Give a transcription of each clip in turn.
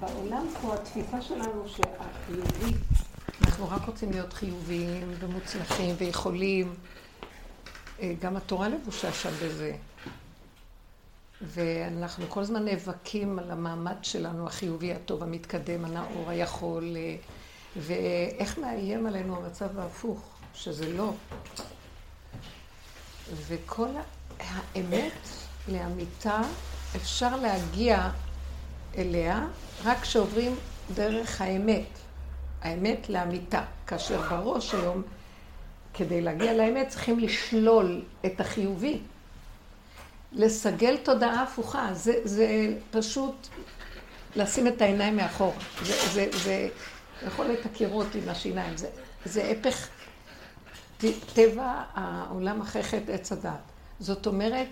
בעולם פה התפיסה שלנו שהחיובי, אנחנו רק רוצים להיות חיוביים ומוצלחים ויכולים. אה, גם התורה לבושה שם בזה. ואנחנו כל הזמן נאבקים על המעמד שלנו, החיובי, הטוב, המתקדם, הנאור, היכול, אה, ואיך מאיים עלינו המצב ההפוך, שזה לא. וכל האמת לאמיתה, אפשר להגיע אליה רק כשעוברים דרך האמת. האמת לאמיתה. כאשר בראש היום, כדי להגיע לאמת, צריכים לשלול את החיובי. לסגל תודעה הפוכה. זה, זה פשוט לשים את העיניים מאחור. זה, זה, זה יכול להיות הקירות עם השיניים. זה, זה הפך טבע העולם אחרי חטא עץ הדת. זאת אומרת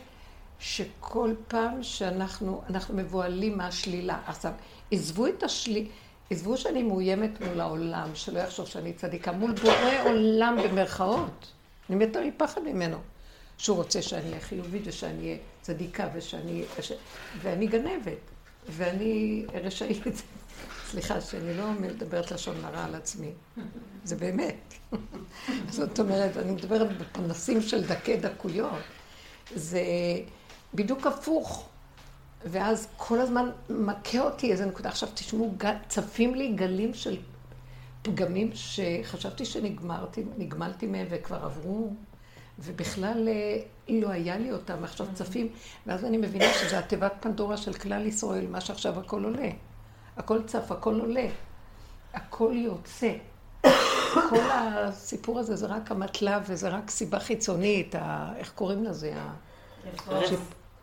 שכל פעם שאנחנו אנחנו מבוהלים מהשלילה. עכשיו, עזבו את השלילה, עזבו שאני מאוימת מול העולם, שלא יחשוב שאני צדיקה, מול בורא עולם במרכאות. אני מתה מפחד ממנו. שהוא רוצה שאני אהיה חיובית ושאני אהיה צדיקה ושאני... ואני גנבת, ואני רשאית. סליחה, שאני לא מדברת לשון הרע על עצמי. זה באמת. זאת אומרת, אני מדברת בפנסים של דקי דקויות. זה בדיוק הפוך. ואז כל הזמן מכה אותי איזה נקודה. עכשיו תשמעו, צפים לי גלים של פגמים שחשבתי שנגמרתי, נגמלתי מהם וכבר עברו, ובכלל אה, לא היה לי אותם, עכשיו צפים, ואז אני מבינה שזה התיבת פנדורה של כלל ישראל, מה שעכשיו הכל עולה. הכל צף, הכל עולה, הכל יוצא. כל הסיפור הזה זה רק המטלב וזה רק סיבה חיצונית, ה... איך קוראים לזה?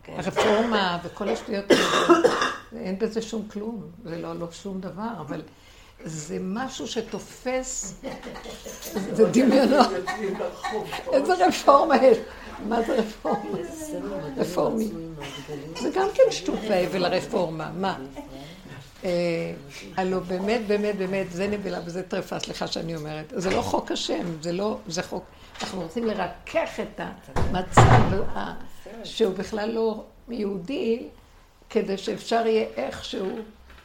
כן. הרפורמה וכל השטויות האלה, אין בזה שום כלום, זה לא, לא שום דבר, אבל זה משהו שתופס, זה דמיונות. איזה רפורמה יש? מה זה רפורמה? רפורמי. זה גם כן שטות והבל הרפורמה, מה? אה, הלו באמת, באמת, באמת, זה נבלה וזה טרפה, סליחה שאני אומרת. זה לא חוק השם, זה לא, זה חוק, אנחנו רוצים לרכך את המצב שהוא בכלל לא יהודי, כדי שאפשר יהיה איכשהו,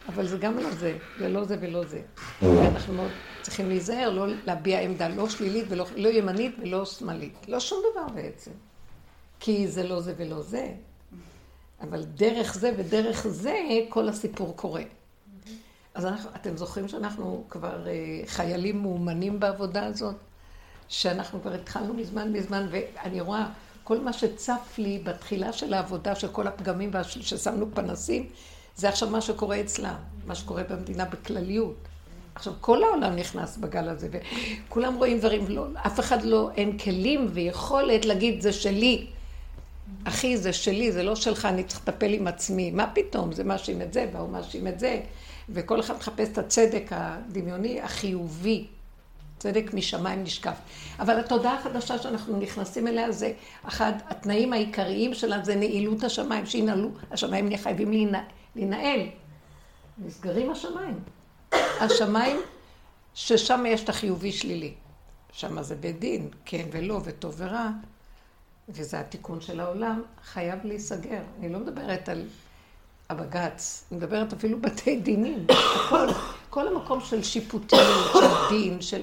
אבל זה גם לא זה, זה לא זה ולא זה. ואנחנו מאוד צריכים להיזהר, לא להביע עמדה לא שלילית ולא לא ימנית ולא שמאלית. לא שום דבר בעצם. כי זה לא זה ולא זה. אבל דרך זה ודרך זה כל הסיפור קורה. אז אנחנו, אתם זוכרים שאנחנו כבר אה, חיילים מאומנים בעבודה הזאת? שאנחנו כבר התחלנו מזמן מזמן, ואני רואה כל מה שצף לי בתחילה של העבודה, של כל הפגמים ששמנו פנסים, זה עכשיו מה שקורה אצלה, מה שקורה במדינה בכלליות. עכשיו, כל העולם נכנס בגל הזה, וכולם רואים דברים, לא, אף אחד לא, אין כלים ויכולת להגיד, זה שלי. אחי, זה שלי, זה לא שלך, אני צריך לטפל עם עצמי. מה פתאום? זה מאשים את זה, והוא מאשים את זה. וכל אחד מחפש את הצדק הדמיוני, החיובי. צדק משמיים נשקף. אבל התודעה החדשה שאנחנו נכנסים אליה זה אחד התנאים העיקריים שלה זה נעילות השמיים, שינעלו, השמיים חייבים להינעל. נסגרים השמיים. השמיים ששם יש את החיובי שלילי. שם זה בית דין, כן ולא וטוב ורע, וזה התיקון של העולם, חייב להיסגר. אני לא מדברת על הבג"ץ, אני מדברת אפילו בתי דינים, הכל, כל המקום של שיפוטיות, של דין, של...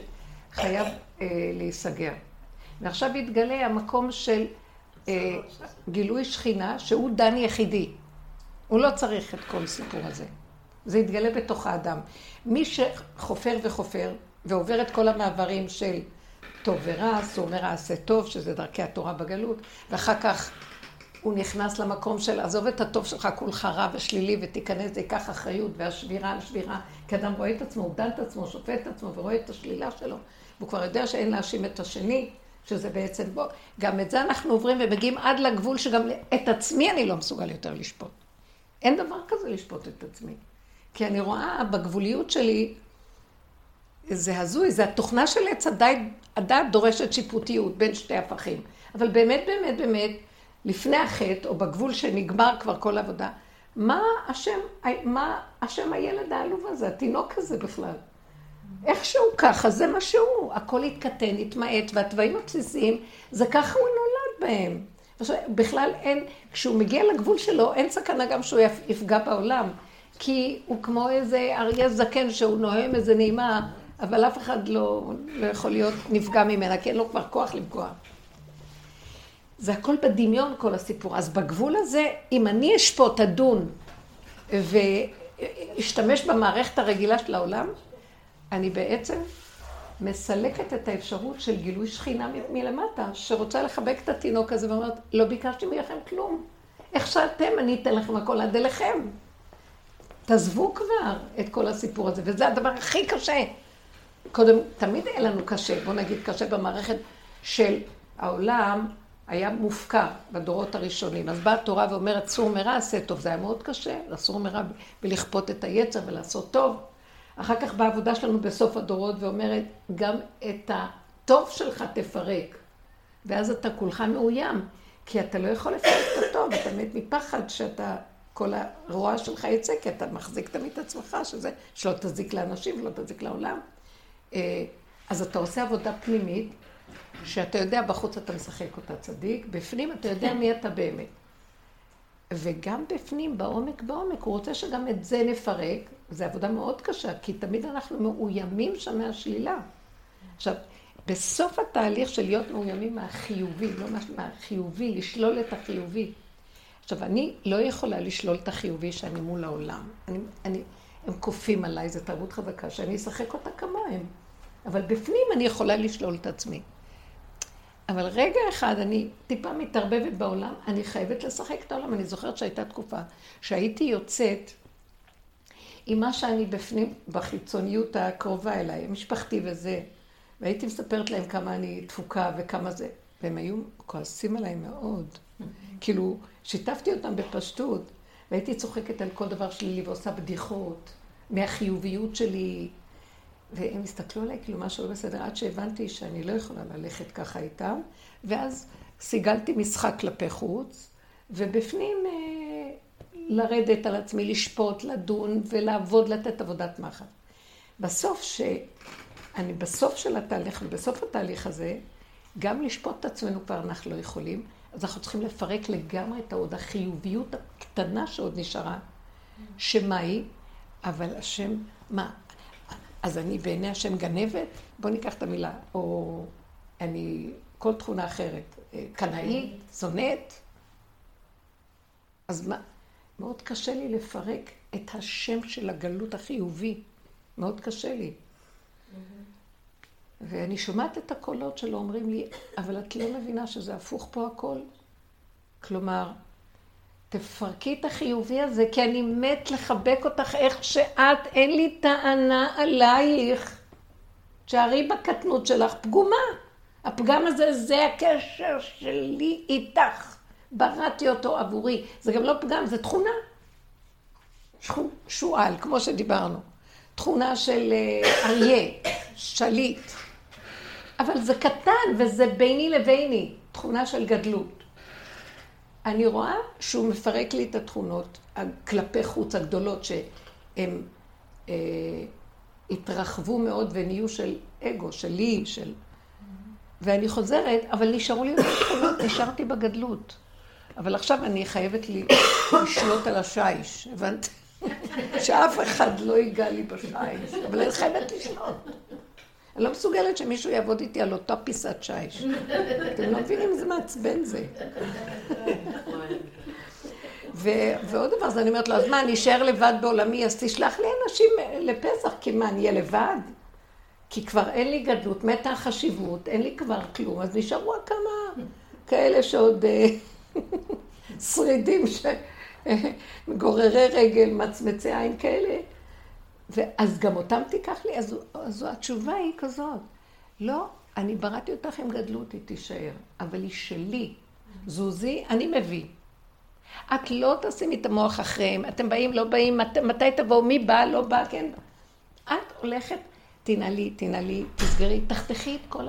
חייב אה, להיסגר. ועכשיו יתגלה המקום של אה, גילוי שכינה, שהוא דן יחידי. הוא לא צריך את כל הסיפור הזה. זה יתגלה בתוך האדם. מי שחופר וחופר, ועובר את כל המעברים של טוב ורע, אז הוא אומר עשה טוב, שזה דרכי התורה בגלות, ואחר כך הוא נכנס למקום של עזוב את הטוב שלך, כולך רע ושלילי, ותיכנס, זה ייקח אחריות, והשבירה על שבירה, כי אדם רואה את עצמו, הוא דן את עצמו, שופט את עצמו, ורואה את השלילה שלו. והוא כבר יודע שאין להאשים את השני, שזה בעצם בו. גם את זה אנחנו עוברים ומגיעים עד לגבול שגם את עצמי אני לא מסוגל יותר לשפוט. אין דבר כזה לשפוט את עצמי. כי אני רואה בגבוליות שלי, זה הזוי, זה התוכנה של עץ הדת דורשת שיפוטיות בין שתי הפכים. אבל באמת, באמת, באמת, לפני החטא, או בגבול שנגמר כבר כל העבודה, מה השם, מה השם הילד העלוב הזה, התינוק הזה בכלל? איכשהו ככה, זה מה שהוא. הכל התקטן, התמעט, והתוואים הבסיסיים, זה ככה הוא נולד בהם. בכלל אין, כשהוא מגיע לגבול שלו, אין סכנה גם שהוא יפגע בעולם. כי הוא כמו איזה אריה זקן שהוא נוהם איזה נעימה, אבל אף אחד לא, לא יכול להיות נפגע ממנה, כי אין לו כבר כוח לפגוע. זה הכל בדמיון כל הסיפור. אז בגבול הזה, אם אני אשפוט, אדון, ואשתמש במערכת הרגילה של העולם, אני בעצם מסלקת את האפשרות של גילוי שכינה מלמטה, שרוצה לחבק את התינוק הזה ואומרת, לא ביקשתי מכם כלום. איך שאתם, אני אתן לכם הכל עד אליכם. תעזבו כבר את כל הסיפור הזה, וזה הדבר הכי קשה. קודם, תמיד היה לנו קשה, בוא נגיד קשה במערכת של העולם היה מופקר בדורות הראשונים. אז באה התורה ואומרת, סור מרע עשה טוב. זה היה מאוד קשה, לסור מרע ולכפות את היצר ולעשות טוב. אחר כך בעבודה שלנו בסוף הדורות ואומרת, גם את הטוב שלך תפרק. ואז אתה כולך מאוים, כי אתה לא יכול לפרק את הטוב, אתה מת מפחד שאתה, כל הרוע שלך יצא, כי אתה מחזיק תמיד את עצמך, שזה, שלא תזיק לאנשים ולא תזיק לעולם. אה, אז אתה עושה עבודה פנימית, שאתה יודע, בחוץ אתה משחק אותה צדיק, בפנים אתה יודע מי אתה באמת. וגם בפנים, בעומק בעומק, הוא רוצה שגם את זה נפרק, זו עבודה מאוד קשה, כי תמיד אנחנו מאוימים שם מהשלילה. עכשיו, בסוף התהליך של להיות מאוימים מהחיובי, לא מהחיובי, לשלול את החיובי. עכשיו, אני לא יכולה לשלול את החיובי שאני מול העולם. אני, אני, הם כופים עליי, זו תרבות חזקה, שאני אשחק אותה כמוהם. אבל בפנים אני יכולה לשלול את עצמי. אבל רגע אחד, אני טיפה מתערבבת בעולם, אני חייבת לשחק את העולם. אני זוכרת שהייתה תקופה שהייתי יוצאת עם מה שאני בפנים, בחיצוניות הקרובה אליי, משפחתי וזה, והייתי מספרת להם כמה אני תפוקה וכמה זה, והם היו כועסים עליי מאוד. כאילו, שיתפתי אותם בפשטות, והייתי צוחקת על כל דבר שלי ועושה בדיחות, מהחיוביות שלי, והם הסתכלו עליי כאילו משהו לא בסדר, עד שהבנתי שאני לא יכולה ללכת ככה איתם, ואז סיגלתי משחק כלפי חוץ, ובפנים אה, לרדת על עצמי, לשפוט, לדון ולעבוד, לתת עבודת מחט. בסוף, ש... אני בסוף של התהליך, ובסוף התהליך הזה, גם לשפוט את עצמנו כבר אנחנו לא יכולים, אז אנחנו צריכים לפרק לגמרי את העוד החיוביות הקטנה שעוד נשארה, שמה היא? אבל השם, מה? אז אני בעיני השם גנבת? בואו ניקח את המילה. או אני, כל תכונה אחרת. אה, קנאית, שונאת. אז מה, מאוד קשה לי לפרק את השם של הגלות החיובי. מאוד קשה לי. ואני שומעת את הקולות שלו אומרים לי, אבל את לא מבינה שזה הפוך פה הכל? כלומר, תפרקי את החיובי הזה, כי אני מת לחבק אותך איך שאת, אין לי טענה עלייך. תשארי בקטנות שלך פגומה. הפגם הזה, זה הקשר שלי איתך. בראתי אותו עבורי. זה גם לא פגם, זה תכונה. שועל, כמו שדיברנו. תכונה של אה, אריה, שליט. אבל זה קטן וזה ביני לביני, תכונה של גדלות. אני רואה שהוא מפרק לי את התכונות כלפי חוץ הגדולות שהן אה, התרחבו מאוד ונהיו של אגו, שלי, של... ואני חוזרת, אבל נשארו לי תכונות, נשארתי בגדלות. אבל עכשיו אני חייבת לי לשלוט על השיש, הבנת? שאף אחד לא ייגע לי בשיש, אבל אני חייבת לשלוט. אני לא מסוגלת שמישהו יעבוד איתי על אותה פיסת שיש. אתם לא מבינים איזה מעצבן זה. ועוד דבר, אז אני אומרת לו, אז מה, אני אשאר לבד בעולמי, אז תשלח לי אנשים לפסח, כי מה, אני אהיה לבד? כי כבר אין לי גדלות, מתה החשיבות, אין לי כבר כלום, אז נשארו כמה כאלה שעוד אה, שרידים, מגוררי רגל, מצמצי עין כאלה. ואז גם אותם תיקח לי, אז, אז התשובה היא כזאת. לא, אני בראתי אותך עם גדלות, היא תישאר, אבל היא שלי. זוזי, אני מביא. את לא תשימי את המוח אחריהם, אתם באים, לא באים, מת, מתי תבואו, מי בא, לא בא, כן. את הולכת, תנעלי, תנעלי, תסגרי, תחתכי את כל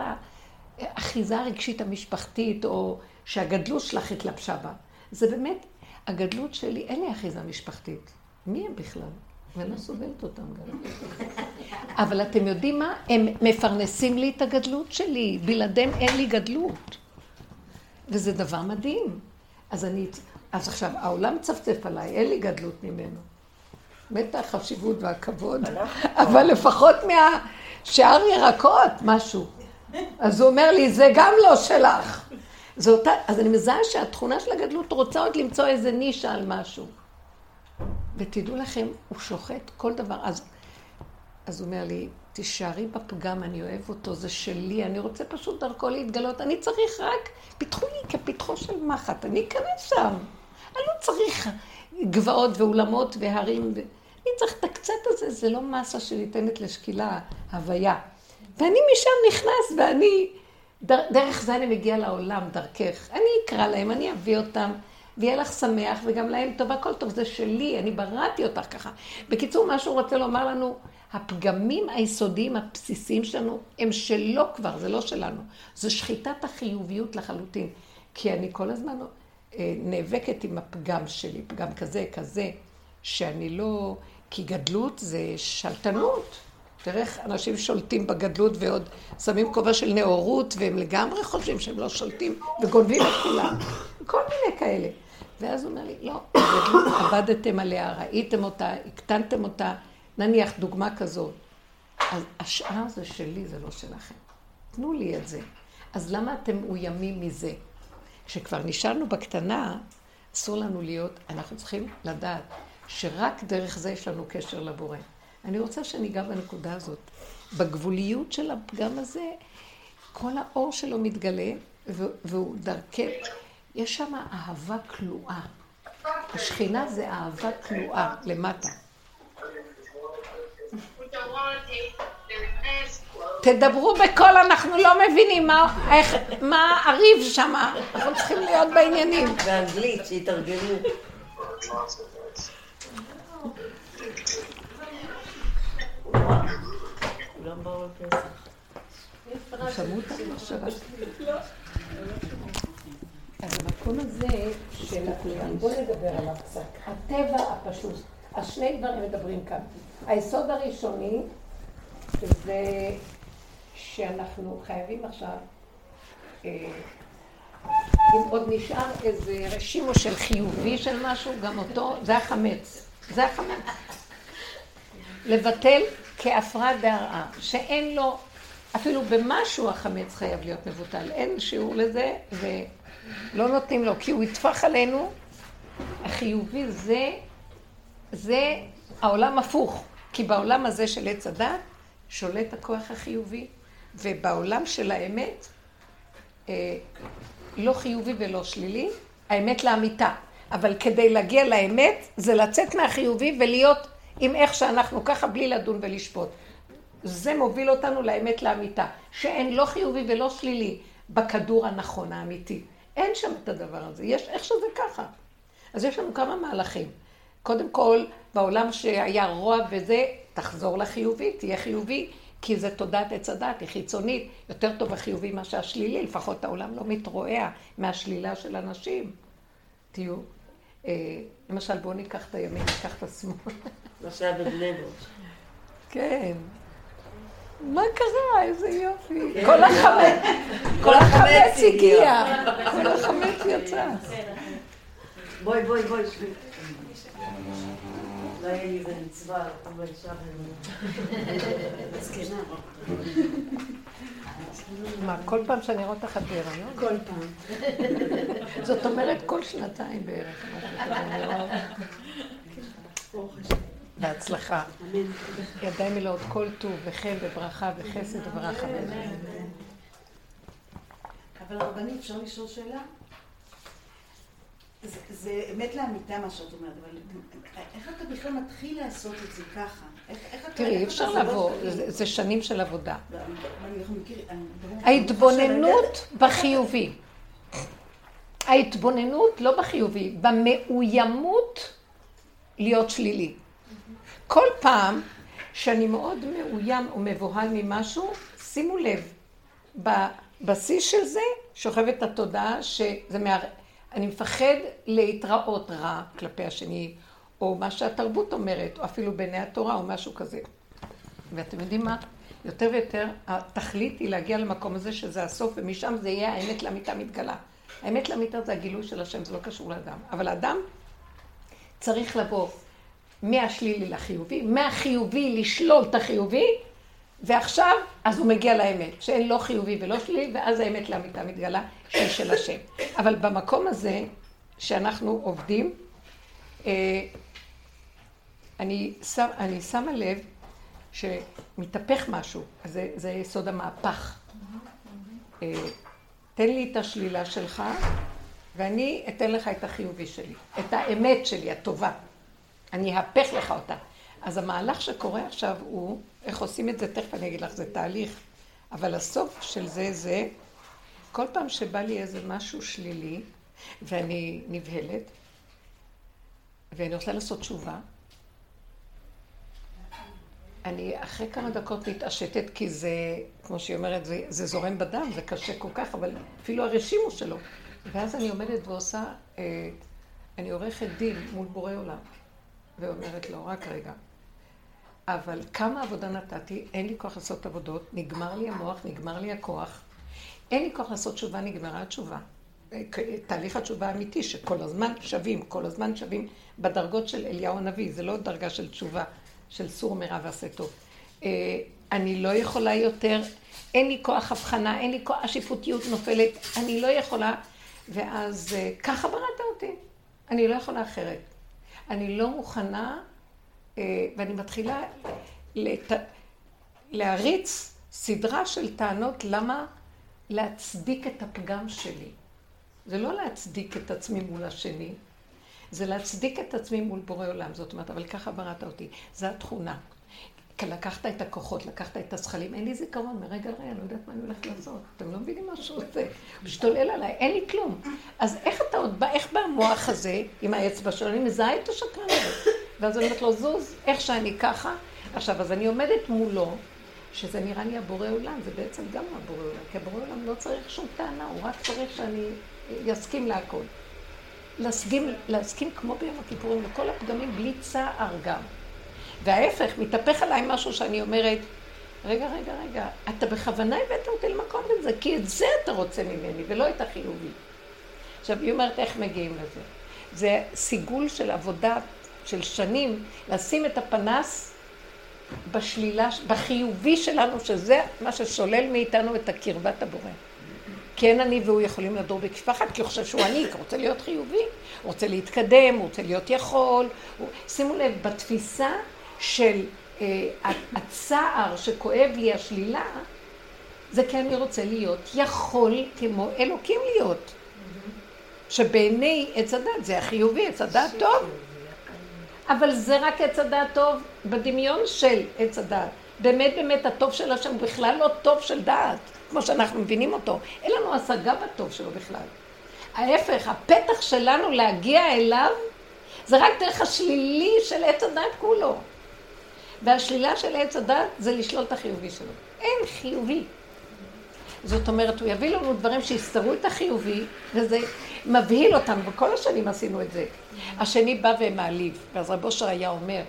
האחיזה הרגשית המשפחתית, או שהגדלות שלך התלבשה בה. זה באמת, הגדלות שלי, אין לי אחיזה משפחתית. מי הם בכלל? ואני לא סובלת אותם גם. אבל אתם יודעים מה? הם מפרנסים לי את הגדלות שלי. בלעדיהם אין לי גדלות. וזה דבר מדהים. אז אני... אז עכשיו, העולם מצפצף עליי, אין לי גדלות ממנו. מתה החשיבות והכבוד, אבל לפחות מהשאר ירקות, משהו. אז הוא אומר לי, זה גם לא שלך. זה אותה, אז אני מזהה שהתכונה של הגדלות רוצה עוד למצוא איזה נישה על משהו. ותדעו לכם, הוא שוחט כל דבר. אז, אז הוא אומר לי, תישארי בפגם, אני אוהב אותו, זה שלי, אני רוצה פשוט דרכו להתגלות. אני צריך רק, פיתחו לי כפיתחו של מחט, אני אכנס שם. אני לא צריך גבעות ואולמות והרים. ו... אני צריך את הקצת הזה, זה לא מסה שניתנת לשקילה, הוויה. ואני משם נכנס, ואני, דר, דרך זה אני מגיעה לעולם, דרכך. אני אקרא להם, אני אביא אותם, ויהיה לך שמח, וגם להם טוב, הכל טוב, זה שלי, אני בראתי אותך ככה. בקיצור, מה שהוא רוצה לומר לנו, הפגמים היסודיים הבסיסיים שלנו הם שלו כבר, זה לא שלנו. זה שחיטת החיוביות לחלוטין. כי אני כל הזמן אה, נאבקת עם הפגם שלי, פגם כזה, כזה, שאני לא... כי גדלות זה שלטנות. תראה איך אנשים שולטים בגדלות ועוד שמים כובע של נאורות, והם לגמרי חושבים שהם לא שולטים, וגונבים את כולם. כל מיני כאלה. ואז הוא אומר לי, לא, עבדתם עליה, ראיתם אותה, הקטנתם אותה, נניח דוגמה כזאת. אז השאר זה שלי, זה לא שלכם. תנו לי את זה. אז למה אתם מאוימים מזה? כשכבר נשארנו בקטנה, אסור לנו להיות, אנחנו צריכים לדעת שרק דרך זה יש לנו קשר לבורא. אני רוצה שניגע בנקודה הזאת. בגבוליות של הפגם הזה, כל האור שלו מתגלה, והוא דרכי, יש שם אהבה כלואה. השכינה זה אהבה כלואה למטה. תדברו בקול, אנחנו לא מבינים מה, איך, מה הריב שם, אנחנו צריכים להיות בעניינים. באנגלית, שיתרגלו. אז המקום הזה של הכולם, בואו נדבר עליו קצת. הטבע הפשוט. אז שני דברים מדברים כאן. היסוד הראשוני, שזה שאנחנו חייבים עכשיו, אה, אם עוד נשאר איזה רשימו של חיובי של משהו, גם אותו, זה החמץ. זה החמץ. לבטל כהפרעה דהרעה, שאין לו, אפילו במשהו החמץ חייב להיות מבוטל. אין שיעור לזה, ולא נותנים לו, כי הוא יטפח עלינו. החיובי זה, זה העולם הפוך. כי בעולם הזה של עץ הדת שולט הכוח החיובי, ובעולם של האמת, אה, לא חיובי ולא שלילי, האמת לאמיתה. אבל כדי להגיע לאמת, זה לצאת מהחיובי ולהיות עם איך שאנחנו ככה, בלי לדון ולשפוט. זה מוביל אותנו לאמת לאמיתה, שאין לא חיובי ולא שלילי בכדור הנכון, האמיתי. אין שם את הדבר הזה, יש איך שזה ככה. אז יש לנו כמה מהלכים. קודם כל, בעולם שהיה רוע וזה, תחזור לחיובי, תהיה חיובי, כי זה תודעת עץ הדת, היא חיצונית, יותר טוב החיובי מאשר השלילי, לפחות העולם לא מתרועע מהשלילה של אנשים. תהיו. אה, למשל, בואו ניקח את הימין, ניקח את השמאל. שהיה בבני כן. מה קרה? איזה יופי. כן. כל החמץ, כל החמץ הגיע. כל החמץ יצא. בואי, בואי, בואי, שבי. לא יהיה לי איזה מצווה, אבל אישה זקנה. מה, כל פעם שאני רואה אותך את בהיריון? כל פעם. זאת אומרת, כל שנתיים בערך. בהצלחה. ידיים מלאות כל טוב וחן וברכה וחסד וברכה. אבל רבנית, אפשר לשאול שאלה? זה אמת לאמיתה מה שאת אומרת, אבל איך אתה בכלל מתחיל לעשות את זה ככה? תראי, אי אפשר לבוא, זה שנים של עבודה. ההתבוננות בחיובי. ההתבוננות לא בחיובי, במאוימות להיות שלילי. כל פעם שאני מאוד מאוים או מבוהל ממשהו, שימו לב, בבסיס של זה שוכבת התודעה שזה מה... אני מפחד להתראות רע כלפי השני, או מה שהתרבות אומרת, או אפילו בעיני התורה, או משהו כזה. ואתם יודעים מה? יותר ויותר התכלית היא להגיע למקום הזה שזה הסוף, ומשם זה יהיה האמת לאמיתה מתגלה. האמת לאמיתה זה הגילוי של השם, זה לא קשור לאדם. אבל האדם צריך לבוא מהשלילי לחיובי, מהחיובי לשלול את החיובי, ועכשיו, אז הוא מגיע לאמת, שאין לא חיובי ולא שלילי, ואז האמת לאמיתה מתגלה, שהיא של השם. אבל במקום הזה, שאנחנו עובדים, אה, אני, שם, אני שמה לב שמתהפך משהו, זה, זה יסוד המהפך. אה, תן לי את השלילה שלך, ואני אתן לך את החיובי שלי, את האמת שלי, הטובה. אני אהפך לך אותה. אז המהלך שקורה עכשיו הוא, איך עושים את זה, תכף אני אגיד לך, זה תהליך. אבל הסוף של זה זה, כל פעם שבא לי איזה משהו שלילי, ואני נבהלת, ואני רוצה לעשות תשובה, אני אחרי כמה דקות מתעשתת, כי זה, כמו שהיא אומרת, זה, זה זורם בדם, זה קשה כל כך, אבל אפילו הרשימו שלו. ואז אני עומדת ועושה, אה, אני עורכת דין מול בורא עולם, ואומרת לו, רק רגע. אבל כמה עבודה נתתי, אין לי כוח לעשות עבודות, נגמר לי המוח, נגמר לי הכוח. אין לי כוח לעשות תשובה, נגמרה התשובה. אה, תהליך התשובה האמיתי, שכל הזמן שווים, כל הזמן שווים בדרגות של אליהו הנביא, זה לא דרגה של תשובה, של סור מרע ועשה טוב. אה, אני לא יכולה יותר, אין לי כוח הבחנה, אין לי כוח, השיפוטיות נופלת, אני לא יכולה, ואז אה, ככה בראת אותי, אני לא יכולה אחרת. אני לא מוכנה, אה, ואני מתחילה לת... להריץ סדרה של טענות למה להצדיק את הפגם שלי. זה לא להצדיק את עצמי מול השני, זה להצדיק את עצמי מול בורא עולם. זאת אומרת, אבל ככה בראת אותי. זו התכונה. לקחת את הכוחות, לקחת את הזכלים, אין לי זיכרון מרגע לרגע, אני לא יודעת מה אני הולכת לעשות. אתם לא מבינים מה שהוא עושה. הוא משתולל עליי, אין לי כלום. אז איך אתה עוד בא, איך בא המוח הזה עם האצבע שלו? אני מזהה את השקרן הזה. ואז אני אומרת לו, זוז, איך שאני ככה. עכשיו, אז אני עומדת מולו, שזה נראה לי הבורא עולם, זה בעצם גם הבורא עולם, כי הבורא עולם לא צריך שום טענה, הוא רק צריך שאני אסכים להכל. להסכים, להסכים כמו ביום הכיפורים לכל הפגמים בלי צער גם. וההפך, מתהפך עליי משהו שאני אומרת, רגע, רגע, רגע, אתה בכוונה הבאת אותי למקום לזה, כי את זה אתה רוצה ממני, ולא את החיובי. עכשיו, היא אומרת, איך מגיעים לזה? זה סיגול של עבודה של שנים, לשים את הפנס בשלילה, בחיובי שלנו, שזה מה ששולל מאיתנו את הקרבת הבורא. כן אני והוא יכולים לדור בכפיפה אחת, כי הוא חושב שהוא אני, כי הוא רוצה להיות חיובי, הוא רוצה להתקדם, הוא רוצה להיות יכול. הוא... שימו לב, בתפיסה של אה, הצער שכואב לי השלילה, זה כי אני רוצה להיות יכול כמו אלוקים להיות. שבעיני עץ הדת זה החיובי, עץ הדת טוב. אבל זה רק עץ הדת טוב בדמיון של עץ הדת. באמת באמת הטוב של השם הוא בכלל לא טוב של דעת. כמו שאנחנו מבינים אותו. אין לנו השגה בטוב שלו בכלל. ההפך, הפתח שלנו להגיע אליו, זה רק דרך השלילי של עץ הדת כולו. והשלילה של עץ הדת זה לשלול את החיובי שלו. אין חיובי. זאת אומרת, הוא יביא לנו דברים שיסתרו את החיובי, וזה מבהיל אותנו, וכל השנים עשינו את זה. השני בא ומעליב, ואז רב אושר היה אומר,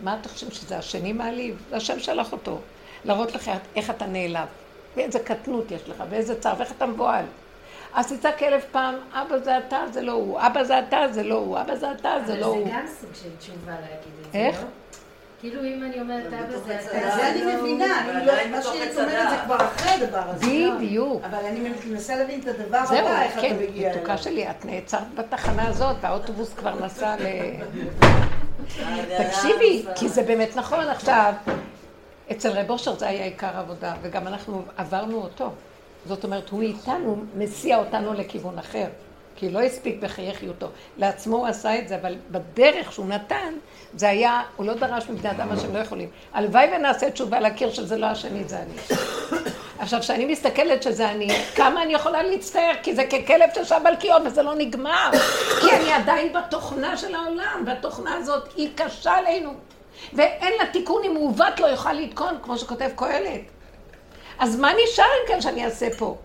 מה אתה חושב שזה השני מעליב? זה השם שלח אותו, להראות לך איך אתה נעלב. ואיזה קטנות יש לך, ואיזה צער, ואיך אתה מבוהל. אז תצעק אלף פעם, אבא זה אתה, זה לא הוא, אבא זה אתה, זה לא הוא, אבא זה אתה, זה לא הוא. אבל זה גם סוג של תשובה להגיד את זה, איך? לא? כאילו אם אני אומרת אבא זה את זה אני מבינה, לא- מה שאת אומרת זה כבר אחרי הדבר הזה. בדיוק. אבל אני מנסה להבין את הדבר זהו, הבא, איך אתה כן, מגיע אליו. מתוקה שלי, את נעצרת בתחנה הזאת, והאוטובוס כבר נסע ל... תקשיבי, כי זה באמת נכון עכשיו. אצל רב אושר זה היה עיקר העבודה, וגם אנחנו עברנו אותו. זאת אומרת, הוא איתנו, מסיע אותנו לכיוון אחר. כי לא הספיק בחיי חיותו. לעצמו הוא עשה את זה, אבל בדרך שהוא נתן, זה היה, הוא לא דרש מבני אדם מה שהם לא יכולים. הלוואי ונעשה תשובה להכיר שזה לא השני, זה אני. עכשיו, כשאני מסתכלת שזה אני, כמה אני יכולה להצטער? כי זה ככלב ששב על קיאות וזה לא נגמר. כי אני עדיין בתוכנה של העולם, והתוכנה הזאת היא קשה עלינו. ואין לה תיקון אם מעוות לא יוכל לתקון, כמו שכותב קהלת. אז מה נשאר אם כן שאני אעשה פה?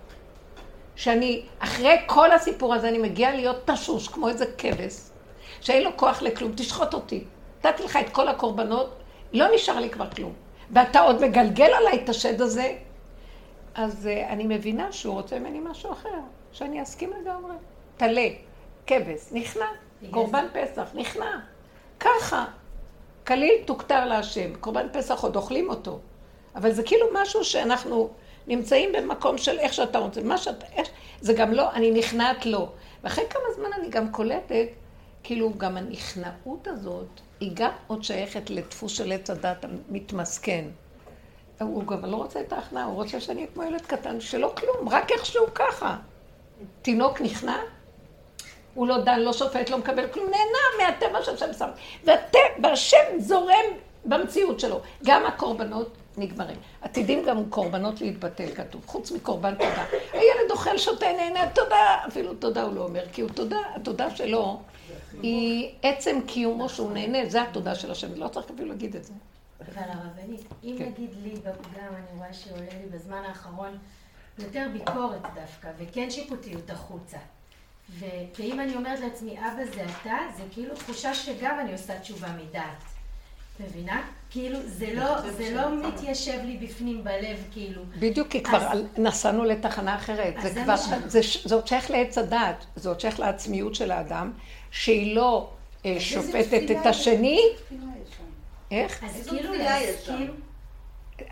שאני, אחרי כל הסיפור הזה, אני מגיעה להיות תשוש, כמו איזה כבש, שאין לו כוח לכלום, תשחוט אותי. נתתי לך את כל הקורבנות, לא נשאר לי כבר כלום. ואתה עוד מגלגל עליי את השד הזה, אז uh, אני מבינה שהוא רוצה ממני משהו אחר, שאני אסכים לגמרי. טלה, כבש, נכנע, קורבן פסח, נכנע. ככה. כליל תוכתר להשם. קורבן פסח עוד אוכלים אותו. אבל זה כאילו משהו שאנחנו נמצאים במקום של איך שאתה רוצה. מה שאתה, איך, זה גם לא, אני נכנעת לו. ואחרי כמה זמן אני גם קולטת, כאילו גם הנכנעות הזאת, היא גם עוד שייכת לדפוס של עץ הדת המתמסכן. הוא גם לא רוצה את ההכנעה, הוא רוצה שאני אהיה כמו ילד קטן שלא כלום, רק איכשהו ככה. תינוק נכנע, הוא לא דן, לא שופט, לא מקבל כלום, נהנה מהטבע שהשם שם. והשם זורם במציאות שלו. גם הקורבנות נגמרים. עתידים גם קורבנות להתבטל, כתוב, חוץ מקורבן תודה. הילד אוכל, שותה, נהנה, תודה, אפילו תודה הוא לא אומר, כי הוא תודה, התודה שלו היא עצם קיומו שהוא נהנה, זה התודה של השם, לא צריך אפילו להגיד את זה. אבל הרבנית, אם כן. נגיד לי בפגם, אני רואה שעולה לי בזמן האחרון יותר ביקורת דווקא, וכן שיפוטיות החוצה. ואם אני אומרת לעצמי, אבא זה אתה, זה כאילו תחושה שגם אני עושה תשובה מדעת. מבינה? כאילו, זה לא, זה לא מתיישב לי בפנים בלב, כאילו. בדיוק, כי כבר אז... נסענו לתחנה אחרת. זה, זה כבר, זה, זה עוד שייך לעץ הדעת, זה עוד שייך לעצמיות של האדם, שהיא לא אה, שופטת את השני. איך? אז כאילו להסכים...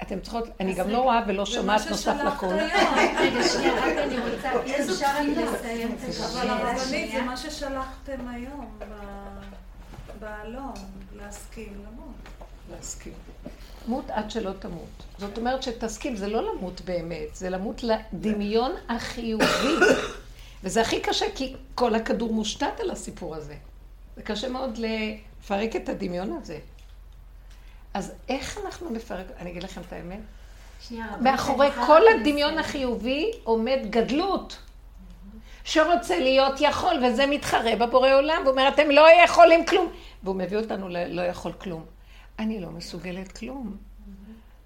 אתם צריכות, אני גם לא רואה ולא שומעת נוסף לכל. רגע, שנייה, רק אני רוצה, אפשר לסיים את אבל הרבנית, זה מה ששלחתם היום בעלון, להסכים למות. להסכים. מות עד שלא תמות. זאת אומרת שתסכים, זה לא למות באמת, זה למות לדמיון החיובי. וזה הכי קשה, כי כל הכדור מושתת על הסיפור הזה. זה קשה מאוד לפרק את הדמיון הזה. אז איך אנחנו נפרק, אני אגיד לכם את האמת. מאחורי כל הדמיון החיובי עומד גדלות. שרוצה להיות יכול, וזה מתחרה בבורא עולם, ואומר, אתם לא יכולים כלום. והוא מביא אותנו ללא יכול כלום. אני לא מסוגלת כלום.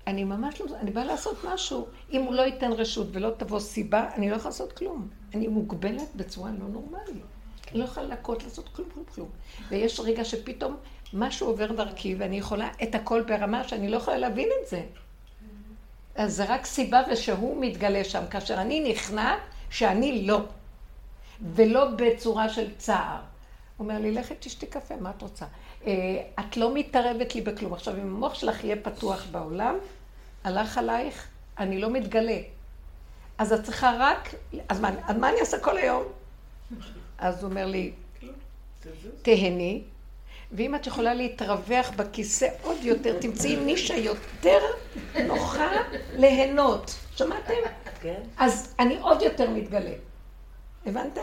אני ממש לא, אני באה לעשות משהו. אם הוא לא ייתן רשות ולא תבוא סיבה, אני לא יכולה לעשות כלום. אני מוגבלת בצורה לא נורמלית. אני לא יכולה להכות לעשות כלום, כלום, כלום. ויש רגע שפתאום משהו עובר דרכי, ואני יכולה את הכל ברמה שאני לא יכולה להבין את זה. אז זה רק סיבה ושהוא מתגלה שם, כאשר אני נכנע, שאני לא. ולא בצורה של צער. הוא אומר לי, לכי תשתי קפה, מה את רוצה? אה, את לא מתערבת לי בכלום. עכשיו, אם המוח שלך יהיה פתוח בעולם, הלך עלייך, אני לא מתגלה. אז את צריכה רק, אז מה, אז מה אני אעשה כל היום? אז הוא אומר לי, תהני, ואם את יכולה להתרווח בכיסא עוד יותר, תמצאי נישה יותר נוחה ליהנות. שמעתם? כן. אז אני עוד יותר מתגלה. הבנתם?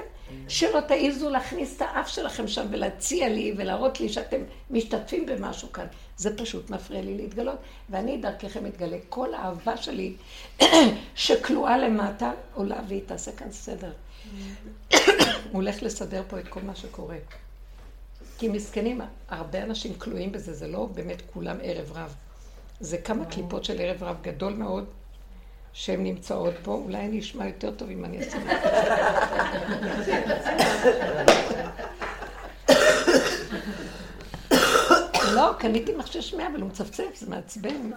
שלא תעיזו להכניס את האף שלכם שם ולהציע לי ולהראות לי שאתם משתתפים במשהו כאן. זה פשוט מפריע לי להתגלות, ואני דרככם מתגלה. כל האהבה שלי שכלואה למטה עולה והיא תעשה כאן סדר. הוא הולך לסדר פה את כל מה שקורה. כי מסכנים, הרבה אנשים כלואים בזה, זה לא באמת כולם ערב רב. זה כמה קליפות של ערב רב גדול מאוד, שהן נמצאות פה. אולי אני אשמע יותר טוב אם אני אעשה לא, קניתי מכשיר שמיעה, אבל הוא מצפצף, זה מעצבן.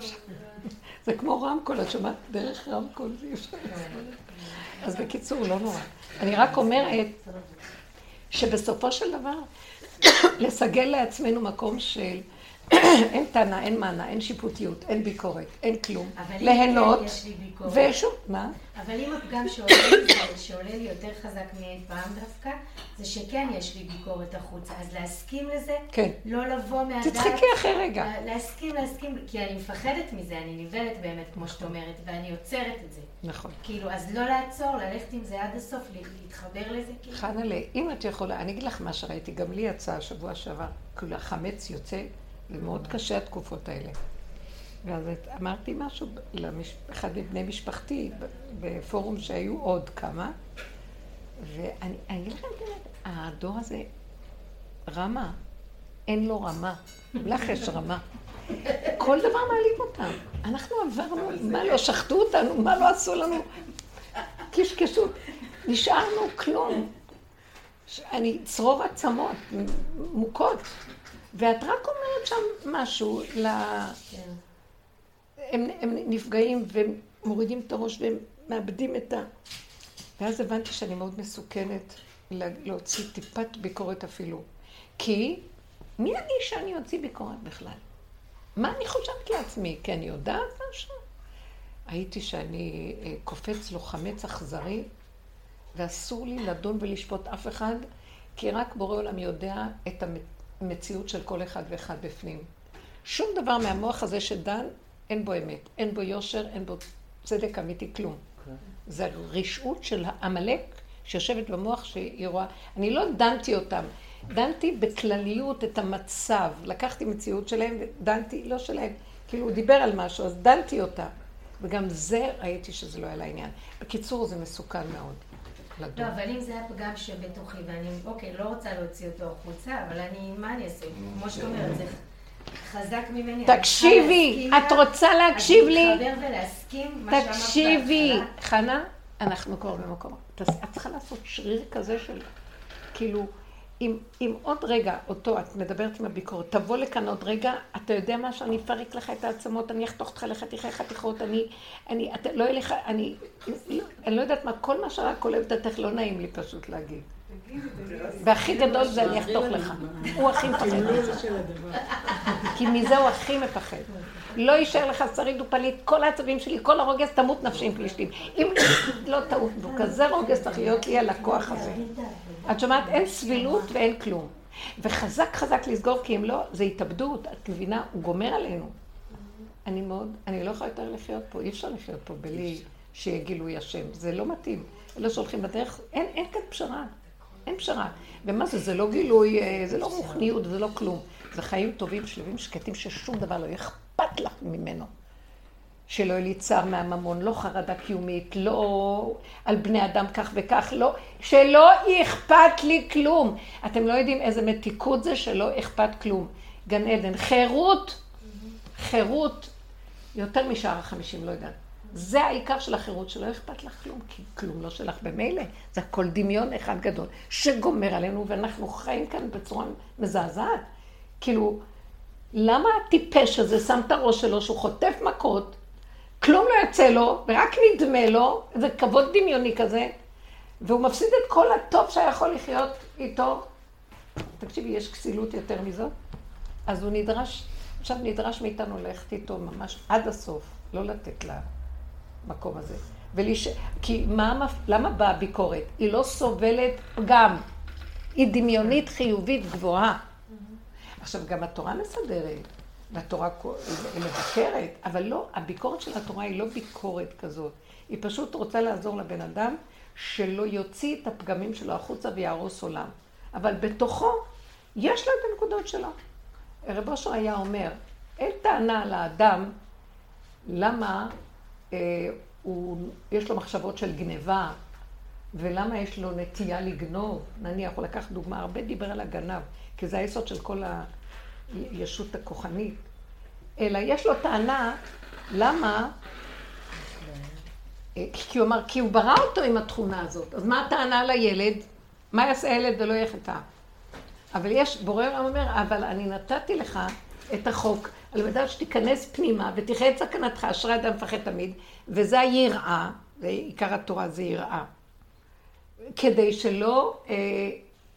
זה כמו רמקול, את שומעת דרך רמקול, זה אפשר אז בקיצור, לא נורא. אני רק אומרת שבסופו של דבר, לסגל לעצמנו מקום של אין טענה, אין מענה, אין שיפוטיות, אין ביקורת, אין כלום. ליהנות. ושוב, מה? אבל אם הפגם שעולה לי, יותר חזק מאי פעם דווקא, זה שכן יש לי ביקורת החוצה. אז להסכים לזה, כן. לא לבוא מהדעת. תצחקי אחרי רגע. להסכים, להסכים, כי אני מפחדת מזה, אני נבלת באמת, כמו שאת אומרת, ואני עוצרת את זה. נכון. כאילו, אז לא לעצור, ללכת עם זה עד הסוף, להתחבר לזה. כאילו. חנה'לה, אם את יכולה, אני אגיד לך מה שראיתי, גם לי יצא השבוע שעבר, כאילו החמץ יוצא. זה מאוד קשה התקופות האלה. ואז אמרתי משהו לאחד מבני משפחתי, בפורום שהיו עוד כמה, ואני אגיד לכם את האמת, הדור הזה רמה, אין לו רמה, לך יש רמה. כל דבר מעלים אותם. אנחנו עברנו, מה לא, שחטו אותנו, מה לא עשו לנו? קשקשו, נשארנו כלום. אני צרור עצמות, מוכות. ואת רק אומרת שם משהו ל... כן. הם, הם נפגעים ומורידים את הראש והם מאבדים את ה... ואז הבנתי שאני מאוד מסוכנת להוציא טיפת ביקורת אפילו. כי מי אני שאני אוציא ביקורת בכלל? מה אני חושבת לעצמי? כי אני יודעת משהו? הייתי שאני אה, קופץ לו חמץ אכזרי, ואסור לי לדון ולשפוט אף אחד, כי רק בורא עולם יודע את המציאות של כל אחד ואחד בפנים. שום דבר מהמוח הזה שדן, אין בו אמת, אין בו יושר, אין בו צדק אמיתי, כלום. זה הרשעות של עמלק שיושבת במוח שהיא רואה. אני לא דנתי אותם, דנתי בכלליות את המצב. לקחתי מציאות שלהם ודנתי, לא שלהם, כאילו הוא דיבר על משהו, אז דנתי אותה. וגם זה ראיתי שזה לא היה לעניין. בקיצור, זה מסוכן מאוד. לא, אבל אם זה הפגם שבתוכי, ואני, אוקיי, לא רוצה להוציא אותו החוצה, אבל אני, מה אני אעשה? כמו שאת אומרת, זה חזק ממני. תקשיבי, את רוצה להקשיב לי? אז להתחבר ולהסכים מה שאמרת תקשיבי. חנה, אנחנו כבר במקום. את צריכה לעשות שריר כזה של, כאילו, אם, אם עוד רגע, אותו, את מדברת עם הביקורת, תבוא לכאן עוד רגע, אתה יודע מה, שאני אפרק לך את העצמות, אני אחתוך אותך לחתיכי חתיכות, אני, אני, אתה, לא לך, אני, אני לא יודעת מה, כל מה שרק עולה בדעתך לא נעים לי פשוט להגיד. והכי גדול זה אני אחתוך לך. הוא הכי מפחד. כי מזה הוא הכי מפחד. לא יישאר לך שריד ופליט, כל העצבים שלי, כל הרוגז תמות נפשי עם פלישתים. אם לא טעות בו, כזה רוגז צריך להיות לי על הכוח הזה. את שומעת? אין סבילות ואין כלום. וחזק חזק לסגור, כי אם לא, זה התאבדות, את מבינה? הוא גומר עלינו. אני מאוד, אני לא יכולה יותר לחיות פה, אי אפשר לחיות פה בלי שיהיה גילוי השם. זה לא מתאים. אלה שהולכים בדרך, אין, אין כאן פשרה. אין פשרה. ומה זה, זה לא גילוי, אה, זה לא רוחניות, זה לא כלום. זה חיים טובים, שלווים, שקטים, ששום דבר לא אכפת לך ממנו. שלא יהיה לי צער מהממון, לא חרדה קיומית, לא על בני אדם כך וכך, לא, שלא אכפת לי כלום. אתם לא יודעים איזה מתיקות זה שלא אכפת כלום. גן עדן, חירות, חירות, יותר משאר החמישים, לא יודעת. זה העיקר של החירות, שלא אכפת לך כלום, כי כלום לא שלך במילא. זה הכל דמיון אחד גדול, שגומר עלינו, ואנחנו חיים כאן בצורה מזעזעת. כאילו, למה הטיפש הזה שם את הראש שלו, שהוא חוטף מכות, כלום לא יוצא לו, ורק נדמה לו, זה כבוד דמיוני כזה, והוא מפסיד את כל הטוב שהיה יכול לחיות איתו. תקשיבי, יש כסילות יותר מזאת? אז הוא נדרש, עכשיו נדרש מאיתנו ללכת איתו ממש עד הסוף, לא לתת למקום הזה. ולש... כי מה, למה באה הביקורת? היא לא סובלת פגם. היא דמיונית חיובית גבוהה. עכשיו, גם התורה מסדרת, והתורה היא מבקרת, אבל לא, הביקורת של התורה היא לא ביקורת כזאת. היא פשוט רוצה לעזור לבן אדם שלא יוציא את הפגמים שלו החוצה ויהרוס עולם. אבל בתוכו יש לו את הנקודות שלו. רב אושר היה אומר, אין טענה לאדם למה אה, הוא, יש לו מחשבות של גניבה, ולמה יש לו נטייה לגנוב. נניח, הוא לקח דוגמה, הרבה דיבר על הגנב, כי זה היסוד של כל הישות הכוחנית. אלא יש לו טענה, למה? אה, כי הוא אמר, כי הוא ברא אותו עם התכונה הזאת. אז מה הטענה לילד? מה יעשה הילד ולא יחטא? אבל יש, בורא עולם אומר, אבל אני נתתי לך את החוק, על מנת שתיכנס פנימה ותחיה את סכנתך, אשרי אדם מפחד תמיד, וזה היראה, ועיקר התורה זה יראה. כדי שלא אה,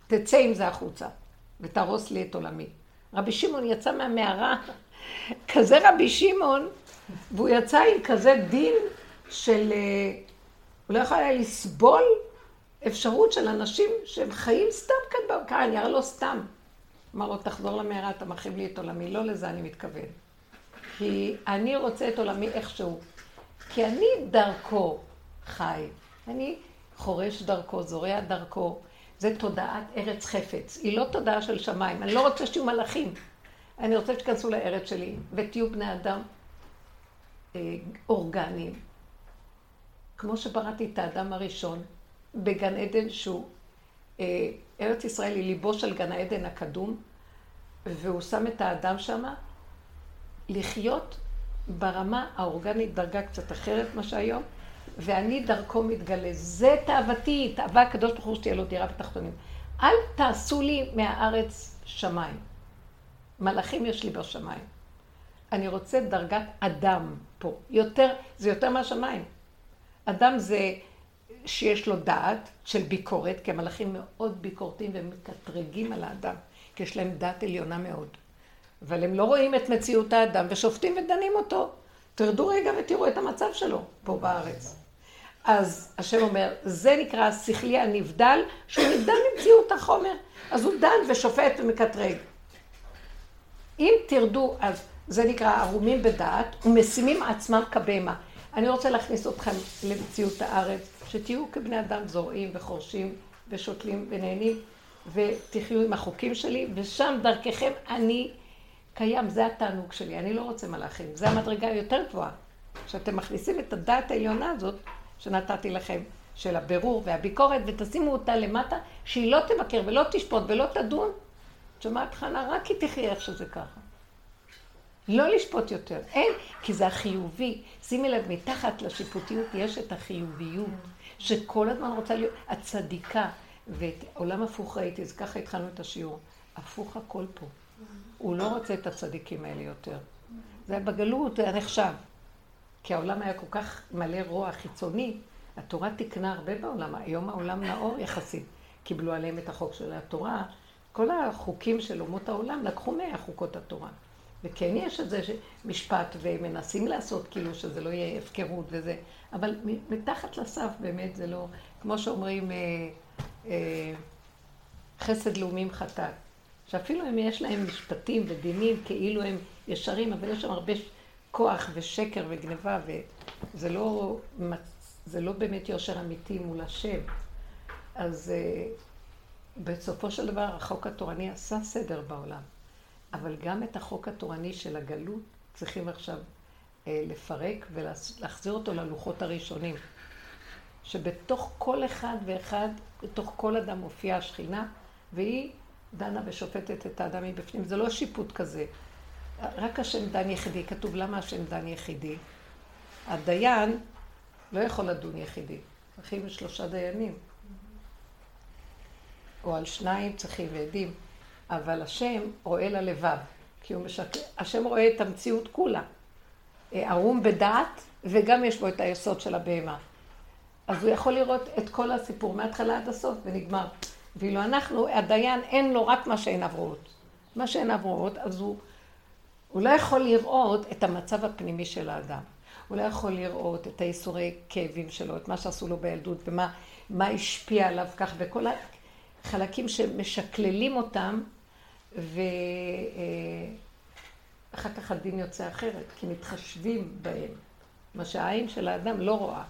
תצא עם זה החוצה ותהרוס לי את עולמי. רבי שמעון יצא מהמערה, כזה רבי שמעון, והוא יצא עם כזה דין של... אה, הוא לא יכול היה לסבול אפשרות של אנשים שהם חיים סתם כאן אני הרי לא סתם. אמר לו, תחזור למערה, אתה מרחיב לי את עולמי. לא לזה אני מתכוון. כי אני רוצה את עולמי איכשהו. כי אני דרכו חי. אני חורש דרכו, זורע דרכו. זה תודעת ארץ חפץ. היא לא תודעה של שמיים. אני לא רוצה שתהיו מלאכים. אני רוצה שתיכנסו לארץ שלי ותהיו בני אדם אה, אורגניים. כמו שבראתי את האדם הראשון בגן עדן שהוא, אה, ארץ ישראל היא ליבו של גן העדן הקדום, והוא שם את האדם שמה לחיות ברמה האורגנית, דרגה קצת אחרת מה שהיום, ואני דרכו מתגלה. זה תאוותי, תאווה הקדוש ברוך הוא שתהיה לו דירה בתחתונים. אל תעשו לי מהארץ שמיים. מלאכים יש לי בשמיים. אני רוצה דרגת אדם פה. יותר, זה יותר מהשמיים. אדם זה שיש לו דעת של ביקורת, כי המלאכים מאוד ביקורתיים והם מקטרגים על האדם, כי יש להם דעת עליונה מאוד. אבל הם לא רואים את מציאות האדם ושופטים ודנים אותו. תרדו רגע ותראו את המצב שלו פה בארץ. אז השם אומר, זה נקרא השכלי הנבדל, שהוא נבדל ממציאות החומר. אז הוא דן ושופט ומקטרג. אם תרדו, אז זה נקרא ערומים בדעת, ומשימים עצמם כבהמה. אני רוצה להכניס אתכם למציאות הארץ, שתהיו כבני אדם זורעים וחורשים ושותלים ונהנים, ותחיו עם החוקים שלי, ושם דרככם אני קיים, זה התענוג שלי, אני לא רוצה מלאכים, זה המדרגה היותר גבוהה. שאתם מכניסים את הדעת העליונה הזאת שנתתי לכם, של הבירור והביקורת, ותשימו אותה למטה, שהיא לא תבקר ולא תשפוט ולא תדון. את שומעת חנה? רק היא תחיה איך שזה ככה. לא לשפוט יותר. אין, כי זה החיובי. שימי לב, מתחת לשיפוטיות יש את החיוביות, שכל הזמן רוצה להיות הצדיקה. ואת עולם הפוך ראיתי, אז ככה התחלנו את השיעור. הפוך הכל פה. הוא לא רוצה את הצדיקים האלה יותר. זה היה בגלות, זה היה נחשב. כי העולם היה כל כך מלא רוע חיצוני, התורה תיקנה הרבה בעולם. היום העולם נאור יחסית. קיבלו עליהם את החוק של התורה. כל החוקים של אומות העולם לקחו מהחוקות התורה. וכן יש את זה משפט, ומנסים לעשות כאילו שזה לא יהיה הפקרות וזה, אבל מתחת לסף באמת זה לא, כמו שאומרים, אה, אה, חסד לאומים חטאת. שאפילו אם יש להם משפטים ודינים כאילו הם ישרים, אבל יש שם הרבה כוח ושקר וגניבה, וזה לא, זה לא באמת יושר אמיתי מול השם. אז אה, בסופו של דבר החוק התורני עשה סדר בעולם. אבל גם את החוק התורני של הגלות צריכים עכשיו אה, לפרק ולהחזיר אותו ללוחות הראשונים. שבתוך כל אחד ואחד, בתוך כל אדם מופיעה השכינה, והיא דנה ושופטת את האדם מבפנים. זה לא שיפוט כזה. רק השם דן יחידי. כתוב למה השם דן יחידי? הדיין לא יכול לדון יחידי. צריכים שלושה דיינים. או על שניים צריכים ועדים. אבל השם רואה ללבב, כי הוא משקר, השם רואה את המציאות כולה. אה, ערום בדעת, וגם יש בו את היסוד של הבהמה. אז הוא יכול לראות את כל הסיפור מההתחלה עד הסוף, ונגמר. ואילו אנחנו, הדיין, אין לו רק מה שאין עברות. מה שאין עברות, אז הוא, הוא לא יכול לראות את המצב הפנימי של האדם. הוא לא יכול לראות את הייסורי כאבים שלו, את מה שעשו לו בילדות, ומה השפיע עליו כך, וכל החלקים שמשקללים אותם, ואחר כך הדין יוצא אחרת, כי מתחשבים בהם, מה שהעין של האדם לא רואה.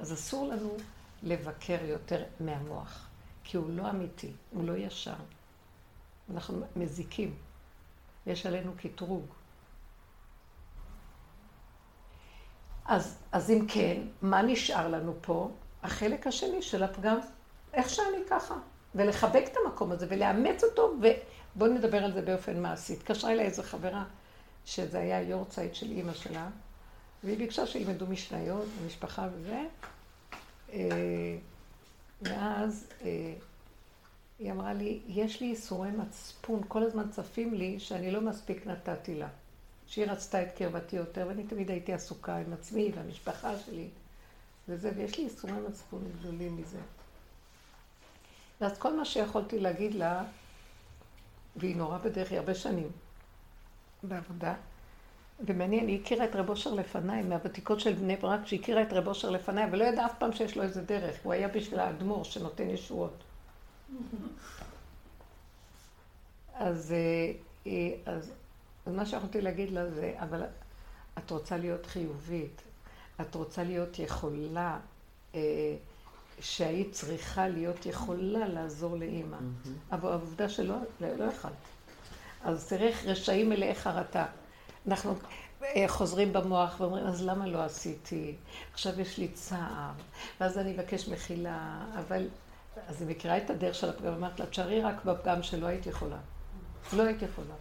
אז אסור לנו לבקר יותר מהמוח, כי הוא לא אמיתי, הוא לא ישר. אנחנו מזיקים, יש עלינו קטרוג. אז, אז אם כן, מה נשאר לנו פה? החלק השני של הפגם, איך שאני ככה. ולחבק את המקום הזה ולאמץ אותו, ובואו נדבר על זה באופן מעשי. התקשרה אליי איזו חברה, שזה היה יורצייט של אימא שלה, והיא ביקשה שילמדו משניות, המשפחה וזה. אה, ואז אה, היא אמרה לי, יש לי ייסורי מצפון, כל הזמן צפים לי שאני לא מספיק נתתי לה. שהיא רצתה את קרבתי יותר, ואני תמיד הייתי עסוקה עם עצמי והמשפחה שלי וזה, ויש לי ייסורי מצפון גדולים מזה. ואז כל מה שיכולתי להגיד לה, והיא נורא בדרך, היא הרבה שנים בעבודה, ומעניין, היא הכירה את רב אושר לפניי, מהוותיקות של בני ברק, שהכירה את רב אושר לפניי, ולא ידעה אף פעם שיש לו איזה דרך, הוא היה בשביל האדמו"ר שנותן ישועות. אז, אה, אז, אז מה שיכולתי להגיד לה זה, אבל את רוצה להיות חיובית, את רוצה להיות יכולה, אה, שהיית צריכה להיות יכולה לעזור לאימא. אבל העובדה שלא, לא, לא יכולת. אז תראה איך רשעים מלאי חרטה. אנחנו אה, חוזרים במוח ואומרים, אז למה לא עשיתי? עכשיו יש לי צער, ואז אני אבקש מחילה, אבל... אז היא מכירה את הדרך של הפגם, אמרת לה, תשארי רק בפגם שלא היית יכולה. לא היית יכולה.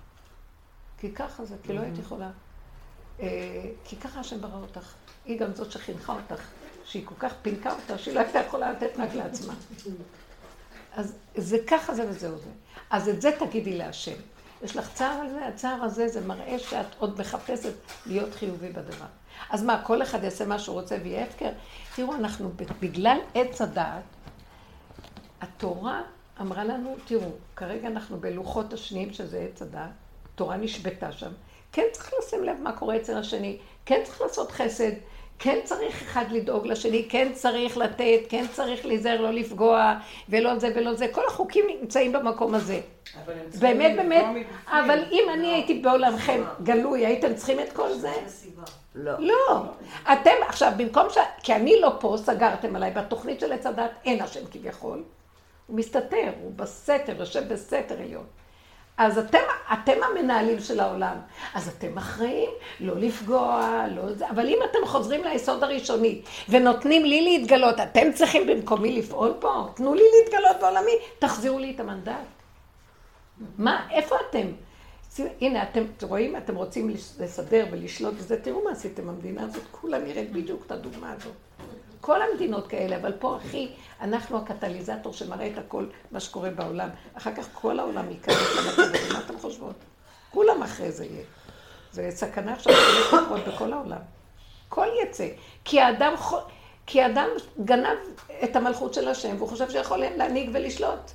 כי ככה זה, כי לא היית יכולה. אה, כי ככה השם ברא אותך. היא גם זאת שחינכה אותך. שהיא כל כך פינקה אותה, שהיא לא הייתה יכולה לתת רק לעצמה. אז זה ככה זה וזהו זה. אז את זה תגידי להשם. יש לך צער על זה? הצער הזה זה מראה שאת עוד מחפשת להיות חיובי בדבר. אז מה, כל אחד יעשה מה שהוא רוצה ויהיה הפקר? תראו, אנחנו, בגלל עץ הדעת, התורה אמרה לנו, תראו, כרגע אנחנו בלוחות השניים, שזה עץ הדעת, תורה נשבתה שם. כן צריך לשים לב מה קורה אצל השני, כן צריך לעשות חסד, כן צריך אחד לדאוג לשני, כן צריך לתת, כן צריך להיזהר לא לפגוע, ולא זה ולא זה. כל החוקים נמצאים במקום הזה. באמת, באמת, אבל אם אני הייתי בעולמכם גלוי, הייתם צריכים את כל זה? לא. לא. אתם, עכשיו, במקום ש... כי אני לא פה, סגרתם עליי, בתוכנית של עץ הדת אין השם כביכול. הוא מסתתר, הוא בסתר, יושב בסתר עליון. אז אתם, אתם המנהלים של העולם. אז אתם אחראים לא לפגוע, לא זה, אבל אם אתם חוזרים ליסוד הראשוני ונותנים לי להתגלות, אתם צריכים במקומי לפעול פה? תנו לי להתגלות בעולמי, תחזירו לי את המנדט. מה, איפה אתם? הנה, אתם רואים, אתם רוצים לסדר ולשלוט וזה, תראו מה עשיתם, המדינה הזאת כולה נראית בדיוק את הדוגמה הזאת. כל המדינות כאלה, אבל פה הכי, אנחנו הקטליזטור שמראה את הכל, מה שקורה בעולם. אחר כך כל העולם ייכנס הזה, מה אתם חושבות? כולם אחרי זה יהיה. זה סכנה עכשיו שהולכת לקרות בכל העולם. כל יצא. כי האדם, כי האדם גנב את המלכות של השם, והוא חושב שיכול להנהיג ולשלוט.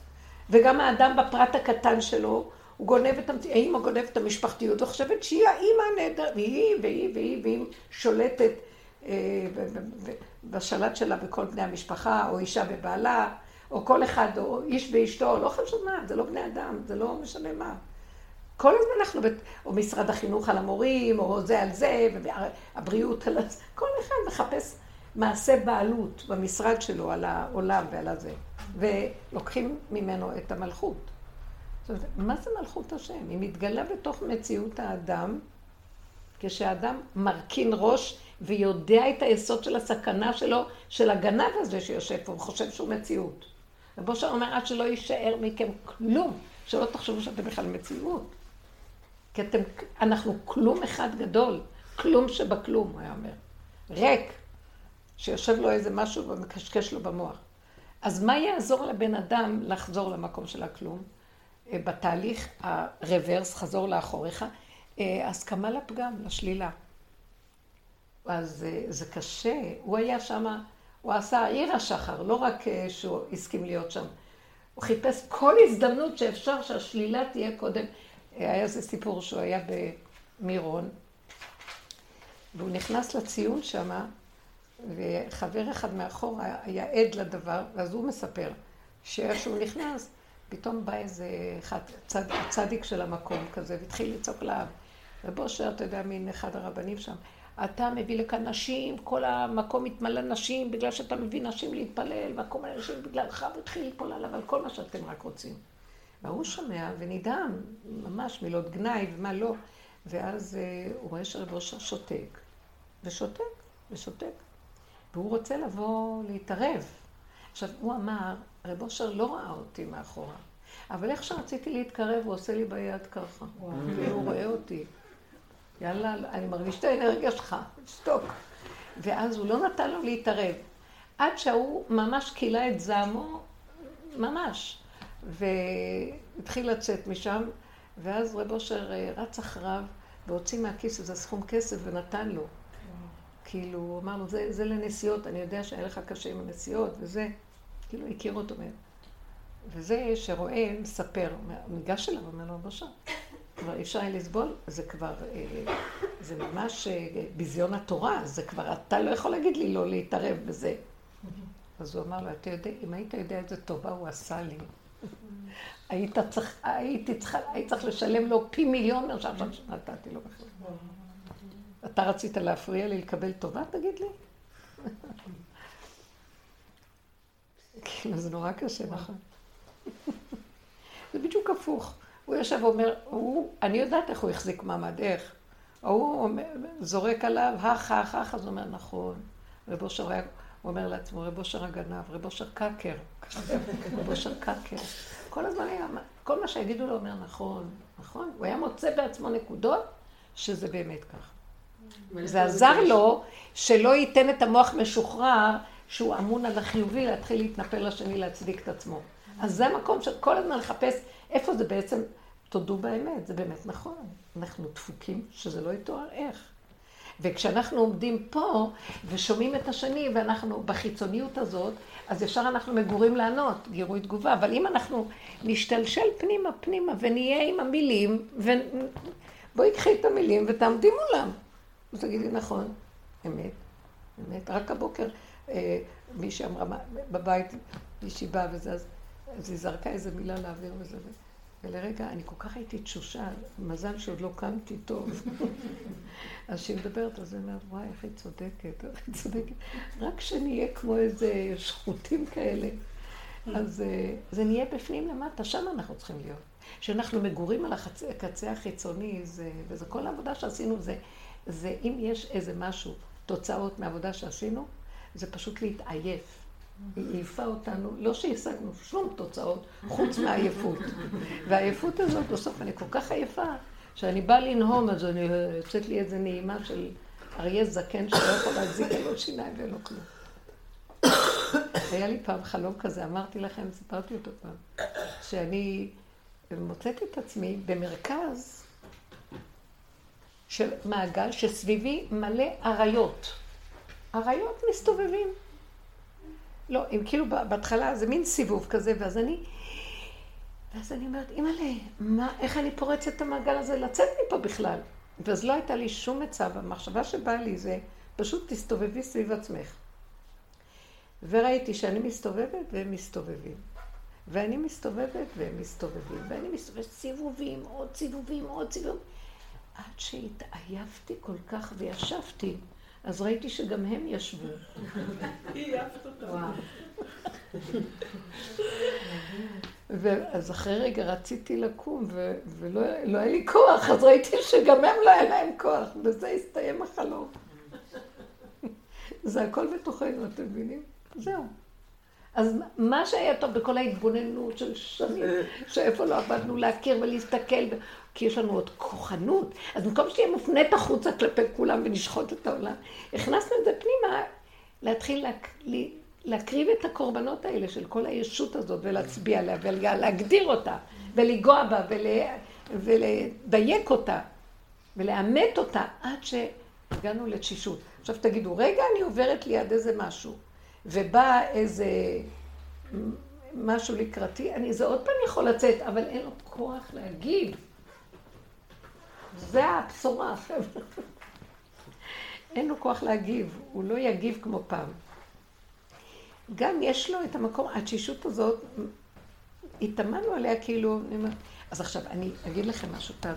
וגם האדם בפרט הקטן שלו, הוא גונב את, האמא גונבת את המשפחתיות, וחושבת שהיא האימא הנהדרת, והיא, והיא, והיא, והיא שולטת. אה, בשלט שלה בכל בני המשפחה, או אישה בבעלה, או כל אחד, או איש באשתו, לא חשוב מה, זה לא בני אדם, זה לא משנה מה. כל הזמן אנחנו, או משרד החינוך על המורים, או זה על זה, והבריאות על זה, כל אחד מחפש מעשה בעלות במשרד שלו על העולם ועל הזה, ולוקחים ממנו את המלכות. זאת אומרת, מה זה מלכות השם? היא מתגלה בתוך מציאות האדם, כשאדם מרכין ראש ויודע את היסוד של הסכנה שלו, של הגנב הזה שיושב פה וחושב שהוא מציאות. רבו שם אומר, עד שלא יישאר מכם כלום, שלא תחשבו שאתם בכלל מציאות. כי אתם, אנחנו כלום אחד גדול, כלום שבכלום, הוא היה אומר. ריק, שיושב לו איזה משהו ומקשקש לו במוח. אז מה יעזור לבן אדם לחזור למקום של הכלום? אה, בתהליך הרוורס, חזור לאחוריך, אה, הסכמה לפגם, לשלילה. אז אה, זה קשה. הוא היה שם, הוא עשה עיר השחר, לא רק אה, שהוא הסכים להיות שם. הוא חיפש כל הזדמנות שאפשר שהשלילה תהיה קודם. היה איזה סיפור שהוא היה במירון, והוא נכנס לציון שם, וחבר אחד מאחור היה עד לדבר, ואז הוא מספר שאיך שהוא נכנס, פתאום בא איזה אחד, צד, צדיק של המקום כזה, והתחיל לצעוק לאב. ובושר, אתה יודע, מין אחד הרבנים שם, אתה מביא לכאן נשים, כל המקום מתמלא נשים, בגלל שאתה מביא נשים להתפלל, והכל מלא נשים בגללך, והתחיל ליפול עליו על כל מה שאתם רק רוצים. והוא שומע ונדהם, ממש מילות גנאי ומה לא. ואז uh, הוא רואה שרב אושר שותק, ושותק, ושותק. והוא רוצה לבוא להתערב. עכשיו, הוא אמר, רב אושר לא ראה אותי מאחורה, אבל איך שרציתי להתקרב, הוא עושה לי ביד ככה. הוא רואה אותי. יאללה, אני מרגיש את האנרגיה שלך, שתוק. ואז הוא לא נתן לו להתערב. עד שההוא ממש כילה את זעמו, ממש. והתחיל לצאת משם, ואז רב אושר אה, רץ אחריו והוציא מהכיס איזה סכום כסף ונתן לו. כאילו, הוא אמר לו, זה, זה לנסיעות, אני יודע שהיה לך קשה עם הנסיעות, וזה, כאילו, הכיר אותו מהם. וזה שרואה, מספר, ניגש אליו, אומר לו, בבקשה, כבר אי אפשר היה לסבול, זה כבר, אה, זה ממש אה, ביזיון התורה, זה כבר, אתה לא יכול להגיד לי לא להתערב בזה. אז הוא אמר לו, אתה יודע, אם היית יודע איזה טובה הוא עשה לי, היית צריך, הייתי צריכה, היית צריך לשלם לו פי מיליון מעכשיו שנתתי לו בכלל. אתה רצית להפריע לי לקבל טובה, תגיד לי? כאילו, זה נורא קשה, נכון? זה בדיוק הפוך. הוא יושב ואומר, הוא, אני יודעת איך הוא החזיק מעמד, איך. הוא זורק עליו, הך, הך, הך, אז הוא אומר, נכון. רב אושר היה, הוא אומר לעצמו, רב אושר הגנב, רב אושר קקר. רב אושר קקר. כל הזמן היה, כל מה שיגידו לו אומר, נכון, נכון. הוא היה מוצא בעצמו נקודות שזה באמת ככה. זה עזר לו שלא ייתן את המוח משוחרר, שהוא אמון על החיובי, להתחיל להתנפל לשני, להצדיק את עצמו. אז זה המקום של כל הזמן לחפש איפה זה בעצם תודו באמת, זה באמת נכון. אנחנו דפוקים שזה לא יתואר איך. וכשאנחנו עומדים פה ושומעים את השני ואנחנו בחיצוניות הזאת, אז ישר אנחנו מגורים לענות, גירוי תגובה. אבל אם אנחנו נשתלשל פנימה פנימה ונהיה עם המילים, ובואי קחי את המילים ותעמדי מולם. אז תגידי, נכון, אמת, אמת. רק הבוקר אה, מישהי אמרה בבית, מישהי באה וזה, אז, היא זרקה איזה מילה לאוויר וזה. ולרגע, אני כל כך הייתי תשושה, מזל שעוד לא קמתי טוב. אז כשהיא מדברת, אז היא אומרת, וואי, איך היא צודקת, איך היא צודקת. רק שנהיה כמו איזה שחוטים כאלה. אז אה, זה נהיה בפנים למטה, שם אנחנו צריכים להיות. כשאנחנו מגורים על הקצה החיצוני, זה, וזה כל העבודה שעשינו, זה, זה אם יש איזה משהו, תוצאות מעבודה שעשינו, זה פשוט להתעייף. היא העיפה אותנו, לא שהשגנו שום תוצאות, חוץ מהעייפות. והעייפות הזאת, בסוף אני כל כך עייפה, שאני באה לנהום, אז אני, יוצאת לי איזה נעימה של אריה זקן שלא יכול להחזיק, אין לו שיניים לו כלום. היה לי פעם חלום כזה, אמרתי לכם, סיפרתי אותו פעם, שאני מוצאת את עצמי במרכז של מעגל שסביבי מלא אריות. אריות מסתובבים. לא, הם כאילו בהתחלה זה מין סיבוב כזה, ואז אני... ואז אני אומרת, אימא'לה, מה, איך אני פורצת את המעגל הזה לצאת מפה בכלל? ואז לא הייתה לי שום עצה, והמחשבה שבאה לי זה, פשוט תסתובבי סביב עצמך. וראיתי שאני מסתובבת והם מסתובבים. ואני מסתובבת והם מסתובבים. ואני מסתובבת סיבובים, עוד סיבובים, עוד סיבובים. עד שהתעייפתי כל כך וישבתי. אז ראיתי שגם הם ישבו. היא עייפת אותם. ואז אחרי רגע רציתי לקום, ולא לא היה לי כוח, אז ראיתי שגם הם לא היה להם כוח, וזה הסתיים החלום. זה הכל בתוכנו, אתם מבינים? זהו. אז מה שהיה טוב בכל ההתבוננות של שנים, שאיפה לא עבדנו להכיר ולהסתכל, כי יש לנו עוד כוחנות, אז במקום שתהיה מופנית החוצה כלפי כולם ונשחוט את העולם, הכנסנו את זה פנימה, להתחיל להק... להקריב את הקורבנות האלה של כל הישות הזאת ולהצביע עליה ולהגדיר אותה ולגוע בה ול... ולדייק אותה ולאמת אותה עד שהגענו לתשישות. עכשיו תגידו, רגע אני עוברת ליד איזה משהו ובא איזה משהו לקראתי, אני, זה עוד פעם יכול לצאת, אבל אין לו כוח להגיב. זה הבשורה, חבר'ה. אין לו כוח להגיב, הוא לא יגיב כמו פעם. גם יש לו את המקום, התשישות הזאת, התאמנו עליה כאילו, אז עכשיו, אני אגיד לכם משהו, טוב.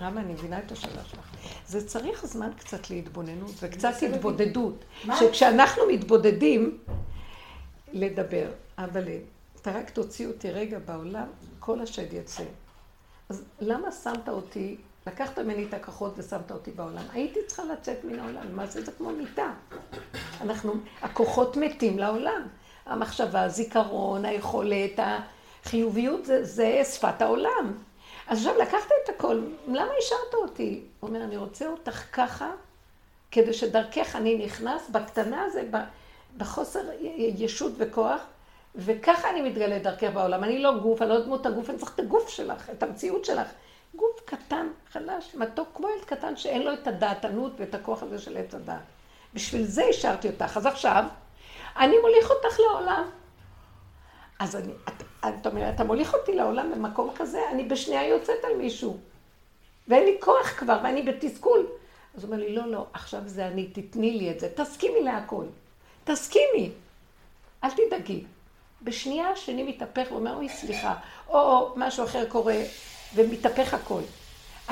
רמה, אני מבינה את השאלה שלך. זה צריך זמן קצת להתבוננות וקצת התבודדות. שכשאנחנו מתבודדים, לדבר. אבל אתה רק תוציא אותי רגע בעולם, כל השד יצא. אז למה שמת אותי לקחת ממני את הכוחות ושמת אותי בעולם. הייתי צריכה לצאת מן העולם, למעשה זה כמו מיטה. אנחנו, הכוחות מתים לעולם. המחשבה, הזיכרון, היכולת, החיוביות, זה, זה שפת העולם. אז עכשיו לקחת את הכל, למה השארת אותי? הוא אומר, אני רוצה אותך ככה, כדי שדרכך אני נכנס בקטנה הזה, בחוסר ישות וכוח, וככה אני מתגלה דרכך בעולם. אני לא גוף, אני לא דמות הגוף, אני צריך את הגוף שלך, את המציאות שלך. גוף קטן, חלש, מתוק, כמו ילד קטן שאין לו את הדעתנות ואת הכוח הזה של עץ הדעת. בשביל זה השארתי אותך. אז עכשיו, אני מוליך אותך לעולם. אז אני, את, את אומרת, אתה מוליך אותי לעולם במקום כזה, אני בשנייה יוצאת על מישהו. ואין לי כוח כבר, ואני בתסכול. אז הוא אומר לי, לא, לא, עכשיו זה אני, תתני לי את זה, תסכימי להכל. תסכימי. אל תדאגי. בשנייה השני מתהפך ואומר, אוי, סליחה, או, או משהו אחר קורה, ומתהפך הכל.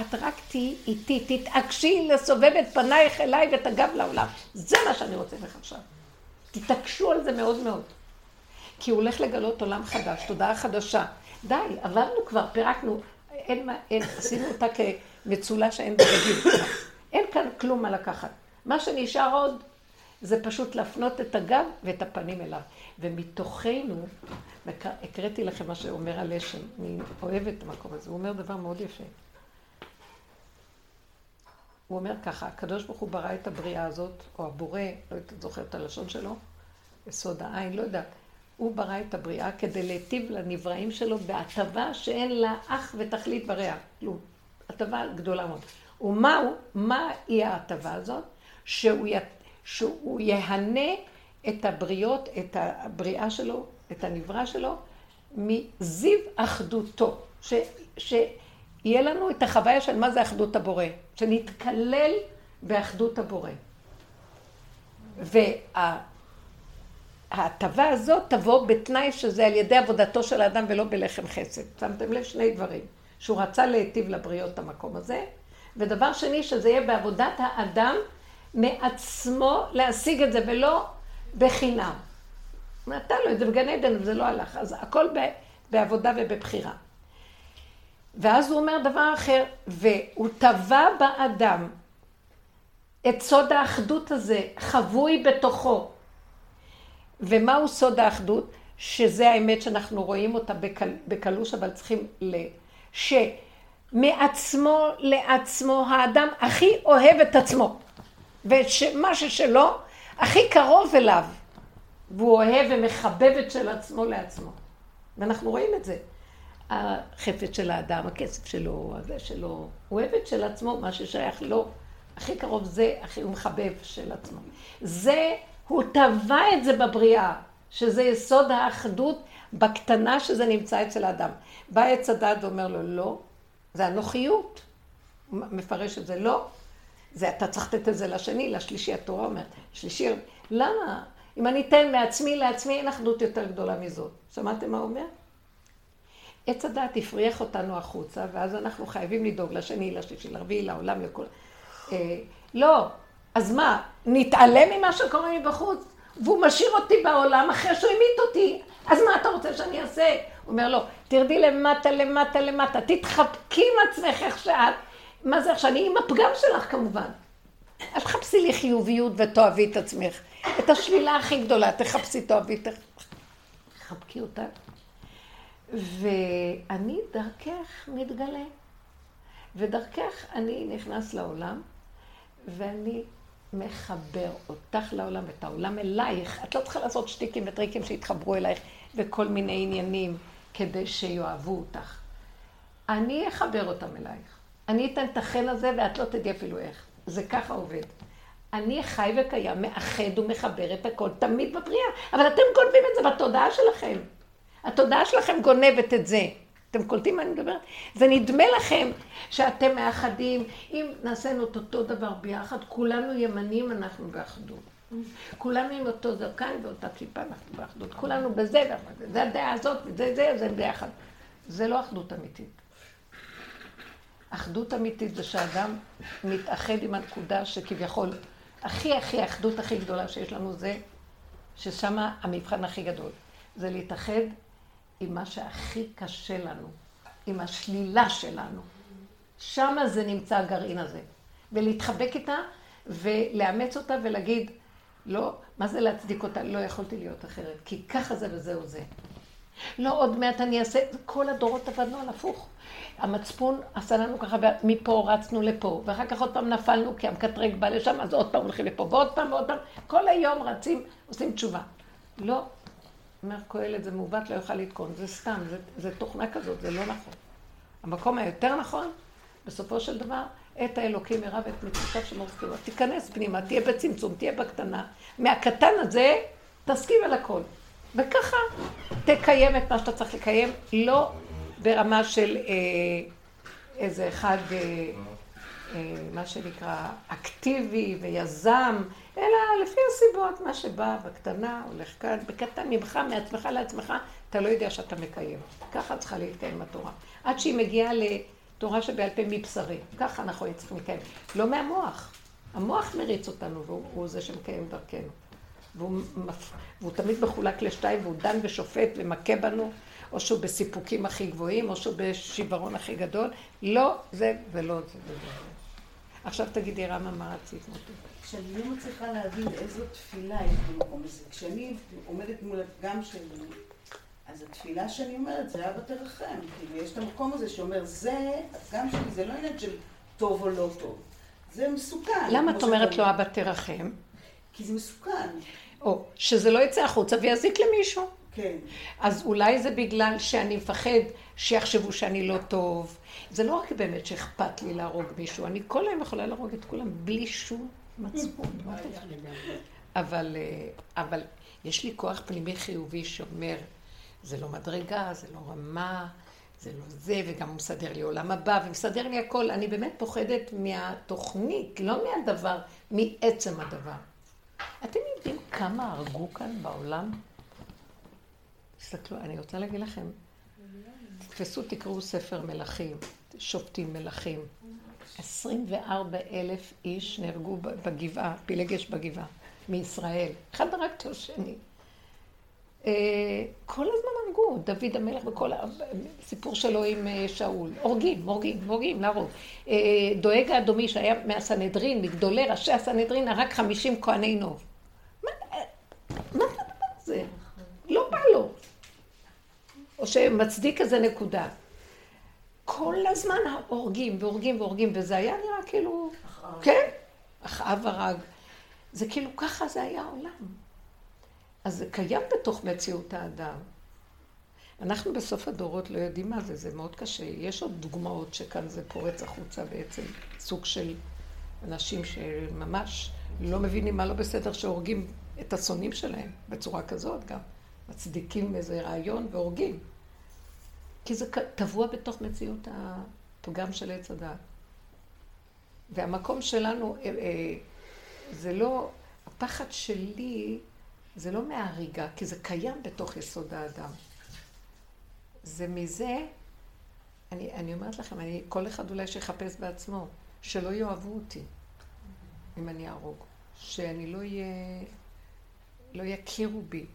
את רק תהיי איתי, תתעקשי לסובב את פנייך אליי ואת הגב לעולם. זה מה שאני רוצה לך עכשיו. תתעקשו על זה מאוד מאוד. כי הוא הולך לגלות עולם חדש, תודעה חדשה. די, עברנו כבר, פירקנו, אין מה, אין, עשינו אותה כמצולה שאין בגדים. אין כאן כלום מה לקחת. מה שנשאר עוד, זה פשוט להפנות את הגב ואת הפנים אליו. ומתוכנו, הקראתי לכם מה שאומר הלשם, אני אוהבת את המקום הזה, הוא אומר דבר מאוד יפה. הוא אומר ככה, הקדוש ברוך הוא ברא את הבריאה הזאת, או הבורא, לא יודעת, זוכרת את הלשון שלו, יסוד העין, לא יודעת. הוא ברא את הבריאה כדי להיטיב לנבראים שלו בהטבה שאין לה אח ותכלית ברע, כלום. הטבה גדולה מאוד. ומה מה היא ההטבה הזאת? שהוא, שהוא יהנה את הבריות, את הבריאה שלו, את הנברא שלו, מזיו אחדותו. ש, שיהיה לנו את החוויה של מה זה אחדות הבורא. שנתקלל באחדות הבורא. וההטבה הזאת תבוא בתנאי שזה על ידי עבודתו של האדם ולא בלחם חסד. שמתם לב שני דברים. שהוא רצה להיטיב לבריות את המקום הזה, ודבר שני, שזה יהיה בעבודת האדם מעצמו להשיג את זה, ולא בחינם. נתן לו את זה בגן עדן, וזה לא הלך. אז הכל בעבודה ובבחירה. ואז הוא אומר דבר אחר, והוא טבע באדם את סוד האחדות הזה, חבוי בתוכו. ומהו סוד האחדות? שזה האמת שאנחנו רואים אותה בקל, בקלוש, אבל צריכים ל... שמעצמו לעצמו האדם הכי אוהב את עצמו. ומה ששלו הכי קרוב אליו. והוא אוהב ומחבב את של עצמו לעצמו. ואנחנו רואים את זה. החפץ של האדם, הכסף שלו, הזה שלו, הוא אוהב את של עצמו, מה ששייך לו. הכי קרוב זה, הכי הוא מחבב של עצמו. זה, הוא טבע את זה בבריאה, שזה יסוד האחדות בקטנה שזה נמצא אצל האדם. בא עץ הדת ואומר לו, לא, זה אנוכיות. הוא מפרש את זה, לא. זה אתה צריך לתת את זה לשני, לשלישי, התורה אומרת. שלישי, למה? אם אני אתן מעצמי לעצמי, אין אחדות יותר גדולה מזאת. שמעתם מה הוא אומר? עץ הדת הפריח אותנו החוצה, ואז אנחנו חייבים לדאוג לשני, לשלישי, לרביעי, לעולם, לכל... אה, לא. אז מה, נתעלם ממה שקורה מבחוץ? והוא משאיר אותי בעולם אחרי שהוא המית אותי. אז מה אתה רוצה שאני אעשה? הוא אומר לו, תרדי למטה, למטה, למטה, תתחבקי עם עצמך איך שאת. מה זה עכשיו? אני עם הפגם שלך כמובן. אל תחפשי לי חיוביות ותאהבי את עצמך. את השלילה הכי גדולה, תחפשי, תאהבי, תחבקי אותה. ואני דרכך מתגלה. ודרכך אני נכנס לעולם, ואני מחבר אותך לעולם ואת העולם אלייך. את לא צריכה לעשות שטיקים וטריקים שיתחברו אלייך וכל מיני עניינים כדי שיאהבו אותך. אני אחבר אותם אלייך. אני אתן את החן הזה ואת לא תדעי אפילו איך. זה ככה עובד. אני חי וקיים, מאחד ומחבר את הכל תמיד בבריאה. אבל אתם גונבים את זה בתודעה שלכם. התודעה שלכם גונבת את זה. אתם קולטים מה אני מדברת? זה נדמה לכם שאתם מאחדים, אם נעשינו את אותו דבר ביחד, כולנו ימנים, אנחנו באחדות. כולנו עם אותו זרקן ואותה כיפה, אנחנו באחדות. כולנו בזה, זה הדעה הזאת, וזה זה, זה ביחד. זה לא אחדות אמיתית. אחדות אמיתית זה שאדם מתאחד עם הנקודה שכביכול, הכי הכי אחדות הכי גדולה שיש לנו זה, ששם המבחן הכי גדול. זה להתאחד עם מה שהכי קשה לנו, עם השלילה שלנו. שם זה נמצא הגרעין הזה. ולהתחבק איתה ולאמץ אותה ולהגיד, לא, מה זה להצדיק אותה? לא יכולתי להיות אחרת, כי ככה זה וזהו זה. לא, עוד מעט אני אעשה, כל הדורות עבדנו על הפוך. המצפון עשה לנו ככה, מפה רצנו לפה, ואחר כך עוד פעם נפלנו כי המקטרג בא לשם, אז עוד פעם הולכים לפה, ועוד פעם ועוד פעם, כל היום רצים, עושים תשובה. לא, אומר קהלת, זה מעוות, לא יוכל לתקון, זה סתם, זה, זה תוכנה כזאת, זה לא נכון. המקום היותר נכון, בסופו של דבר, את האלוקים מרב את מצוותיו שמוזכירות. תיכנס פנימה, תהיה בצמצום, תהיה בקטנה. מהקטן הזה, תסכים על הכל. וככה תקיים את מה שאתה צריך לקיים, לא ברמה של אה, איזה אחד, אה, אה, מה שנקרא, אקטיבי ויזם, אלא לפי הסיבות, מה שבא בקטנה, הולך כאן, בקטן ממך, מעצמך לעצמך, אתה לא יודע שאתה מקיים. ככה צריכה להתקיים התורה. עד שהיא מגיעה לתורה שבעל פה מבשרי. ככה אנחנו צריכים לקיים. לא מהמוח. המוח מריץ אותנו, והוא זה שמקיים דרכנו. והוא, והוא תמיד מחולק לשתיים, והוא דן ושופט ומכה בנו, או שהוא בסיפוקים הכי גבוהים, או שהוא בשיוורון הכי גדול. לא זה ולא זה ולא זה. עכשיו תגידי, רמה, מה רצית מוטי? כשאני לא מצליחה להבין איזו תפילה יש במקום הזה. כשאני עומדת מול הפגם שלי, אז התפילה שאני אומרת, זה אבא תרחם. כאילו, יש את המקום הזה שאומר, זה, הפגם שלי, זה לא עניין של טוב או לא טוב. זה מסוכן. למה את אומרת לו אבא תרחם? כי זה מסוכן. או שזה לא יצא החוצה ויזיק למישהו. כן. אז אולי זה בגלל שאני מפחד שיחשבו שאני לא טוב. זה לא רק באמת שאכפת לי להרוג מישהו, אני כל היום יכולה להרוג את כולם בלי שום מצפון. אבל, אה, אבל יש לי כוח פנימי חיובי שאומר, זה לא מדרגה, זה לא רמה, זה לא זה, וגם הוא מסדר לי עולם הבא, ומסדר לי הכל. אני באמת פוחדת מהתוכנית, לא מהדבר, מעצם הדבר. אתם יודעים כמה הרגו כאן בעולם? תסתכלו, אני רוצה להגיד לכם, תתפסו, תקראו ספר מלכים, שופטים מלכים. 24 אלף איש נהרגו בגבעה, פילגש בגבעה, מישראל. אחד הרג את השני. אה, כל הזמן הרגו, דוד המלך וכל הסיפור שלו עם אה, שאול. הורגים, הורגים, הורגים, להרוג. אה, דואג האדומי שהיה מהסנהדרין, מגדולי ראשי הסנהדרין, הרג 50 כהני נוב. מה זה הדבר הזה? לא בא לו. או שמצדיק איזה נקודה. כל הזמן הורגים והורגים והורגים, וזה היה נראה כאילו... אחאב. כן, אחאב הרג. זה כאילו ככה זה היה העולם. אז זה קיים בתוך מציאות האדם. אנחנו בסוף הדורות לא יודעים מה זה, זה מאוד קשה. יש עוד דוגמאות שכאן זה פורץ החוצה בעצם, סוג של אנשים שממש לא מבינים מה לא בסדר, שהורגים את השונאים שלהם בצורה כזאת גם. מצדיקים איזה רעיון והורגים. כי זה טבוע בתוך מציאות הפגם של עץ הדעת. והמקום שלנו, אה, אה, זה לא, הפחד שלי זה לא מההריגה, כי זה קיים בתוך יסוד האדם. זה מזה, אני, אני אומרת לכם, אני, כל אחד אולי שיחפש בעצמו, שלא יאהבו אותי אם אני אהרוג. שאני לא אהיה, לא יכירו בי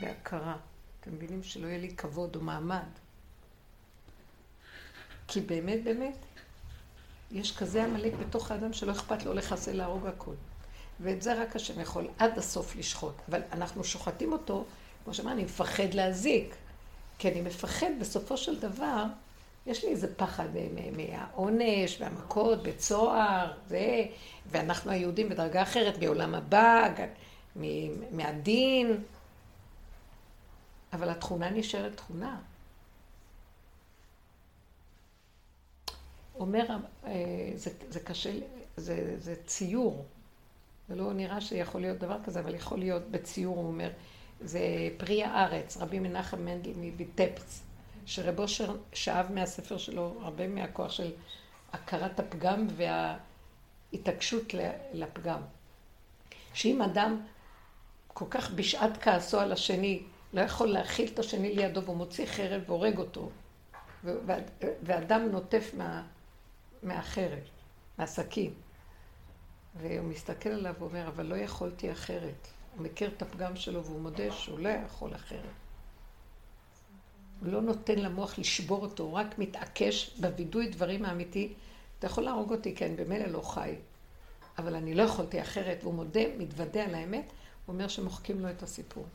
בהכרה. אתם מבינים? שלא יהיה לי כבוד או מעמד. כי באמת, באמת, יש כזה עמלק בתוך האדם שלא אכפת לו לחסל להרוג הכל. ואת זה רק השם יכול עד הסוף לשחוט. אבל אנחנו שוחטים אותו, כמו שאמר, אני מפחד להזיק. כי אני מפחד בסופו של דבר, יש לי איזה פחד מהעונש, והמכות, בית סוהר, זה, ואנחנו היהודים בדרגה אחרת, בעולם הבא, מהדין. אבל התכונה נשארת תכונה. אומר, אה, זה, זה קשה, זה, זה ציור. זה לא נראה שיכול להיות דבר כזה, אבל יכול להיות בציור, הוא אומר, זה פרי הארץ, רבי מנחם מנדל מביטפץ, שרבו שאב מהספר שלו הרבה מהכוח של הכרת הפגם וההתעקשות לפגם. שאם אדם כל כך בשעת כעסו על השני, לא יכול להכיל את השני לידו והוא מוציא חרב והורג אותו, ואדם נוטף מה, מהחרב, מהסכין. והוא מסתכל עליו ואומר, אבל לא יכולתי אחרת. הוא מכיר את הפגם שלו והוא מודה שהוא לא יכול אחרת. הוא לא נותן למוח לשבור אותו, הוא רק מתעקש בווידוי דברים האמיתי. אתה יכול להרוג אותי, כן, במילא לא חי. אבל אני לא יכולתי אחרת, והוא מודה, מתוודה על האמת, הוא אומר שמוחקים לו את הסיפור.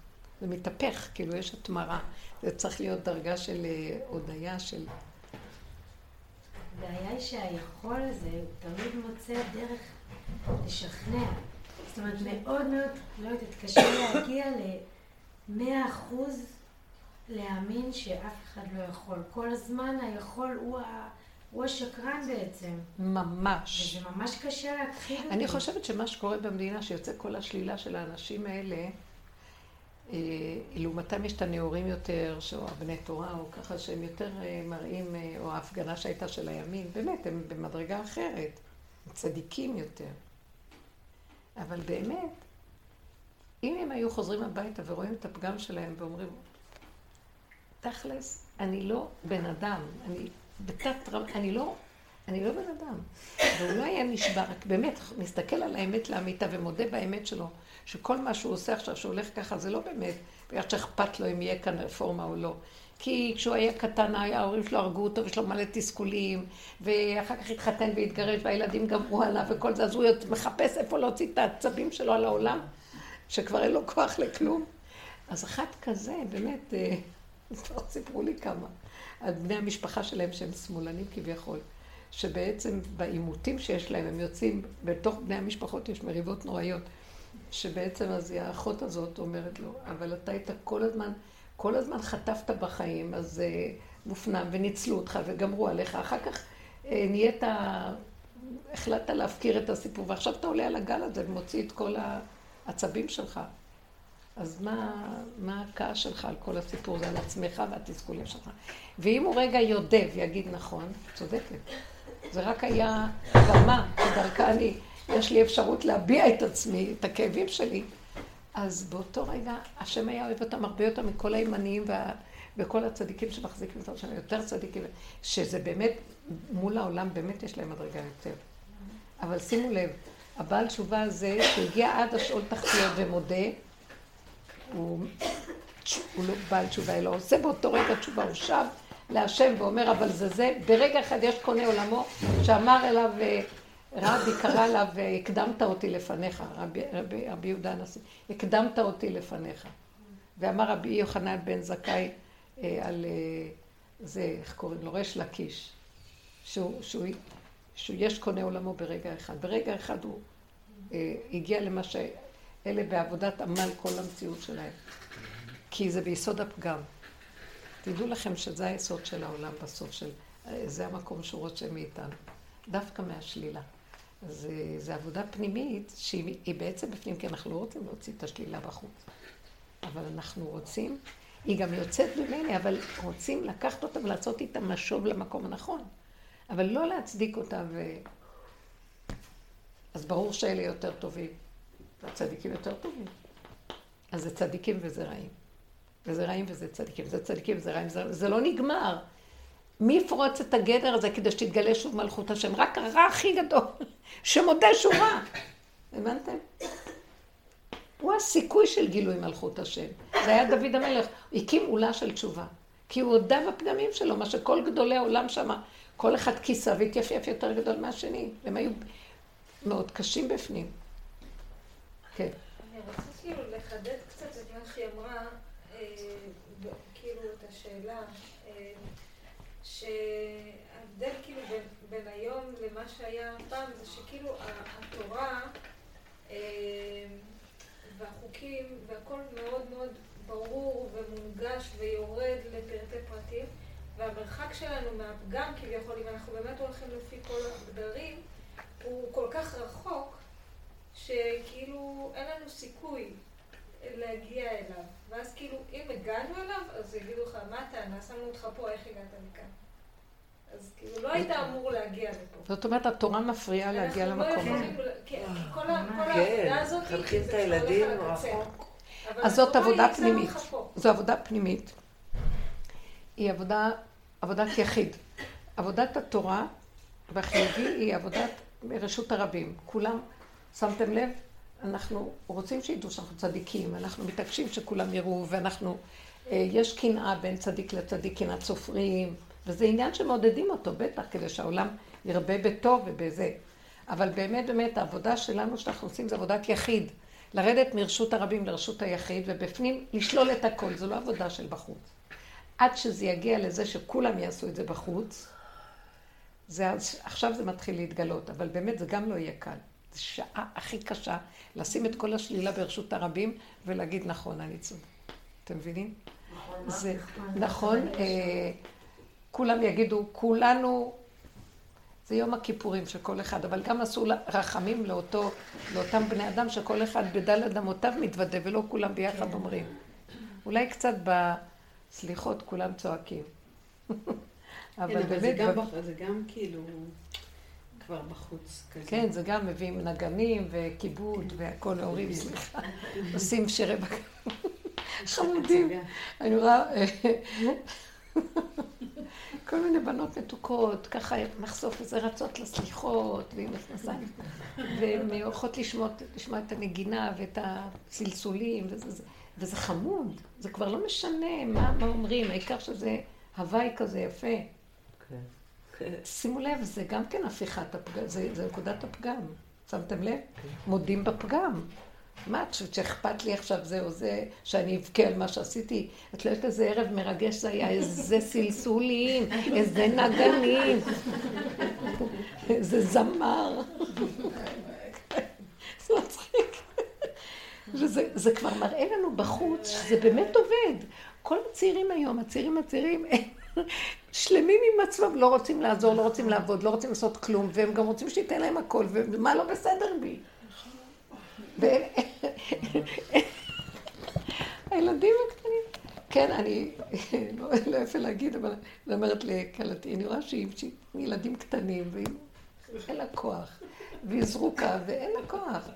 זה מתהפך, כאילו יש התמרה. זה צריך להיות דרגה של אה, הודיה, של... הבעיה היא שהיכול הזה, הוא תמיד מוצא דרך לשכנע. זאת אומרת, מאוד מאוד, לא יודעת, קשה להגיע למאה אחוז להאמין שאף אחד לא יכול. כל הזמן היכול הוא, ה... הוא השקרן בעצם. ממש. וזה ממש קשה אותו. אני חושבת שמה שקורה במדינה, שיוצא כל השלילה של האנשים האלה, אה, לעומתם יש את הנאורים יותר, או הבני תורה, או ככה שהם יותר אה, מראים, אה, או ההפגנה שהייתה של הימין, באמת, הם במדרגה אחרת, צדיקים יותר. אבל באמת, אם הם היו חוזרים הביתה ורואים את הפגם שלהם ואומרים, תכלס, אני לא בן אדם, אני בתת רב, אני לא, אני לא בן אדם. והוא לא היה נשבע, רק באמת מסתכל על האמת לאמיתה ומודה באמת שלו, שכל מה שהוא עושה עכשיו, שהוא הולך ככה, זה לא באמת, בגלל שאכפת לו אם יהיה כאן רפורמה או לא. כי כשהוא היה קטן, ההורים שלו הרגו אותו ויש לו מלא תסכולים, ואחר כך התחתן והתגרש והילדים גמרו עליו וכל זה, אז הוא מחפש איפה להוציא את העצבים שלו על העולם, שכבר אין לו כוח לכלום. אז אחת כזה, באמת, אה, כבר סיפרו לי כמה, על בני המשפחה שלהם שהם שמאלנים כביכול, שבעצם בעימותים שיש להם, הם יוצאים, בתוך בני המשפחות יש מריבות נוראיות, שבעצם אז האחות הזאת אומרת לו, אבל אתה היית כל הזמן כל הזמן חטפת בחיים, אז אה, מופנם וניצלו אותך וגמרו עליך. אחר כך אה, נהיית, החלטת להפקיר את הסיפור, ועכשיו אתה עולה על הגל הזה ומוציא את כל העצבים שלך. אז מה, מה הכעס שלך על כל הסיפור הזה, על עצמך והתסכולים שלך? ואם הוא רגע יודה ויגיד נכון, צודקת. זה רק היה במה, שדרכה אני, יש לי אפשרות להביע את עצמי, את הכאבים שלי. אז באותו רגע, השם היה אוהב אותם הרבה יותר מכל הימניים וה... וכל הצדיקים שמחזיקים אותם שם, יותר צדיקים, שזה באמת, מול העולם באמת יש להם מדרגה יותר. אבל שימו לב, הבעל תשובה הזה, שהגיע עד השאול תחתיות ומודה, הוא, הוא לא בעל תשובה, אלא עושה באותו רגע תשובה, הוא שב להשם ואומר, אבל זה זה, ברגע אחד יש קונה עולמו, שאמר אליו, רבי קרא לה והקדמת אותי לפניך, רבי, רבי, רבי יהודה הנשיא, הקדמת אותי לפניך. ואמר רבי יוחנן בן זכאי אה, על אה, זה, איך קוראים לו? ריש לקיש, שהוא, שהוא, שהוא יש קונה עולמו ברגע אחד. ברגע אחד הוא אה, הגיע למה שאלה בעבודת עמל כל המציאות שלהם. כי זה ביסוד הפגם. תדעו לכם שזה היסוד של העולם בסוף של... אה, זה המקום שהוא רוצה מאיתנו. דווקא מהשלילה. אז זו עבודה פנימית שהיא בעצם בפנים, כי אנחנו לא רוצים להוציא את השלילה בחוץ. אבל אנחנו רוצים, היא גם יוצאת ממני, אבל רוצים לקחת אותה ולעשות איתה משוב למקום הנכון. אבל לא להצדיק אותה ו... אז ברור שאלה יותר טובים, והצדיקים יותר טובים. אז זה צדיקים וזה רעים. וזה רעים וזה צדיקים, זה צדיקים וזה רעים, זה, זה לא נגמר. מי יפרוץ את הגדר הזה כדי שתתגלה שוב מלכות השם? רק הרע הכי גדול, שמודה שהוא רע. הבנתם? הוא הסיכוי של גילוי מלכות השם. זה היה דוד המלך, הקים עולה של תשובה. כי הוא הודה בפגמים שלו, מה שכל גדולי העולם שם, כל אחד כיסה והתייפייף יותר גדול מהשני. הם היו מאוד קשים בפנים. כן. אני רוצה כאילו לחדד קצת את מה שהיא אמרה, אה, כאילו את השאלה. שההבדל כאילו בין, בין היום למה שהיה פעם זה שכאילו התורה אה, והחוקים והכל מאוד מאוד ברור ומונגש ויורד לפרטי פרטים והמרחק שלנו מהפגם כביכול, אם אנחנו באמת הולכים לפי כל הגדרים, הוא כל כך רחוק שכאילו אין לנו סיכוי להגיע אליו. ואז כאילו, אם הגענו אליו, אז יגידו לך, מה הטענה? שמנו אותך פה, איך הגעת מכאן? אז כאילו לא היית אמור להגיע לפה. זאת אומרת, התורה מפריעה להגיע למקום הזה. לא כי כל העבודה הזאת, כן, מחנכים את הילדים רחוק. אז זאת עבודה פנימית. זו עבודה פנימית. היא עבודה, עבודת יחיד. עבודת התורה והחיובי היא עבודת רשות הרבים. כולם, שמתם לב? אנחנו רוצים שידעו שאנחנו צדיקים, אנחנו מתעקשים שכולם יראו, ואנחנו, אה, יש קנאה בין צדיק לצדיק, קנאת סופרים. וזה עניין שמעודדים אותו, בטח, כדי שהעולם ירבה בטוב ובזה. אבל באמת, באמת, העבודה שלנו שאנחנו עושים זה עבודת יחיד. לרדת מרשות הרבים לרשות היחיד, ובפנים לשלול את הכל, זו לא עבודה של בחוץ. עד שזה יגיע לזה שכולם יעשו את זה בחוץ, זה, עכשיו זה מתחיל להתגלות, אבל באמת זה גם לא יהיה קל. זו שעה הכי קשה לשים את כל השלילה ברשות הרבים ולהגיד נכון, אני צודק. אתם מבינים? נכון, זה, נכון, אה, כולם יגידו, כולנו, זה יום הכיפורים של כל אחד, אבל גם עשו רחמים לאותו, לאותם בני אדם שכל אחד בדלת אמותיו מתוודה ולא כולם ביחד כן. אומרים. אולי קצת בסליחות כולם צועקים. אבל כן, באמת... זה גם, זה גם כאילו כבר בחוץ כזה. כן, זה גם מביאים נגנים וכיבוד והכל, להורים, סליחה, עושים שירי בקר. חמודים. אני רואה... כל מיני בנות מתוקות, ככה נחשוף איזה רצות לסליחות, ועם מכנסיים, והן הולכות לשמוע, לשמוע את הנגינה ואת הצלצולים, וזה, וזה חמוד, זה כבר לא משנה מה, מה אומרים, העיקר שזה הוואי כזה יפה. כן. שימו לב, זה גם כן הפיכת הפגם, זה, זה נקודת הפגם. שמתם לב? כן. מודים בפגם. מה את חושבת שאכפת לי עכשיו זה או זה, שאני אבכה על מה שעשיתי? את לא יודעת איזה ערב מרגש זה היה, איזה סלסולים, איזה נגנים, איזה זמר. זה מצחיק. וזה כבר מראה לנו בחוץ שזה באמת עובד. כל הצעירים היום, הצעירים הצעירים, שלמים עם עצמם, לא רוצים לעזור, לא רוצים לעבוד, לא רוצים לעשות כלום, והם גם רוצים שייתן להם הכל, ומה לא בסדר בי? הילדים הקטנים. כן, אני לא, לא יפה להגיד, אבל אני אומרת לכלתי, אני רואה שהיא ילדים קטנים, ואין לה כוח, והיא זרוקה, ואין לה כוח.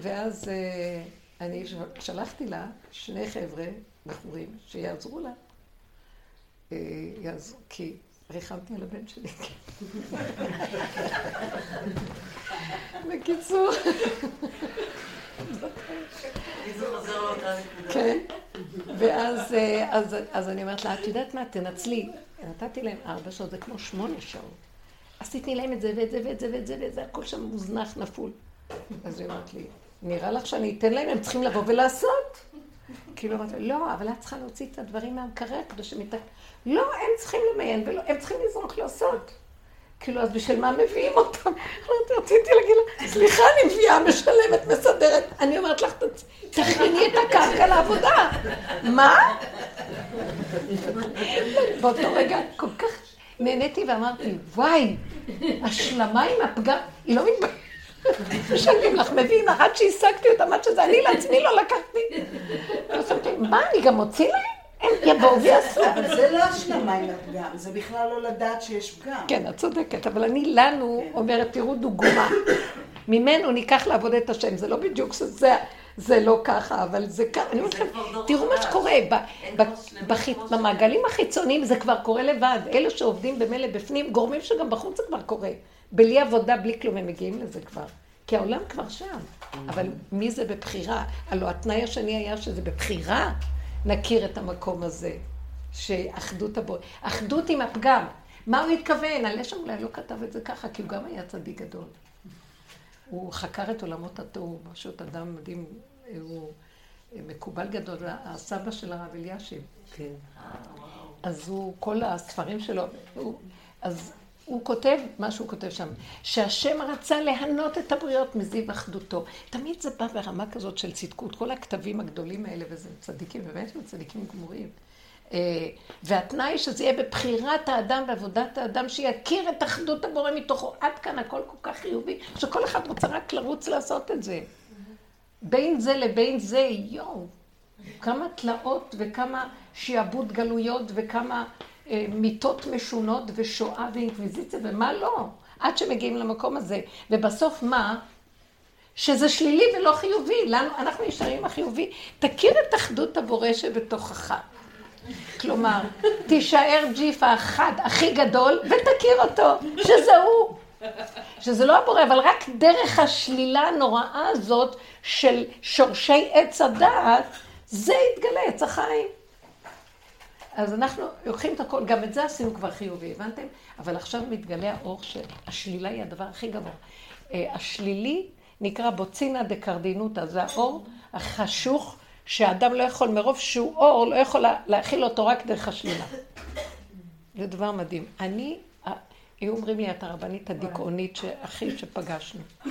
ואז אה, אני שלחתי לה שני חבר'ה, בחורים, שיעזרו לה. אה, כי ריחמתי על הבן שלי. בקיצור. כן, ואז אה, אז, אז אני אומרת לה, את יודעת מה, תנצלי. נתתי להם ארבע שעות, זה כמו שמונה שעות. אז תתני להם את זה ואת זה ואת זה ואת זה ואת זה, הכל שם מוזנח, נפול. אז היא אומרת לי, נראה לך שאני אתן להם, הם צריכים לבוא ולעשות. כאילו אמרתי, לא, אבל את צריכה להוציא את הדברים מהמקרר כדי שמתק... לא, הם צריכים למיין, ולא, הם צריכים לזרוק לעשות. כאילו, אז בשביל מה מביאים אותם? אמרתי, רציתי להגיד לה, סליחה, אני מביאה, משלמת, מסדרת. אני אומרת לך, תכיני את הקרקע לעבודה. מה? באותו רגע כל כך נהניתי ואמרתי, וואי, השלמה עם הפגם, היא לא מתביישת. משלמים לך, מביאים לך, עד שהשגתי אותם, עד שזה, אני לעצמי לא לקחתי. מה, אני גם מוציא להם? הם יבואו ויעשו. אבל זה לא השלמה עם הפגם, זה בכלל לא לדעת שיש פגם. כן, את צודקת, אבל אני לנו כן. אומרת, תראו דוגמה. ממנו ניקח לעבוד את השם, זה לא בדיוק שזה... זה לא ככה, אבל זה ככה, אני אומרת לכם, תראו מה שקורה, במעגלים החיצוניים זה כבר קורה לבד, אלה שעובדים במילא בפנים, גורמים שגם בחוץ זה כבר קורה, בלי עבודה, בלי כלום, הם מגיעים לזה כבר, כי העולם כבר שם, אבל מי זה בבחירה? הלוא התנאי השני היה שזה בבחירה נכיר את המקום הזה, שאחדות הבורא, אחדות עם הפגם. מה הוא התכוון? הלשם אולי לא כתב את זה ככה, כי הוא גם היה צדיק גדול. הוא חקר את עולמות התוהו, פשוט אדם מדהים, הוא מקובל גדול, הסבא של הרב אלישיב. כן. אז הוא, כל הספרים שלו, הוא, אז הוא כותב, מה שהוא כותב שם, שהשם רצה להנות את הבריות מזיו אחדותו. תמיד זה בא ברמה כזאת של צדקות, כל הכתבים הגדולים האלה, וזה צדיקים, באמת הם צדיקים גמורים. אה, והתנאי שזה יהיה בבחירת האדם ועבודת האדם, שיכיר את אחדות הבורא מתוכו. עד כאן הכל כל כך חיובי, שכל אחד רוצה רק לרוץ לעשות את זה. בין זה לבין זה, יואו, כמה תלאות וכמה שיעבוד גלויות וכמה אה, מיטות משונות ושואה ואינקוויזיציה ומה לא, עד שמגיעים למקום הזה. ובסוף מה? שזה שלילי ולא חיובי. לנו, אנחנו נשארים החיובי. תכיר את אחדות הבורא שבתוכך. כלומר, תישאר ג'יף האחד הכי גדול ותכיר אותו, שזה הוא. שזה לא הבורא, אבל רק דרך השלילה הנוראה הזאת של שורשי עץ הדעת, זה יתגלה עץ החיים. אז אנחנו לוקחים את הכל, גם את זה עשינו כבר חיובי, הבנתם? אבל עכשיו מתגלה האור שהשלילה היא הדבר הכי גבוה. אה, השלילי נקרא בוצינה דקרדינותא, זה האור החשוך שאדם לא יכול, מרוב שהוא אור, לא יכול להכיל אותו רק דרך השלילה. זה דבר מדהים. אני, היו אומרים לי, את הרבנית הדיכאונית הכי שפגשנו.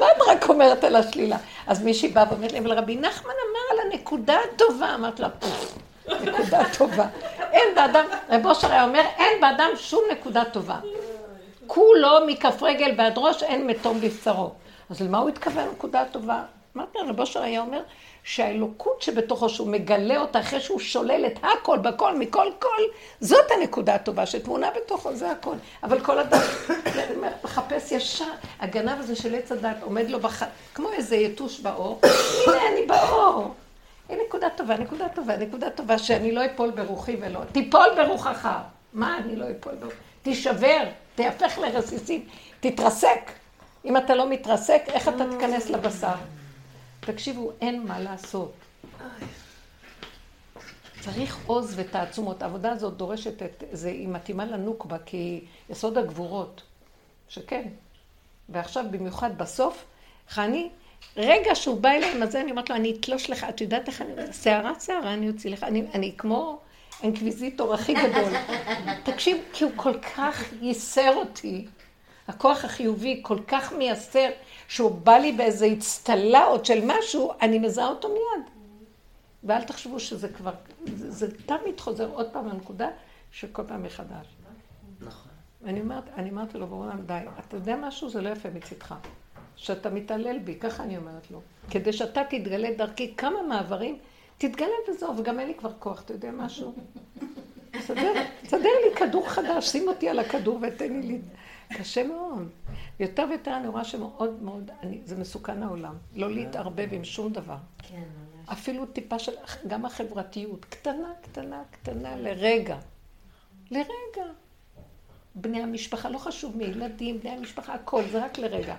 מה את רק אומרת על השלילה? אז מישהי באה ואומרת לי, אבל רבי נחמן אמר על הנקודה הטובה. אמרת לה, נקודה טובה. אין באדם, רב אושר היה אומר, אין באדם שום נקודה טובה. כולו מכף רגל ועד ראש, אין מתום בבשרו. אז למה הוא התכוון נקודה טובה? אמרתי, רב אושר היה אומר שהאלוקות שבתוכו, שהוא מגלה אותה אחרי שהוא שולל את הכל, בכל, מכל כל, זאת הנקודה הטובה שטמונה בתוכו, זה הכל. אבל כל אדם מחפש ישר, הגנב הזה של עץ הדת עומד לו בח... כמו איזה יתוש באור, הנה אני באור. היא נקודה טובה, נקודה טובה, נקודה טובה, שאני לא אפול ברוחי ולא, תיפול ברוחך. מה אני לא אפול ברוחי? תישבר, תהפך לרסיסים, תתרסק. אם אתה לא מתרסק, איך אתה תיכנס לבשר? תקשיבו, אין מה לעשות. צריך עוז ותעצומות. העבודה הזאת דורשת את זה, היא מתאימה לנוקבה, כי יסוד הגבורות, שכן. ועכשיו, במיוחד בסוף, חני, רגע שהוא בא אליי עם הזה, אני אומרת לו, אני אתלוש לך, את יודעת איך אני... שערה, שערה, אני אוציא לך. אני, אני כמו אינקוויזיטור הכי גדול. תקשיב, כי הוא כל כך ייסר אותי. הכוח החיובי כל כך מייסר, שהוא בא לי באיזה אצטלה עוד של משהו, אני מזהה אותו מיד. ואל תחשבו שזה כבר, זה, זה תמיד חוזר עוד פעם לנקודה שכל פעם מחדש. נכון. אני אומרת, אני אמרתי לו, בעולם, די, אתה יודע משהו? זה לא יפה מצידך. שאתה מתעלל בי, ככה אני אומרת לו. כדי שאתה תתגלה דרכי כמה מעברים, תתגלה וזהו, וגם אין לי כבר כוח, אתה יודע משהו? תסדר, תסדר לי כדור חדש, שים אותי על הכדור ותן לי... קשה מאוד. יותר ויותר אני רואה שמאוד מאוד, אני, זה מסוכן העולם. לא להתערבב עם שום דבר. כן, ממש. אפילו טיפה של, גם החברתיות, קטנה, קטנה, קטנה, לרגע. לרגע. בני המשפחה, לא חשוב מי, ילדים, בני המשפחה, הכל, זה רק לרגע.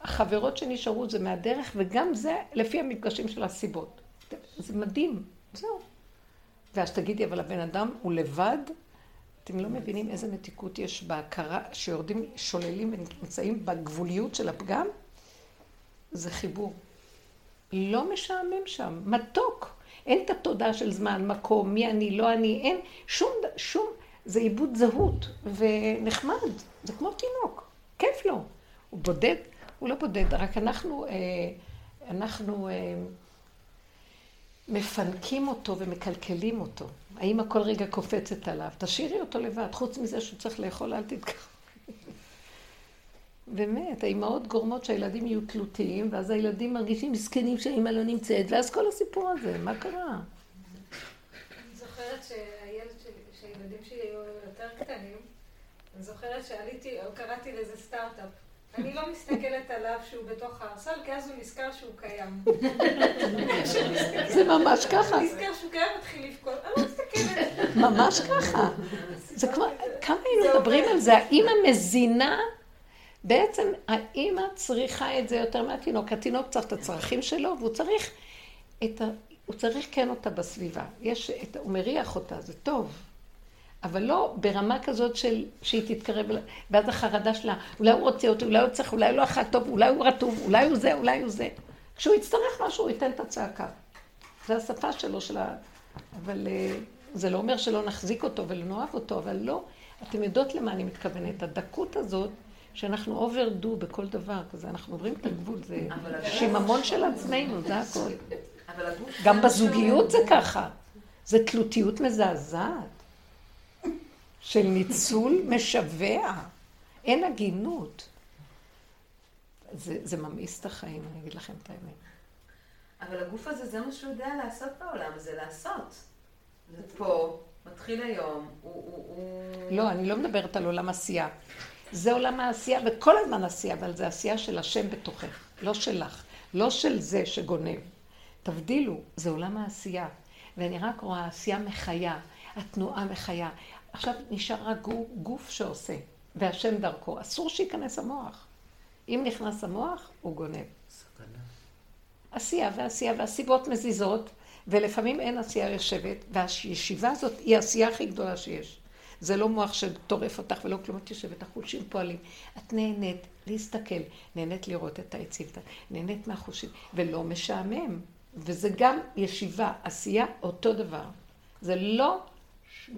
החברות שנשארו זה מהדרך, וגם זה לפי המפגשים של הסיבות. זה מדהים, זהו. ואז תגידי, אבל הבן אדם הוא לבד? אתם לא מבינים איזה מתיקות יש בהכרה, שיורדים, שוללים ונמצאים בגבוליות של הפגם? זה חיבור. לא משעמם שם, מתוק. אין את התודעה של זמן, מקום, מי אני, לא אני, אין שום, שום, זה עיבוד זהות, ונחמד, זה כמו תינוק, כיף לו. הוא בודד, הוא לא בודד, רק אנחנו, אה, אנחנו אה, מפנקים אותו ומקלקלים אותו. האמא כל רגע קופצת עליו, תשאירי אותו לבד, חוץ מזה שהוא צריך לאכול, אל תתקח. באמת, האימהות גורמות שהילדים יהיו תלותיים, ואז הילדים מרגישים מסכנים שהאימא לא נמצאת, ואז כל הסיפור הזה, מה קרה? אני זוכרת שהילדים שלי היו יותר קטנים, אני זוכרת שעליתי, או קראתי לזה סטארט-אפ. אני לא מסתכלת עליו שהוא בתוך הארסל, כי אז הוא נזכר שהוא קיים. זה ממש ככה, הוא נזכר שהוא קיים, מתחיל לבכות. אני לא מסתכלת. ממש ככה. זה כבר, כמה היינו מדברים עובד. על זה, האימא מזינה, בעצם האימא צריכה את זה יותר מהתינוק. התינוק צריך את הצרכים שלו, והוא צריך את ה... הוא צריך כן אותה בסביבה. יש את... הוא מריח אותה, זה טוב. אבל לא ברמה כזאת של שהיא תתקרב, ואז החרדה שלה, אולי הוא רוצה אותי, אולי הוא צריך, אולי לא אכל טוב, אולי הוא רטוב, אולי הוא זה, אולי הוא זה. כשהוא יצטרך משהו, הוא ייתן את הצעקה. זה השפה שלו, של ה... אבל אה, זה לא אומר שלא נחזיק אותו ולא נאהב אותו, אבל לא. אתם יודעות למה אני מתכוונת. הדקות הזאת, שאנחנו אוברדו בכל דבר כזה, אנחנו עוברים את הגבול, זה שיממון של עצמנו, זה הגוף... גם בזוגיות זה ככה. זה תלותיות מזעזעת. של ניצול משווע. אין הגינות. זה, זה ממאיס את החיים, אני אגיד לכם את האמת. אבל הגוף הזה, זה מה שהוא יודע לעשות בעולם, זה לעשות. זה פה, מתחיל היום, הוא... הוא, הוא... לא, אני לא מדברת על עולם עשייה. זה עולם העשייה, וכל הזמן עשייה, אבל זה עשייה של השם בתוכך, לא שלך, לא של זה שגונב. תבדילו, זה עולם העשייה. ואני רק רואה עשייה מחיה, התנועה מחיה. עכשיו נשאר רק גוף, שעושה, והשם דרכו. אסור שייכנס המוח. אם נכנס המוח, הוא גונב. סכנה. עשייה ועשייה, והסיבות מזיזות, ולפעמים אין עשייה יושבת, והישיבה הזאת היא העשייה הכי גדולה שיש. זה לא מוח שטורף אותך ולא כלום, את יושבת, החושים פועלים. את נהנית להסתכל, נהנית לראות את העצים, נהנית מהחושים, ולא משעמם. וזה גם ישיבה, עשייה, אותו דבר. זה לא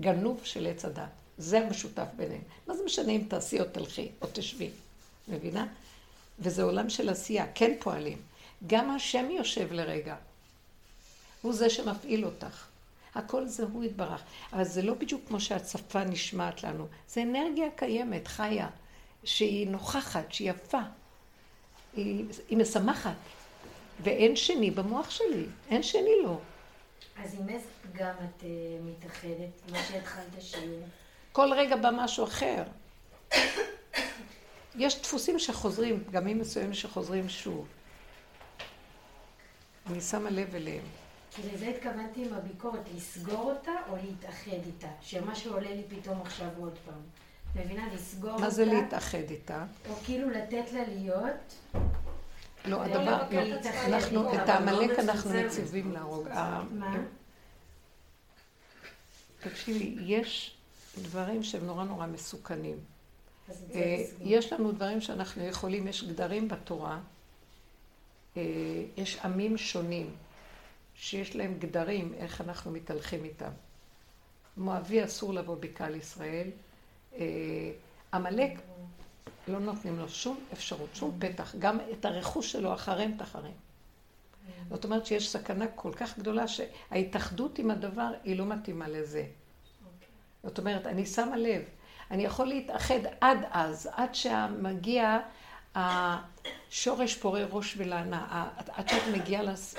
גנוב של עץ הדת, זה המשותף ביניהם. מה זה משנה אם תעשי או תלכי או תשבי, מבינה? וזה עולם של עשייה, כן פועלים. גם השם יושב לרגע. הוא זה שמפעיל אותך. הכל זה הוא יתברך. אבל זה לא בדיוק כמו שהשפה נשמעת לנו. זה אנרגיה קיימת, חיה, שהיא נוכחת, שהיא יפה. היא, היא משמחת. ואין שני במוח שלי, אין שני לו. אז עם איזה פגם את אה, מתאחדת? מה שהתחלת שיעור. כל רגע בא משהו אחר. יש דפוסים שחוזרים, פגמים מסוימים שחוזרים שוב. אני שמה לב אליהם. כי לזה התכוונתי עם הביקורת, לסגור אותה או להתאחד איתה? שמה שעולה לי פתאום עכשיו עוד פעם. מבינה? לסגור אותה. מה זה להתאחד איתה? או כאילו לתת לה להיות. לא, הדבר, לא. עצמה אנחנו. את לא העמלק אנחנו. מציבים להרוג. תקשיבי, יש דברים שהם נורא נורא מסוכנים. אה. יש לנו דברים שאנחנו יכולים, יש גדרים בתורה, אה, יש עמים שונים, שיש להם גדרים, איך אנחנו מתהלכים איתם. מואבי אסור לבוא בקהל ישראל. אה, עמלק, לא נותנים לו שום אפשרות, שום פתח. גם את הרכוש שלו אחריהם תחריהם. זאת אומרת שיש סכנה כל כך גדולה שההתאחדות עם הדבר היא לא מתאימה לזה. זאת אומרת, אני שמה לב, אני יכול להתאחד עד אז, עד שמגיע השורש פורה ראש ולענה, עד שאת מגיעה לס...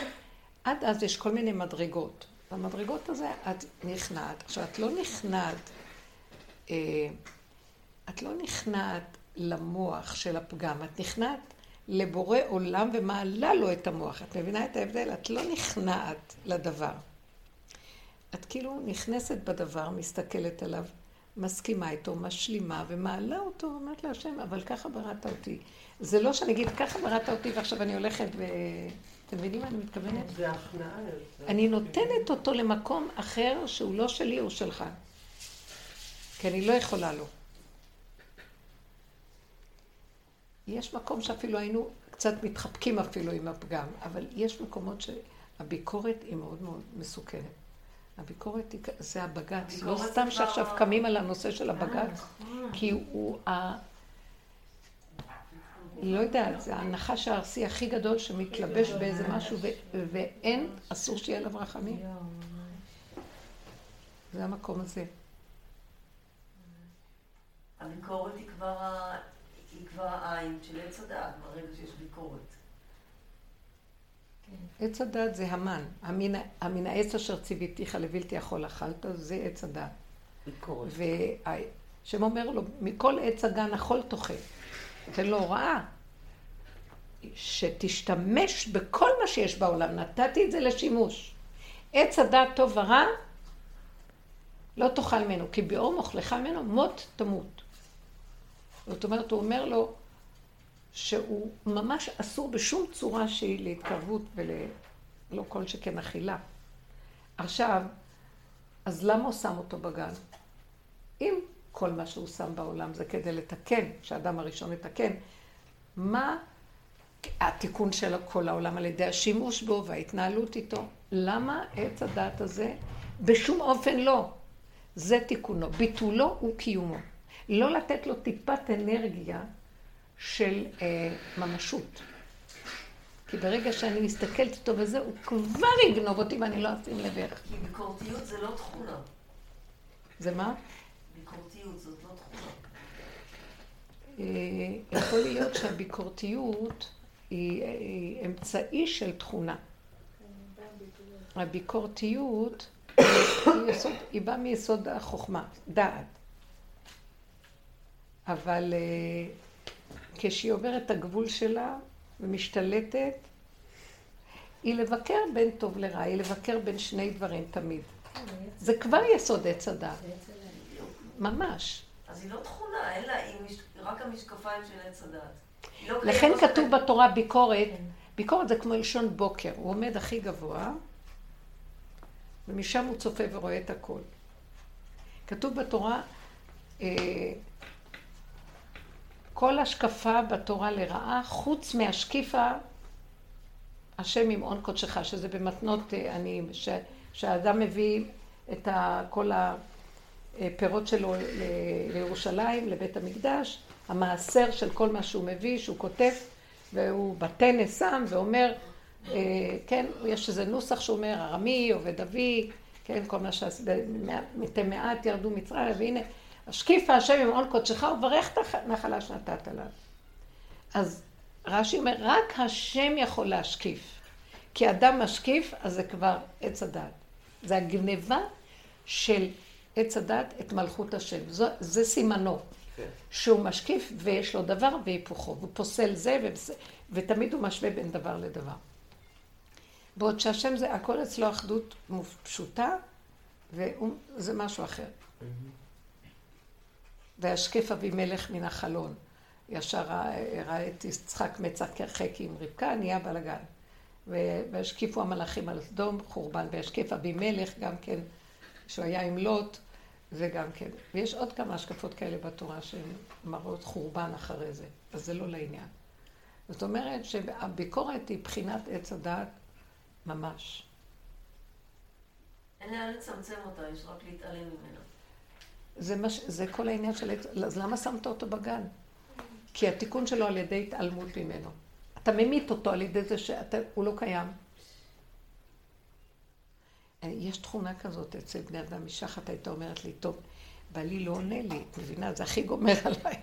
עד אז יש כל מיני מדרגות. במדרגות הזה את נכנעת. עכשיו, את לא נכנעת, אה, את לא נכנעת למוח של הפגם, את נכנעת לבורא עולם ומעלה לו את המוח. את מבינה את ההבדל? את לא נכנעת לדבר. את כאילו נכנסת בדבר, מסתכלת עליו, מסכימה איתו, משלימה ומעלה אותו, אומרת להשם, אבל ככה בראת אותי. זה לא שאני אגיד, ככה בראת אותי ועכשיו אני הולכת ו... אתם מבינים מה אני מתכוונת? זה הכנעה. אני נותנת אותו למקום אחר שהוא לא שלי, הוא שלך. כי אני לא יכולה לו. יש מקום שאפילו היינו קצת מתחבקים אפילו עם הפגם, אבל יש מקומות שהביקורת היא מאוד מאוד מסוכנת. הביקורת היא, זה הבג"ץ, לא סתם שעכשיו קמים על הנושא של הבג"ץ, כי הוא ה... לא יודעת, זה הנחש הארסי הכי גדול שמתלבש באיזה משהו ואין, אסור שיהיה עליו רחמים. זה המקום הזה. הביקורת היא כבר, היא כבר העין של עץ הדעת, ברגע שיש ביקורת. עץ הדת זה המן. המין העץ אשר ציוויתיך לבלתי יכול אכלת, זה עץ הדת. ביקורת. והשם אומר לו, מכל עץ הגן אכול תאכל. נותן לו הוראה, שתשתמש בכל מה שיש בעולם. נתתי את זה לשימוש. עץ הדת טוב ורע, לא תאכל ממנו, כי באור מוכלך ממנו מות תמות. זאת אומרת, הוא אומר לו, שהוא ממש אסור בשום צורה שהיא להתקרבות ולא כל שכן אכילה. עכשיו, אז למה הוא שם אותו בגן? אם כל מה שהוא שם בעולם זה כדי לתקן, שהאדם הראשון מתקן, מה התיקון של כל העולם על ידי השימוש בו וההתנהלות איתו? למה עץ הדת הזה? בשום אופן לא. זה תיקונו. ביטולו הוא קיומו. לא לתת לו טיפת אנרגיה של אה, ממשות. כי ברגע שאני מסתכלת איתו וזה, הוא כבר יגנוב אותי ואני לא אשים לב איך. כי ביקורתיות זה לא תכונה. זה מה? ביקורתיות זאת לא תכונה. אה, יכול להיות שהביקורתיות היא, היא אמצעי של תכונה. הביקורתיות היא, יסוד, היא באה מיסוד החוכמה, דעת. אבל אה, כשהיא עוברת את הגבול שלה ומשתלטת, היא לבקר בין טוב לרע, היא לבקר בין שני דברים תמיד. זה כבר יסוד עץ הדת. ממש. אז היא לא תכונה, לה, היא רק המשקפיים של עץ הדת. לא לכן כתוב בתורה ביקורת, ביקורת זה כמו לשון בוקר, הוא עומד הכי גבוה, ומשם הוא צופה ורואה את הכל. כתוב בתורה, אה, כל השקפה בתורה לרעה, חוץ מהשקיפה, השם ימעון קודשך, שזה במתנות אה, עניים, שהאדם מביא את ה, כל הפירות שלו לירושלים, לבית המקדש, המעשר של כל מה שהוא מביא, שהוא כותב, והוא בטנס שם ואומר, אה, כן, יש איזה נוסח שאומר, ארמי, עובד אבי, כן, כל מה שעשו, מתי מעט ירדו מצרים, והנה, השקיפה השם עם עול קודשך וברך את הנחלה שנתת עליו. אז רש"י אומר, רק השם יכול להשקיף. כי אדם משקיף, אז זה כבר עץ הדת. זה הגניבה של עץ הדת את מלכות השם. זו, זה סימנו. כן. שהוא משקיף ויש לו דבר והיפוכו. הוא פוסל זה ובס... ותמיד הוא משווה בין דבר לדבר. בעוד שהשם זה, הכל אצלו אחדות פשוטה, וזה משהו אחר. וישקף אבימלך מן החלון. ישר ראה את יצחק מצח כרחק עם רבקה, נהיה בלאגן. וישקיפו המלאכים על סדום, חורבן, וישקף אבימלך גם כן, שהוא היה עם לוט, זה גם כן. ויש עוד כמה השקפות כאלה בתורה שהן מראות חורבן אחרי זה, אז זה לא לעניין. זאת אומרת שהביקורת היא בחינת עץ הדעת ממש. אין לאן לצמצם אותה, יש רק להתעלם ממנה. זה, מש, זה כל העניין של אז למה שמת אותו בגן? כי התיקון שלו על ידי התעלמות ממנו. אתה ממית אותו על ידי זה שהוא לא קיים. יש תכונה כזאת אצל בני אדם, אישה אחת הייתה אומרת לי, טוב, בעלי לא עונה לי, את מבינה? זה הכי גומר עליי.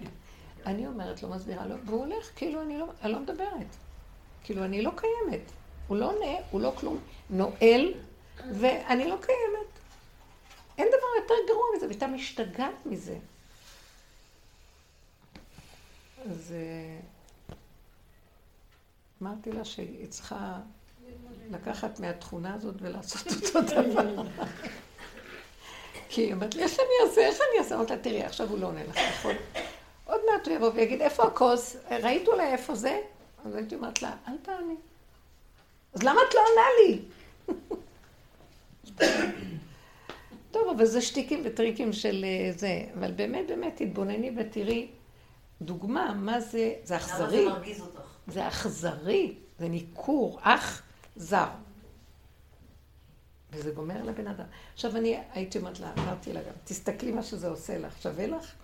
אני אומרת לו, מסבירה לו, והוא הולך, כאילו אני לא, אני לא מדברת. כאילו אני לא קיימת. הוא לא עונה, הוא לא כלום. נועל, ואני לא קיימת. אין דבר יותר גרוע מזה, והייתה משתגעת מזה. אז אה, אמרתי לה שהיא צריכה לקחת מהתכונה הזאת ולעשות אותו דבר. כי היא אומרת לי, איך אני אעשה, איך אני אעשה? אמרתי לה, תראי, עכשיו הוא לא עונה לך, נכון? עוד מעט הוא יבוא ויגיד, איפה הכוס? ראית אולי איפה זה? אז הייתי אומרת לה, אל תעני. אז למה את לא עונה לי? טוב, אבל זה שטיקים וטריקים של אה, זה. אבל באמת, באמת, תתבונני ותראי דוגמה, מה זה, זה אכזרי. למה זה מרגיז אותך? זה אכזרי, זה ניכור, אך זר. וזה גומר לבן אדם. עכשיו אני הייתי אומרת לה, אמרתי לה גם, תסתכלי מה שזה עושה לך, שווה לך?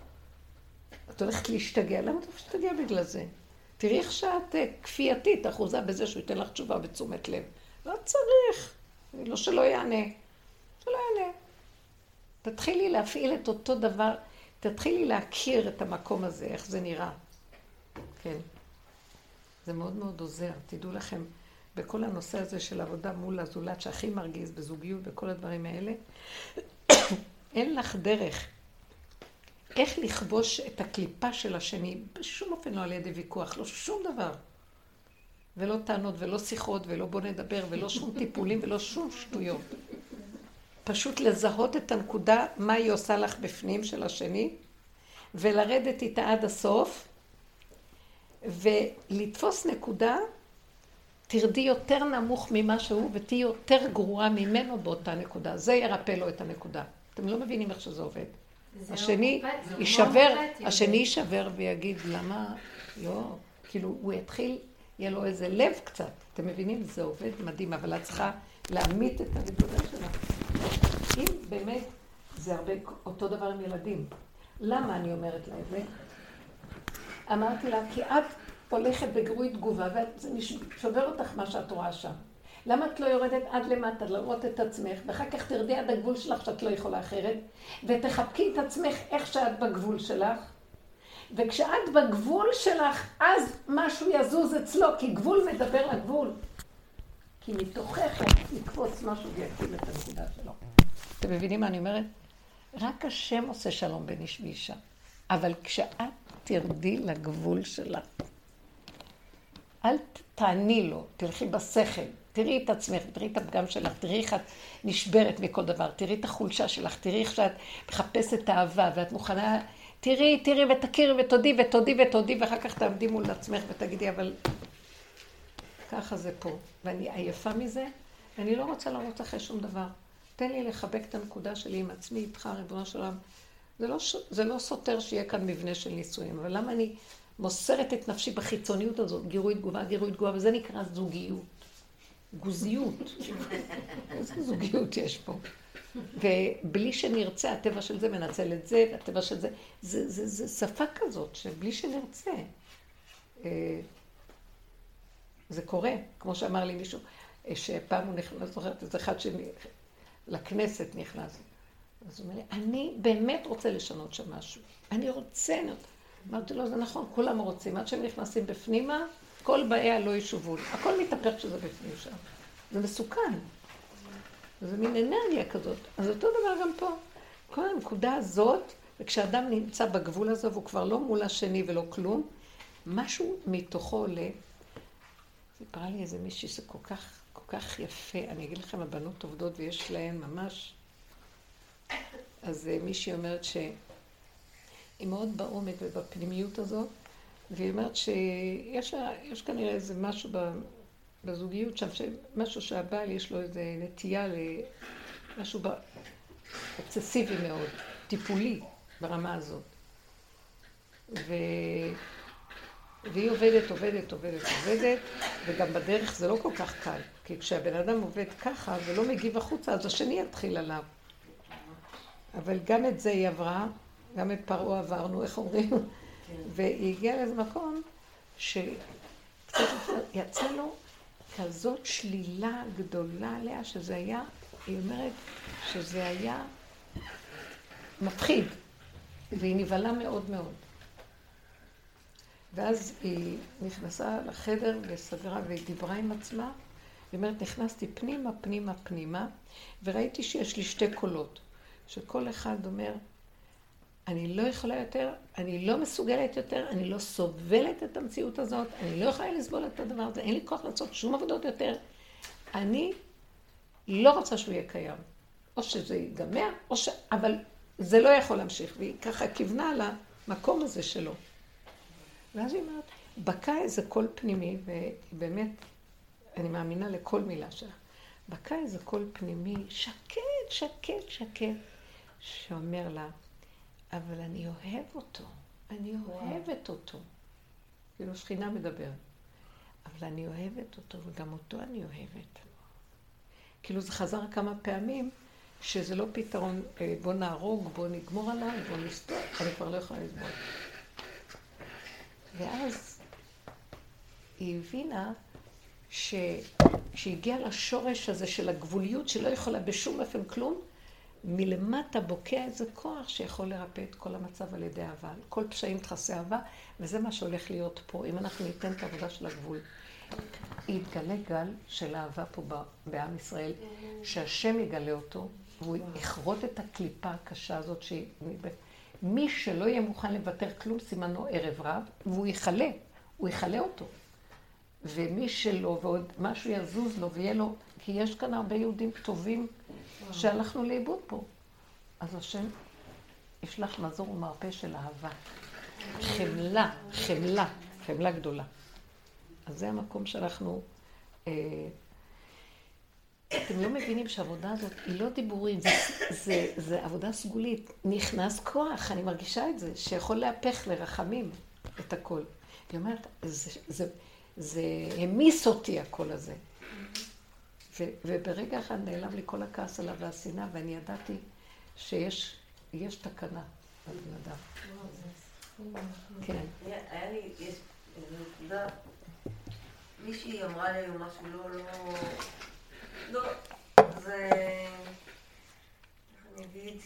את הולכת להשתגע, למה את להשתגע בגלל זה? תראי איך שאת אה, כפייתית, אחוזה בזה שהוא ייתן לך תשובה בתשומת לב. לא צריך, לא שלא יענה, שלא יענה. תתחילי להפעיל את אותו דבר, תתחילי להכיר את המקום הזה, איך זה נראה. כן. זה מאוד מאוד עוזר, תדעו לכם, בכל הנושא הזה של עבודה מול הזולת שהכי מרגיז בזוגיות וכל הדברים האלה, אין לך דרך איך לכבוש את הקליפה של השני, בשום אופן לא על ידי ויכוח, לא שום דבר. ולא טענות ולא שיחות ולא בוא נדבר ולא שום טיפולים ולא שום שטויות. פשוט לזהות את הנקודה, מה היא עושה לך בפנים של השני, ולרדת איתה עד הסוף, ולתפוס נקודה, תרדי יותר נמוך ממה שהוא ותהיי יותר גרועה ממנו באותה נקודה. זה ירפא לו את הנקודה. אתם לא מבינים איך שזה עובד. השני יישבר, השני יישבר ויגיד, למה לא? כאילו, הוא יתחיל, יהיה לו איזה לב קצת. אתם מבינים? זה עובד מדהים, אבל את צריכה להעמיד את הנקודה שלך. אם באמת זה הרבה אותו דבר עם ילדים, למה אני אומרת לה את זה? אמרתי לה, כי את הולכת בגירוי תגובה, וזה שובר אותך מה שאת רואה שם. למה את לא יורדת עד למטה לראות את עצמך, ואחר כך תרדי עד הגבול שלך שאת לא יכולה אחרת, ותחבקי את עצמך איך שאת בגבול שלך, וכשאת בגבול שלך, אז משהו יזוז אצלו, כי גבול מדבר לגבול. כי מתוכך יקפוץ משהו ויקים את הנקודה שלו. אתם מבינים מה אני אומרת? רק השם עושה שלום בין איש ואישה. אבל כשאת תרדי לגבול שלך, אל תעני לו, תלכי בשכל, תראי את עצמך, תראי את הפגם שלך, תראי איך את נשברת מכל דבר, תראי את החולשה שלך, תראי איך שאת מחפשת אהבה ואת מוכנה, תראי, תראי ותכירי ותודי ותודי ותודי, ואחר כך תעמדי מול עצמך ותגידי, אבל ככה זה פה. ואני עייפה מזה, ואני לא רוצה לרוץ אחרי שום דבר. תן לי לחבק את הנקודה שלי עם עצמי, איתך, ריבונו של עולם. זה לא, זה לא סותר שיהיה כאן מבנה של נישואים, אבל למה אני מוסרת את נפשי בחיצוניות הזאת, גירוי תגובה, גירוי תגובה, וזה נקרא זוגיות. גוזיות. איזה זוגיות יש פה? ובלי שנרצה, הטבע של זה מנצל את זה, והטבע של זה, זה, זה, זה שפה כזאת, שבלי שנרצה. זה קורה, כמו שאמר לי מישהו, שפעם הוא נכנס, זוכרת, איזה אחד שלכנסת נכנס. אז הוא אומר לי, אני באמת רוצה לשנות שם משהו. אני רוצה... אמרתי לו, זה נכון, כולם רוצים. עד שהם נכנסים בפנימה, כל באיה לא ישובו. הכל מתהפך כשזה בפנים שם. זה מסוכן. זה מין אנרגיה כזאת. אז אותו דבר גם פה. כל הנקודה הזאת, וכשאדם נמצא בגבול הזה והוא כבר לא מול השני ולא כלום, משהו מתוכו עולה. סיפרה לי איזה מישהי שזה כל כך, כל כך יפה. אני אגיד לכם, הבנות עובדות ויש להן ממש... אז אה, מישהי אומרת שהיא מאוד בעומק ובפנימיות הזאת, והיא אומרת שיש כנראה איזה משהו בזוגיות שם, משהו שהבעל יש לו איזה נטייה למשהו אובססיבי מאוד, טיפולי ברמה הזאת. ו... והיא עובדת, עובדת, עובדת, עובדת, וגם בדרך זה לא כל כך קל, כי כשהבן אדם עובד ככה ולא מגיב החוצה, אז השני יתחיל עליו. אבל גם את זה היא עברה, גם את פרעה עברנו, איך אומרים? כן. והיא הגיעה לאיזה מקום שקצת יצא לו כזאת שלילה גדולה עליה, שזה היה היא אומרת שזה היה מפחיד, והיא נבהלה מאוד מאוד. ואז היא נכנסה לחדר וסגרה והיא דיברה עם עצמה. היא אומרת, נכנסתי פנימה, פנימה, פנימה, וראיתי שיש לי שתי קולות, שכל אחד אומר, אני לא יכולה יותר, אני לא מסוגלת יותר, אני לא סובלת את המציאות הזאת, אני לא יכולה לסבול את הדבר הזה, אין לי כוח לעשות שום עבודות יותר. אני לא רוצה שהוא יהיה קיים. או שזה ייגמר, או ש... אבל זה לא יכול להמשיך. והיא ככה כיוונה למקום הזה שלו. ואז היא אומרת, בקע איזה קול פנימי, ובאמת, אני מאמינה לכל מילה שלך. בקע איזה קול פנימי, שקט, שקט, שקט, שאומר לה, אבל אני אוהב אותו, אני אוהבת אותו. כאילו שכינה מדברת. אבל אני אוהבת אותו, וגם אותו אני אוהבת. כאילו זה חזר כמה פעמים, שזה לא פתרון, אה, בוא נהרוג, בוא נגמור עליו, בוא נסתור, אני כבר לא יכולה לסבול. ואז היא הבינה שהגיעה לשורש הזה של הגבוליות שלא יכולה בשום אופן כלום, מלמטה בוקע איזה כוח שיכול לרפא את כל המצב על ידי אהבה. כל פשעים תכסה אהבה, וזה מה שהולך להיות פה, אם אנחנו ניתן את העבודה של הגבול. יתגלה גל של אהבה פה בעם ישראל, שהשם יגלה אותו, והוא יכרות את הקליפה הקשה הזאת שהיא... מי שלא יהיה מוכן לוותר כלום, סימנו ערב רב, והוא יכלה, הוא יכלה אותו. ומי שלא, ועוד משהו יזוז לו ויהיה לו, כי יש כאן הרבה יהודים טובים שהלכנו לאיבוד פה. אז השם ישלח מזור ומרפא של אהבה. חמלה, חמלה, חמלה גדולה. אז זה המקום שאנחנו... אה, אתם לא מבינים שהעבודה הזאת היא לא דיבורים, זה, זה, זה עבודה סגולית. נכנס כוח, אני מרגישה את זה, שיכול להפך לרחמים את הכל. היא אומרת, זה, זה, זה המיס אותי הקול הזה. ו, וברגע אחד נעלם לי כל הכעס עליו והשנאה, ואני ידעתי שיש יש תקנה בבן אדם. כן. היה לי, יש נקודה, מישהי אמרה לי משהו לא, לא... זה... אני אגיד?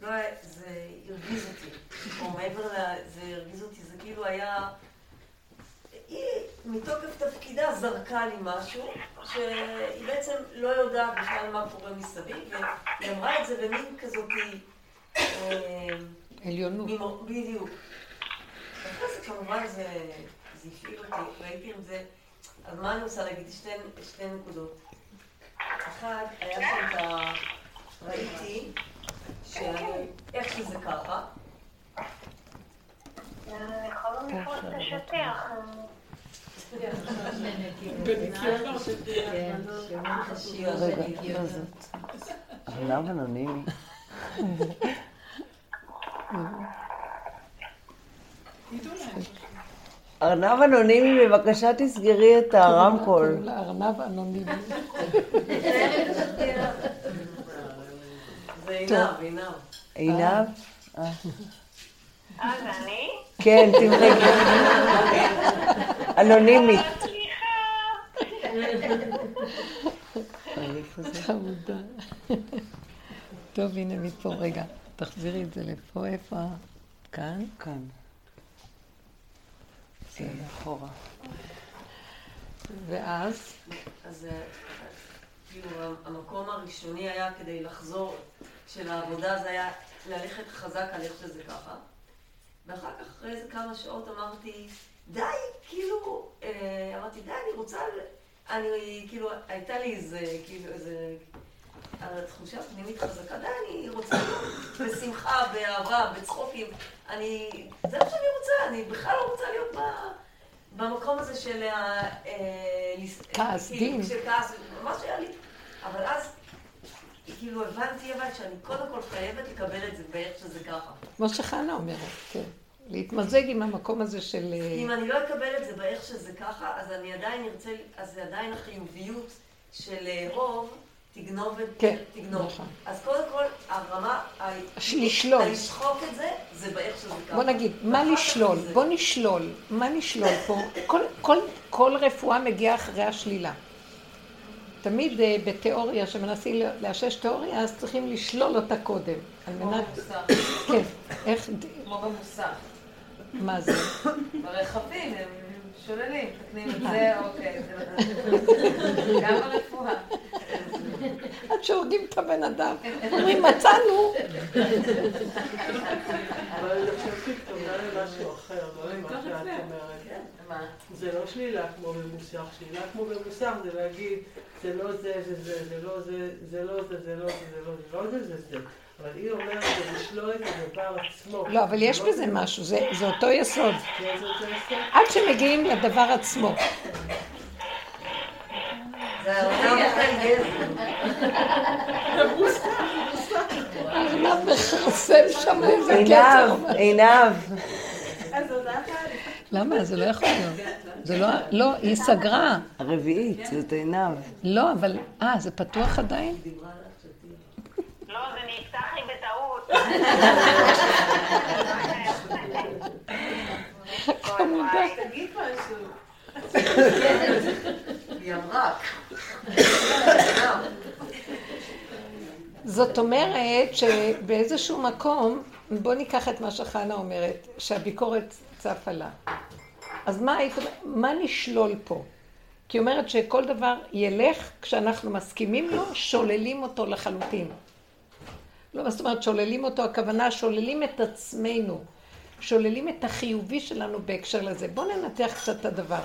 לא, זה הרגיז אותי. או מעבר לזה הרגיז אותי, זה כאילו היה... היא מתוקף תפקידה זרקה לי משהו, שהיא בעצם לא יודעת בכלל מה קורה מסביב, והיא אמרה את זה במין כזאת... אה, עליונות. בדיוק. אחרי זה כמובן זה הפעיל אותי, ראיתי את זה. אז מה אני רוצה להגיד? שתי נקודות. אחד, היה שם את ה... ראיתי שאני, איך שזה ככה. למה אנונימי? ארנב אנונימי, בבקשה תסגרי את הרמקול. ארנב אנונימי. זה עינב, עינב. עינב? אה, זה אני? כן, תמרי. אנונימית. חמודה. טוב, הנה מפה, רגע, תחזירי את זה לפה, איפה? כאן? כאן. זה אחורה. ואז? אז אה, כאילו המקום הראשוני היה כדי לחזור של העבודה, זה היה ללכת חזק על איך שזה ככה. ואחר כך, אחרי איזה כמה שעות אמרתי, די, כאילו, אה, אמרתי, די, אני רוצה, אני, כאילו, הייתה לי איזה, כאילו, איזה, תחושה פנימית חזקה, די, אני רוצה בשמחה, באהבה, בצחוקים, אני, זה מה שאני רוצה, אני בכלל לא רוצה להיות ב... במקום הזה של... אה, כעס, דין. של כעס, ממש היה לי. אבל אז, כאילו הבנתי אבל שאני קודם כל חייבת לקבל את זה באיך שזה ככה. כמו שחנה אומרת, כן. להתמזג עם המקום הזה של... אה, אם אני לא אקבל את זה באיך שזה ככה, אז אני עדיין ארצה, אז זה עדיין החיוביות של לאהוב. תגנוב את כן. נכון. אז קודם כל, הרמה, לשלול. לשחוק את זה, זה באיך שזה ככה. בוא נגיד, מה לשלול? בוא נשלול. מה נשלול פה? כל, כל, כל רפואה מגיעה אחרי השלילה. תמיד אה, בתיאוריה, שמנסים לאשש תיאוריה, אז צריכים לשלול אותה קודם. על כמו מנת... במוסך. כן. איך... כמו במוסך. מה זה? ברכבים הם שוללים, מתקנים את זה, אוקיי, זה גם ברפואה. עד שהורגים את הבן אדם. אומרים, מצאנו. אבל אני חושבת שהתכוונה למשהו אחר, לא למה שאת אומרת. מה? זה לא שלילה כמו במוסך, שלילה כמו במוסך זה להגיד זה לא זה, זה זה, זה לא זה, זה לא זה, זה לא זה, זה לא זה, זה לא זה, זה זה. אבל היא אומרת זה לשלול את הדבר עצמו. לא, אבל יש בזה משהו, זה זה אותו יסוד. כן, אותו יסוד. עד שמגיעים לדבר עצמו. ארנב מכרסם שם איזה עינב, קצר. עינב. למה? זה לא יכול להיות. זה לא, לא, היא סגרה. הרביעית, זאת עינב. לא, אבל, אה, זה פתוח עדיין? לא, זה נפתח לי בטעות. תגיד משהו. היא אמרה. זאת אומרת שבאיזשהו מקום, בוא ניקח את מה שחנה אומרת, שהביקורת צפה לה. אז מה היית מה נשלול פה? כי היא אומרת שכל דבר ילך כשאנחנו מסכימים לו, שוללים אותו לחלוטין. לא, מה זאת אומרת שוללים אותו? הכוונה שוללים את עצמנו, שוללים את החיובי שלנו בהקשר לזה. בואו ננתח קצת את הדבר.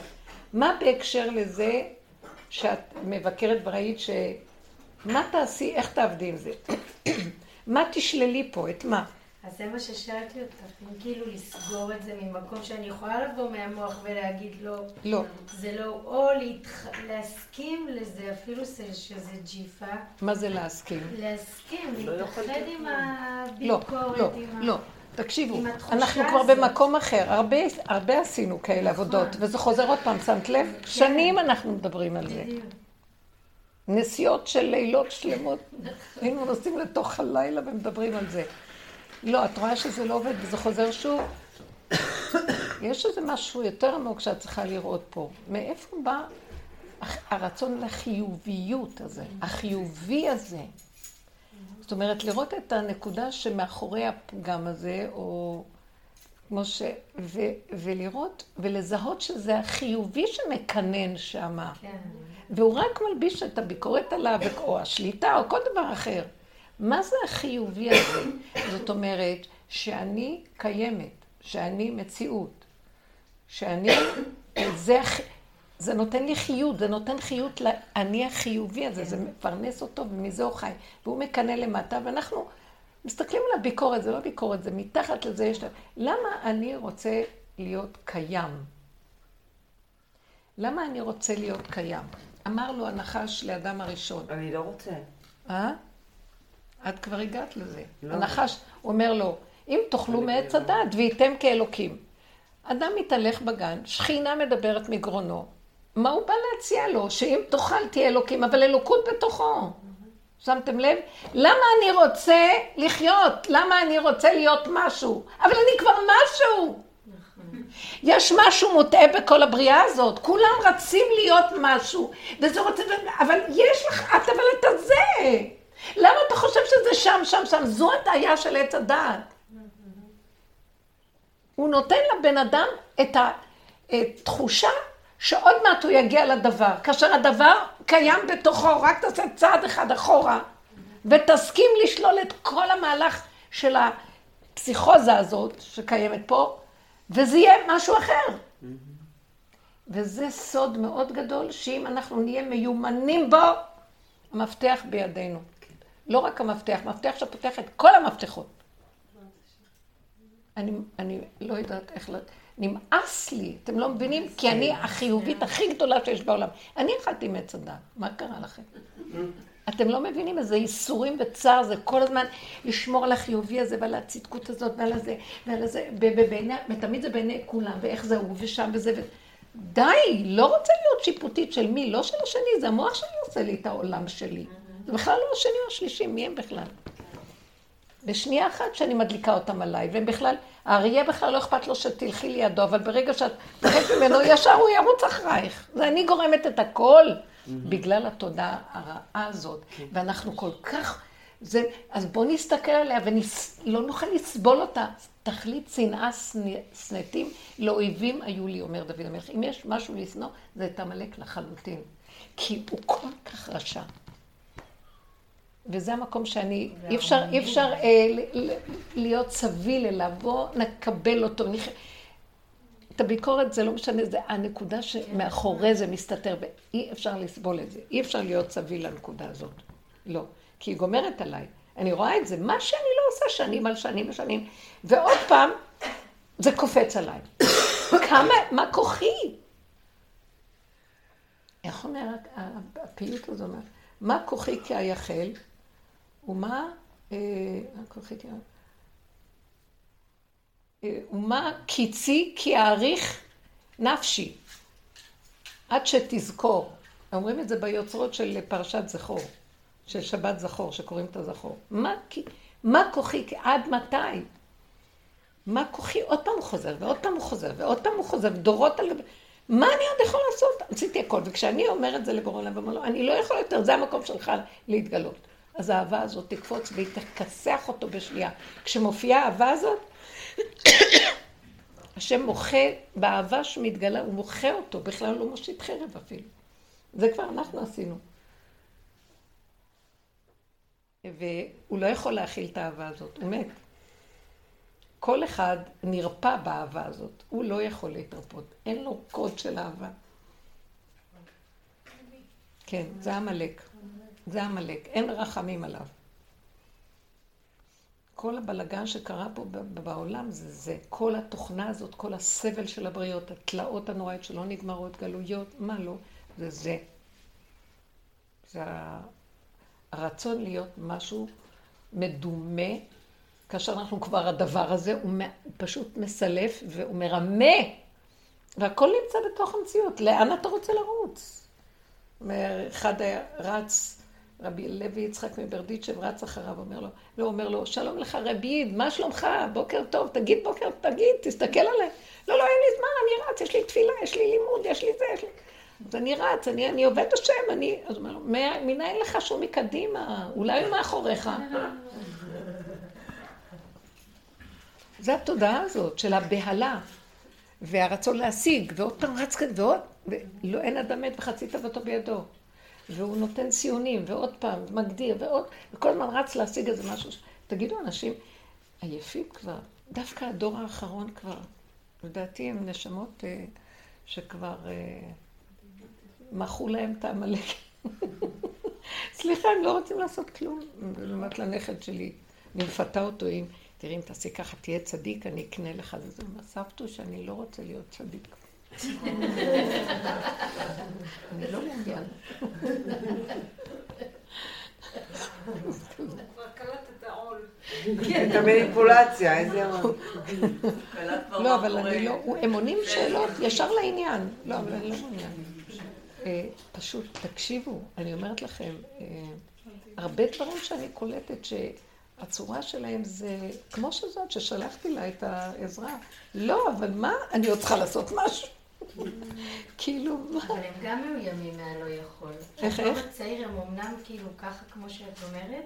מה בהקשר לזה שאת מבקרת וראית ש... מה תעשי, איך תעבדי עם זה? מה תשללי פה, את מה? אז זה מה ששאלתי אותך, אם כאילו לסגור את זה ממקום שאני יכולה לבוא מהמוח ולהגיד לא, לא. זה לא, או להתח... להסכים לזה, אפילו שזה ג'יפה, מה זה להסכים? להסכים, לא להתאחד עם לא, הביקורת, לא, עם ה... לא. תקשיבו, אנחנו כבר הזאת. במקום אחר. הרבה, הרבה עשינו כאלה נכון. עבודות, וזה חוזר עוד פעם, שמת לב? שנים אנחנו מדברים על זה. נסיעות של לילות שלמות. היינו נוסעים לתוך הלילה ומדברים על זה. לא, את רואה שזה לא עובד וזה חוזר שוב? יש איזה משהו יותר עמוק שאת צריכה לראות פה. מאיפה בא הרצון לחיוביות הזה, החיובי הזה? זאת אומרת, לראות את הנקודה שמאחורי הפגם הזה, או כמו ש... ו... ולראות ולזהות שזה החיובי שמקנן שמה. כן. והוא רק מלביש את הביקורת עליו, או השליטה, או כל דבר אחר. מה זה החיובי הזה? זאת אומרת, שאני קיימת, שאני מציאות, שאני, זה, זה נותן לי חיות, זה נותן חיות לאני החיובי הזה, זה מפרנס אותו ומזה הוא חי. והוא מקנא למטה, ואנחנו מסתכלים על הביקורת, זה לא ביקורת, זה מתחת לזה יש... למה אני רוצה להיות קיים? למה אני רוצה להיות קיים? אמר לו הנחש לאדם הראשון. אני לא רוצה. אה? את כבר הגעת לזה. לא. הנחש אומר לו, אם תאכלו מעץ הדעת והייתם כאלוקים. אדם מתהלך בגן, שכינה מדברת מגרונו. מה הוא בא להציע לו? שאם תאכל תהיה אלוקים, אבל אלוקות בתוכו. שמתם לב? למה אני רוצה לחיות? למה אני רוצה להיות משהו? אבל אני כבר משהו. יש משהו מוטעה בכל הבריאה הזאת, כולם רצים להיות משהו, וזה רוצה, אבל יש לך, את אבל אתה זה. למה אתה חושב שזה שם, שם, שם? זו הטעיה של עץ הדעת. הוא נותן לבן אדם את התחושה שעוד מעט הוא יגיע לדבר. כאשר הדבר קיים בתוכו, רק תעשה צעד אחד אחורה, ותסכים לשלול את כל המהלך של הפסיכוזה הזאת שקיימת פה, וזה יהיה משהו אחר. וזה סוד מאוד גדול, שאם אנחנו נהיה מיומנים בו, המפתח בידינו. לא רק המפתח, מפתח שפותח את כל המפתחות. אני, אני לא יודעת איך ל... נמאס לי, אתם לא מבינים? כי אני החיובית הכי גדולה שיש בעולם. אני אכלתי מעץ הדת, מה קרה לכם? אתם לא מבינים איזה ייסורים וצער זה כל הזמן לשמור על החיובי הזה ועל הצדקות הזאת ועל הזה ועל הזה, ב- ב- בעיני, ותמיד זה בעיני כולם, ואיך זה הוא ושם וזה ו... די, לא רוצה להיות שיפוטית של מי, לא של השני, זה המוח שלי עושה לי את העולם שלי. זה בכלל לא השני או השלישי, מי הם בכלל? בשנייה אחת שאני מדליקה אותם עליי, והם בכלל, האריה בכלל לא אכפת לו שתלכי לידו, אבל ברגע שאת תלכת ממנו, ישר הוא ירוץ אחרייך. זה אני גורמת את הכל, בגלל התודעה הרעה הזאת. ואנחנו כל כך, זה, אז בואו נסתכל עליה ולא נוכל לסבול אותה. תכלית שנאה שנאתים לאויבים היו לי, אומר דוד המלך. אם יש משהו לשנוא, זה את עמלק לחלוטין. כי הוא כל כך רשע. וזה המקום שאני, אי אפשר, אי אפשר אה, להיות סביל אליו, בואו נקבל אותו. נכ... את הביקורת זה לא משנה, זה הנקודה שמאחורי זה מסתתר, ואי אפשר לסבול את זה. אי אפשר להיות סביל לנקודה הזאת. לא. כי היא גומרת עליי. אני רואה את זה, מה שאני לא עושה שנים על שנים ושנים, ועוד פעם, זה קופץ עליי. כמה, מה כוחי? איך אומר הפיוט הזה? מה כוחי כאייחל? ומה, אה? אה, ומה קיצי כי אעריך נפשי, עד שתזכור. אומרים את זה ביוצרות של פרשת זכור. של שבת זכור, שקוראים את הזכור. מה, מה כוחי, עד מתי? מה כוחי? עוד פעם הוא חוזר, ועוד פעם הוא חוזר, ועוד פעם הוא חוזר, דורות על... מה אני עוד יכול לעשות? עשיתי הכל. וכשאני אומר את זה לגורלה ואומר לו, אני לא יכול יותר, זה המקום שלך להתגלות. אז האהבה הזאת תקפוץ והיא תכסח אותו בשנייה. כשמופיעה האהבה הזאת, השם מוחה באהבה שמתגלה, הוא מוחה אותו, בכלל לא מושיט חרב אפילו. זה כבר אנחנו עשינו. והוא לא יכול להכיל את האהבה הזאת, הוא מת. כל אחד נרפא באהבה הזאת, הוא לא יכול להתרפות, אין לו קוד של אהבה. כן, זה עמלק. זה עמלק, אין רחמים עליו. כל הבלגן שקרה פה בעולם זה זה. כל התוכנה הזאת, כל הסבל של הבריות, התלאות הנוראיות שלא נגמרות, גלויות, מה לא, זה זה. זה הרצון להיות משהו מדומה, כאשר אנחנו כבר הדבר הזה, הוא פשוט מסלף והוא מרמה, והכל נמצא בתוך המציאות. לאן אתה רוצה לרוץ? אחד רץ, רבי לוי יצחק מברדיצ'ב רץ אחריו, אומר לו, לא, אומר לו, שלום לך רבי, מה שלומך? בוקר טוב, תגיד בוקר, תגיד, תסתכל עליי. לא, לא, אין לי זמן, אני רץ, יש לי תפילה, יש לי לימוד, יש לי זה, יש לי... אז אני רץ, אני, אני עובד השם, אני... אז הוא אומר מנין לך שהוא מקדימה? אולי הוא מאחוריך. זה התודעה הזאת של הבהלה, והרצון להשיג, ועוד פעם רץ כאן, ועוד, ולא אין אדם מת וחצי תוותו בידו. והוא נותן ציונים, ועוד פעם, מגדיר, ועוד, וכל הזמן רץ להשיג איזה משהו. תגידו, אנשים עייפים כבר, דווקא הדור האחרון כבר, לדעתי הם נשמות אה, שכבר... אה, מחו להם את העמלק. סליחה, הם לא רוצים לעשות כלום. לעומת לנכד שלי, אני מפתה אותו עם, תראי, אם תעשי ככה, תהיה צדיק, אני אקנה לך. הוא אומר, סבתו שאני לא רוצה להיות צדיק. אני לא מעוניין. את המניפולציה, איזה עול. לא, אבל אני לא, הם עונים שאלות ישר לעניין. לא, אבל אני לא מעוניין. אה, פשוט, תקשיבו, אני אומרת לכם, אה, הרבה דברים שאני קולטת שהצורה שלהם זה כמו שזאת, ששלחתי לה את העזרה. לא, אבל מה, אני עוד צריכה לעשות משהו. כאילו, מה? אבל הם גם מאוימים מהלא יכול. איך, איך? צעיר הם אמנם כאילו ככה כמו שאת אומרת,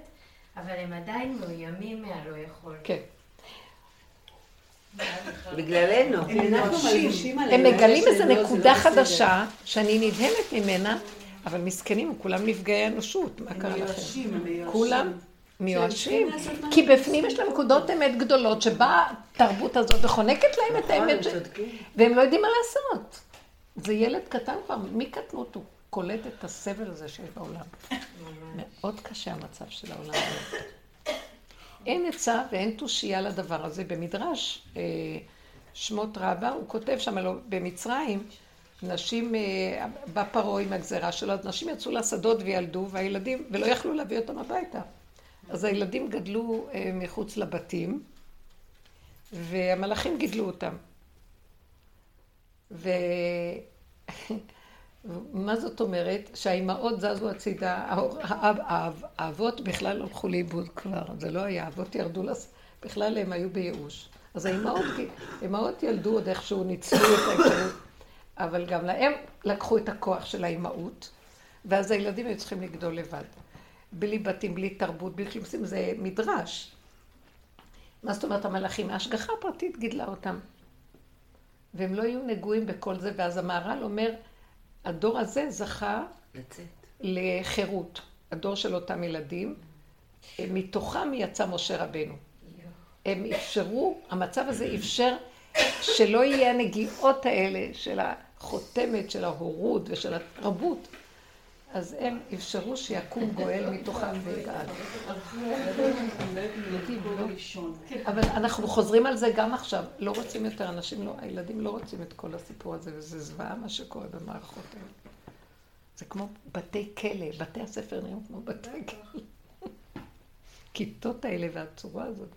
אבל הם עדיין מאוימים מהלא יכול. כן. בגללנו. הם מגלים איזו נקודה חדשה, שאני נדהמת ממנה, אבל מסכנים, כולם נפגעי אנושות, מה קרה לכם? כולם מיואשים. כי בפנים יש להם נקודות אמת גדולות, שבאה התרבות הזאת וחונקת להם את האמת, והם לא יודעים מה לעשות. זה ילד קטן כבר, מקטנות הוא קולט את הסבל הזה שיש בעולם. מאוד קשה המצב של העולם הזה. אין עצה ואין תושייה לדבר הזה. במדרש אה, שמות רבה, הוא כותב שם, במצרים, נשים, אה, בא פרעה עם הגזרה שלו, אז נשים יצאו לשדות וילדו, והילדים, ולא יכלו להביא אותם הביתה. אז הילדים גדלו אה, מחוץ לבתים, והמלאכים גידלו אותם. מה זאת אומרת? שהאימהות זזו הצידה, האב- האב- האב- האבות בכלל הלכו לאיבוד כבר, זה לא היה, האבות ירדו, לס... בכלל הם היו בייאוש. אז האימהות, האימהות ילדו עוד איכשהו, ניצלו את האפשרות, אבל גם להם לקחו את הכוח של האימהות, ואז הילדים היו צריכים לגדול לבד. בלי בתים, בלי תרבות, בלי כלום, זה מדרש. מה זאת אומרת המלאכים? ההשגחה הפרטית גידלה אותם. והם לא יהיו נגועים בכל זה, ואז המהר"ל אומר, הדור הזה זכה לצאת. לחירות, הדור של אותם ילדים, מתוכם יצא משה רבנו. הם אפשרו, המצב הזה אפשר שלא יהיה הנגיעות האלה של החותמת, של ההורות ושל התרבות. אז הם אפשרו שיקום גואל מתוכם ויגאל. אבל אנחנו חוזרים על זה גם עכשיו. לא רוצים יותר, אנשים לא, הילדים לא רוצים את כל הסיפור הזה, וזה זוועה מה שקורה במערכות האלה. זה כמו בתי כלא, בתי הספר נראים כמו בתי כלא. כיתות האלה והצורה הזאת.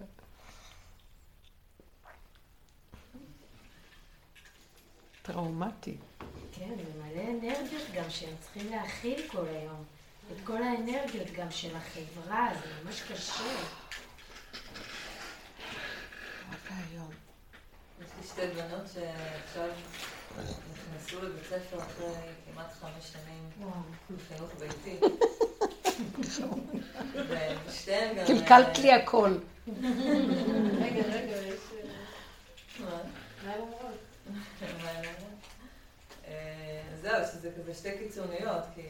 טראומטי. כן, זה מלא אנרגיות גם שהם צריכים להכיל כל היום. את כל האנרגיות גם של החברה, זה ממש קשה. יש לי שתי בנות שעכשיו נכנסו לבית ספר אחרי כמעט חמש שנים בחינוך ביתי. ושתיהן גם... קלקלת לי הכל. רגע, רגע, יש... מה? מה הן אומרות? מה הן אומרות? אה, זהו, שזה כזה שתי קיצוניות, כי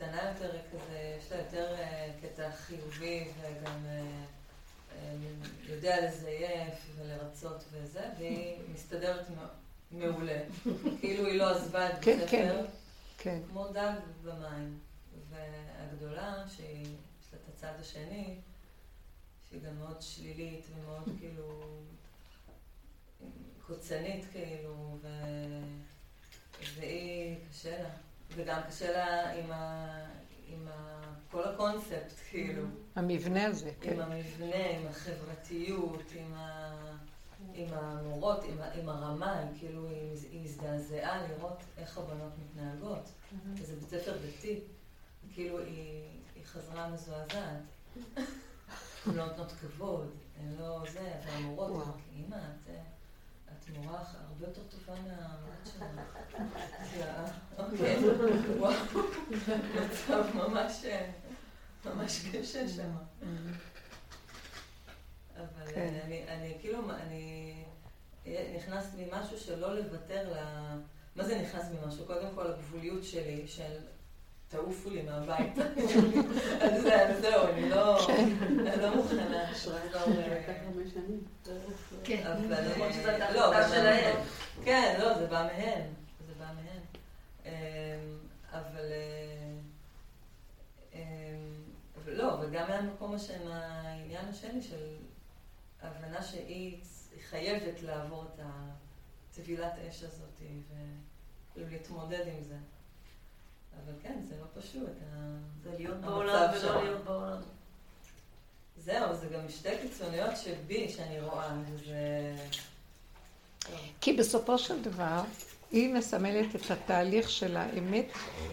הקטנה יותר היא כזה, יש לה יותר אה, קטע חיובי וגם אה, אה, יודע לזייף ולרצות וזה, והיא מסתדרת מעולה. כאילו היא לא עזבה את כן, בית כן, ספר, כן. כמו דג במים. והגדולה, שיש לה את הצד השני, שהיא גם מאוד שלילית ומאוד כאילו קוצנית כאילו, ו... והיא קשה לה. וגם קשה לה עם, ה... עם ה... כל הקונספט כאילו. המבנה הזה, כן. עם המבנה, עם החברתיות, עם, ה... עם המורות, עם, ה... עם הרמה, היא כאילו, היא, הזדעזעה לראות איך הבנות מתנהגות. וזה בית ספר דתי. כאילו, היא, היא חזרה מזועזעת. הן לא נותנות כבוד, הן לא זה, אבל המורות, הן אומרות, אמא, את, את מורה הרבה יותר טובה שלך. יאה, אוקיי, וואו, מצב ממש, ממש קשה שם. אבל כן. אני, אני כאילו, אני נכנס ממשהו שלא לוותר ל... מה זה נכנס ממשהו? קודם כל הגבוליות שלי, של תעופו לי מהבית. אז זה- זהו, אני לא אני לא מוכנה. אה, כן. אבל... למרות שזו הייתה לא. כן, לא, זה בא מהן. זה בא מהן. אמ, אבל... אה, אמ, אבל לא, וגם מהמקום השם, העניין השני של ההבנה שהיא היא חייבת לעבור את הטבילת אש הזאת ולהתמודד עם זה. אבל כן, פשוט. ה- זה להיות המצב בעולם שם. ולא להיות בעולם. זהו, זה גם שתי קיצוניות שבי, שאני רואה, וזה... כי בסופו של דבר, היא מסמלת את התהליך של האמת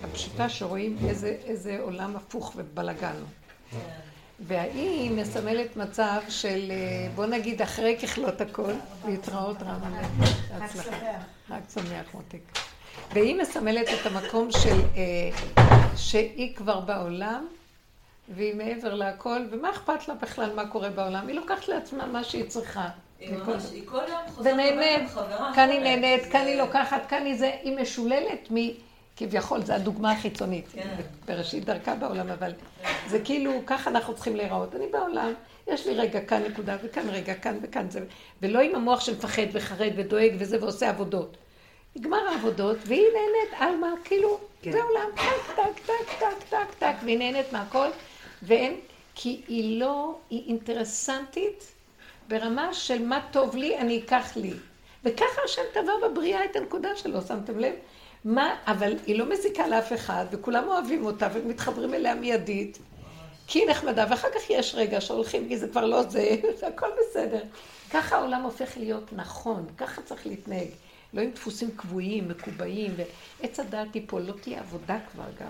הפשוטה שרואים איזה, איזה עולם הפוך ובלאגן הוא. כן. והיא מסמלת מצב של, אה, בוא נגיד, אחרי ככלות הכל, להתראות רעננה. בהצלחה. חג שמח מותק. והיא מסמלת את המקום של, אה, שהיא כבר בעולם, והיא מעבר להכל, ומה אכפת לה בכלל מה קורה בעולם? היא לוקחת לעצמה מה שהיא צריכה. היא ממש, היא כל יום חוזרת ונהנית, הביתה עם חברה כאן היא. נהנית, כאן זה- היא לוקחת, כאן היא זה, היא משוללת מ... כביכול, זו הדוגמה החיצונית, כן. בראשית דרכה בעולם, אבל זה כאילו, ככה אנחנו צריכים להיראות. אני בעולם, יש לי רגע כאן נקודה, וכאן רגע, כאן וכאן זה, ולא עם המוח שמפחד וחרד ודואג וזה ועושה עבודות. נגמר העבודות, והיא נהנית, עלמה, כאילו, זה עולם, טק, טק, טק, טק, טק, טק, והיא נהנית מהכל, ואין, כי היא לא, היא אינטרסנטית ברמה של מה טוב לי, אני אקח לי. וככה השם טבע בבריאה את הנקודה שלו, שמתם לב? מה, אבל היא לא מזיקה לאף אחד, וכולם אוהבים אותה ומתחברים אליה מיידית, כי היא נחמדה, ואחר כך יש רגע שהולכים, כי זה כבר לא זה, הכל בסדר. ככה העולם הופך להיות נכון, ככה צריך להתנהג. לא עם דפוסים קבועים, מקובעים, ועץ הדעת ייפול, לא תהיה עבודה כבר גם.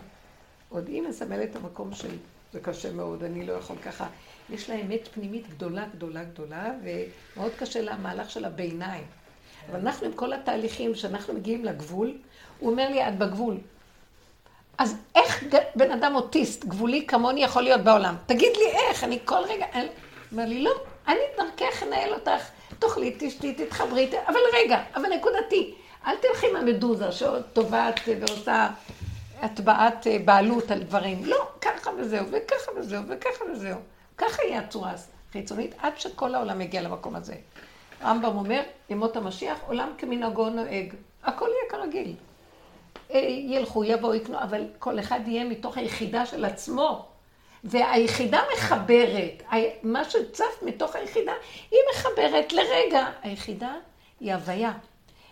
עוד היא מסמלת את המקום של, זה קשה מאוד, אני לא יכול ככה. יש לה אמת פנימית גדולה, גדולה, גדולה, ומאוד קשה לה המהלך של הביניים. אבל אנחנו עם כל התהליכים, שאנחנו מגיעים לגבול, הוא אומר לי, את בגבול. אז איך בן אדם אוטיסט, גבולי כמוני, יכול להיות בעולם? תגיד לי איך, אני כל רגע... אומר לי, לא, אני דרכך אנהל אותך, תאכלי, תשתי, תתחברי, אבל רגע, אבל נקודתי. אל תלכי עם המדוזה שטובעת ועושה הטבעת אה, בעלות על דברים. לא, ככה וזהו, וככה וזהו, וככה וזהו. ככה יהיה הצורה החיצונית, עד שכל העולם יגיע למקום הזה. רמב"ם אומר, ימות המשיח, עולם כמנהגו נוהג. הכל יהיה כרגיל. אה, ילכו, יבואו, יקנו, אבל כל אחד יהיה מתוך היחידה של עצמו. והיחידה מחברת, מה שצף מתוך היחידה, היא מחברת לרגע. היחידה היא הוויה,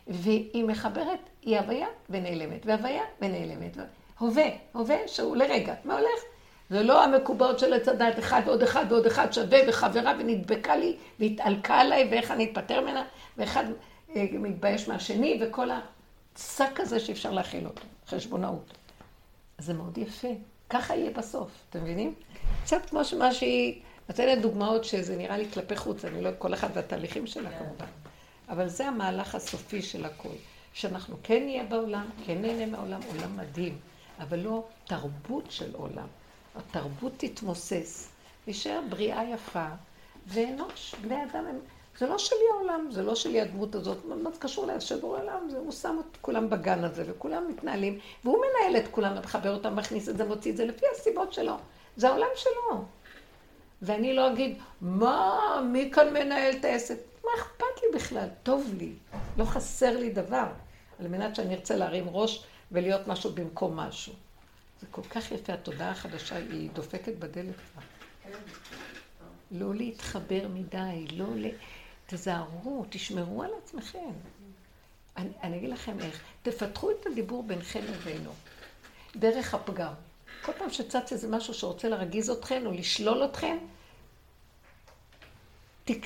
והיא מחברת, היא הוויה ונעלמת, והוויה ונעלמת. הווה, הווה שהוא לרגע. מה הולך? זה לא המקובעות של עץ הדת, אחד ועוד אחד ועוד אחד שווה וחברה ונדבקה לי והתעלקה עליי ואיך אני אתפטר ממנה, ואחד אה, מתבייש מהשני, וכל השק הזה שאפשר להכיל אותו, חשבונאות. זה מאוד יפה. ככה יהיה בסוף, אתם מבינים? קצת כמו מה שהיא נותנת דוגמאות שזה נראה לי כלפי חוץ, אני לא, כל אחד והתהליכים שלה כן. כמובן. אבל זה המהלך הסופי של הכל. שאנחנו כן נהיה בעולם, כן נהנה מהעולם, עולם מדהים, אבל לא תרבות של עולם. התרבות תתמוסס, יישאר בריאה יפה, ואנוש, בני אדם הם... זה לא שלי העולם, זה לא שלי הדמות הזאת, מה זה קשור לבורא העולם, הוא שם את כולם בגן הזה, וכולם מתנהלים, והוא מנהל את כולם, מחבר אותם, מכניס את זה, מוציא את זה, לפי הסיבות שלו. זה העולם שלו. ואני לא אגיד, מה, מי כאן מנהל את העסק? מה אכפת לי בכלל? טוב לי, לא חסר לי דבר, על מנת שאני ארצה להרים ראש ולהיות משהו במקום משהו. זה כל כך יפה, התודעה החדשה, היא דופקת בדלת כבר. לא להתחבר מדי, לא ל... תזהרו, תשמרו על עצמכם. אני, אני אגיד לכם איך, תפתחו את הדיבור ביניכם לבינו, דרך הפגם. כל פעם שצץ איזה משהו שרוצה להרגיז אתכם או לשלול אתכם, תק...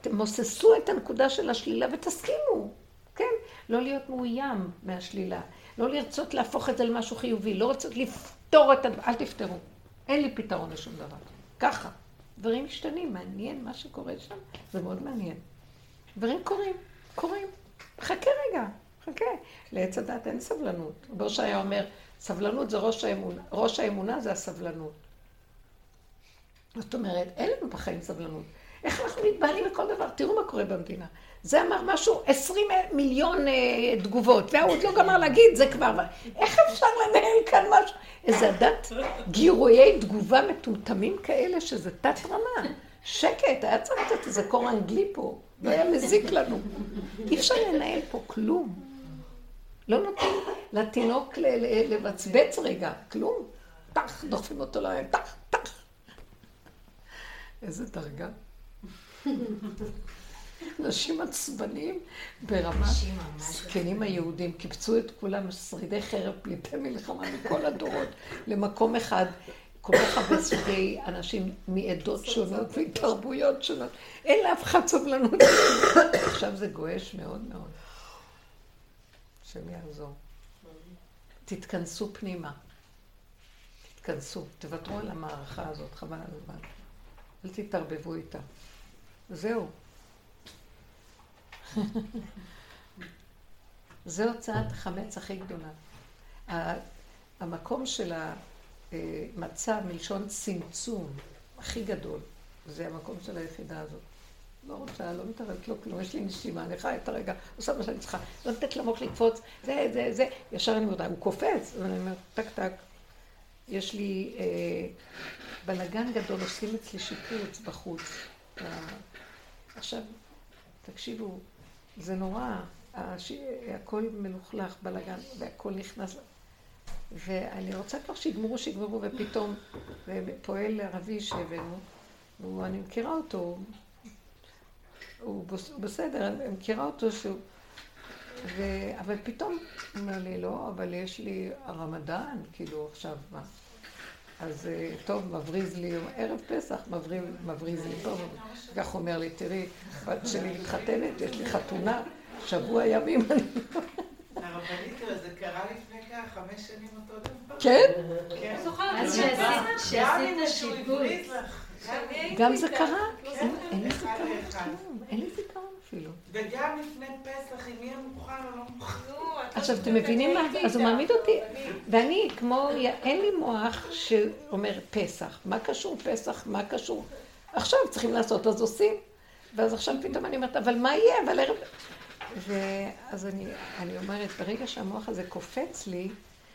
תמוססו את הנקודה של השלילה ותסכימו, כן? לא להיות מאוים מהשלילה, לא לרצות להפוך את זה למשהו חיובי, לא רצות לפתור את הדבר, אל תפתרו. אין לי פתרון לשום דבר. ככה. דברים משתנים, מעניין מה שקורה שם, זה מאוד מעניין. דברים קורים, קורים. חכה רגע, חכה. לעץ הדת אין סבלנות. היה אומר, סבלנות זה ראש האמונה, ראש האמונה זה הסבלנות. זאת אומרת, אין לנו בחיים סבלנות. איך אנחנו מתבהלים מכל דבר? תראו מה קורה במדינה. זה אמר משהו, עשרים מיליון אה, תגובות, והוא עוד לא גמר להגיד, זה כבר... איך אפשר לנהל כאן משהו? איזה דת גירויי תגובה מטומטמים כאלה, שזה תת רמה. שקט, היה צריך לתת איזה קור אנגלי פה, לא היה מזיק לנו. אי אפשר לנהל פה כלום. לא נותנים לתינוק לבצבץ רגע, כלום. טח, דוחפים אותו להם, טח, טח. איזה דרגה. אנשים עצבניים ברמה, זקנים היהודים, קיבצו את כולם שרידי חרב, פליטי מלחמה מכל הדורות, למקום אחד, כל כך הרבה סוגי אנשים מעדות שונות מתרבויות שונות. אין לאף אחד סובלנות. עכשיו זה גועש מאוד מאוד. השם יעזור. תתכנסו פנימה. תתכנסו, תוותרו על המערכה הזאת, חבל על הזמן. אל תתערבבו איתה. זהו. זה הוצאת החמץ הכי גדולה. המקום של המצב מלשון צמצום הכי גדול, זה המקום של היחידה הזאת. לא רוצה, לא מתערבת, לא כלום, יש לי נשימה, אני חיה את הרגע, עושה מה שאני צריכה, לא נותנת למוח לקפוץ, זה, זה, זה, ישר אני מודה, הוא קופץ, ואני אומרת, טק טק, יש לי אה, בלאגן גדול, עושים אצלי שיפוץ בחוץ. אה, עכשיו, תקשיבו, זה נורא, הש... הכל מלוכלך, בלאגן, והכל נכנס. ואני רוצה כבר שיגמרו, שיגמרו, ופתאום פועל ערבי שהבאנו, ואני מכירה אותו, הוא בסדר, אני מכירה אותו שהוא... ו... אבל פתאום הוא אומר לי, לא, אבל יש לי הרמדאן, כאילו עכשיו מה? אז אה, טוב, מבריז לי, ערב פסח, מבריז, מבריז לי טוב. כך אומר לי, תראי, בת שלי מתחתנת, יש לי חתונה, שבוע ימים, אני. הרבנית, זה קרה לפני ככה חמש שנים אותו דבר. כן? כן. אז שעשית- שיפוץ. גם זה קרה? כן, אין לי אחד לאחד. אין לי זיכרון אפילו. וגם לפני פסח, אם יהיה מוכן או לא מוכן. עכשיו, אתם מבינים מה? אז הוא מעמיד אותי, ואני כמו, אין לי מוח שאומר פסח. מה קשור פסח? מה קשור? עכשיו צריכים לעשות, אז עושים. ואז עכשיו פתאום אני אומרת, אבל מה יהיה? אבל ערב... ואז אני, אני אומרת, ברגע שהמוח הזה קופץ לי,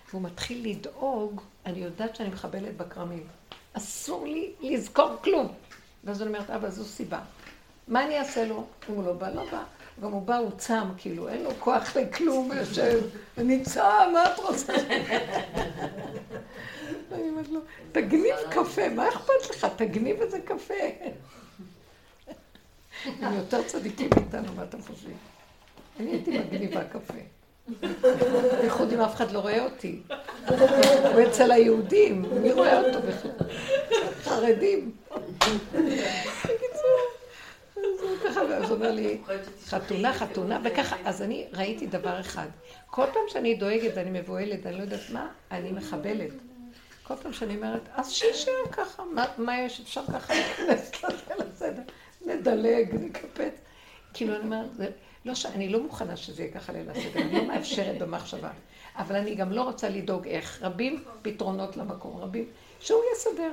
והוא מתחיל לדאוג, אני יודעת שאני מחבלת בכרמים. אסור לי לזכור כלום. ואז אני אומרת, אבא, זו סיבה. מה אני אעשה לו? אם הוא לא בא, לא בא. גם הוא בא, הוא צם, כאילו, אין לו כוח לכלום, יושב, אני צם, מה את רוצה? אני אומרת לו, תגניב קפה, מה אכפת לך? תגניב איזה קפה. הם יותר צדיקים מאיתנו, מה אתם חושבים? אני הייתי מגניבה קפה. בייחוד אם אף אחד לא רואה אותי. הוא אצל היהודים, מי רואה אותו בכלל? חרדים. ככה, ואז הוא אומר לי, חתונה, חתונה, וככה, אז אני ראיתי דבר אחד. כל פעם שאני דואגת ואני מבוהלת, אני לא יודעת מה, אני מחבלת. כל פעם שאני אומרת, אז שישאר ככה, מה, מה יש, אפשר ככה להיכנס לזה לסדר, נדלג, נקפץ. כאילו, אני אומרת, לא ש... אני לא מוכנה שזה יהיה ככה ליל הסדר, אני לא מאפשרת במחשבה. אבל אני גם לא רוצה לדאוג איך. רבים פתרונות למקום, רבים, שהוא יסדר.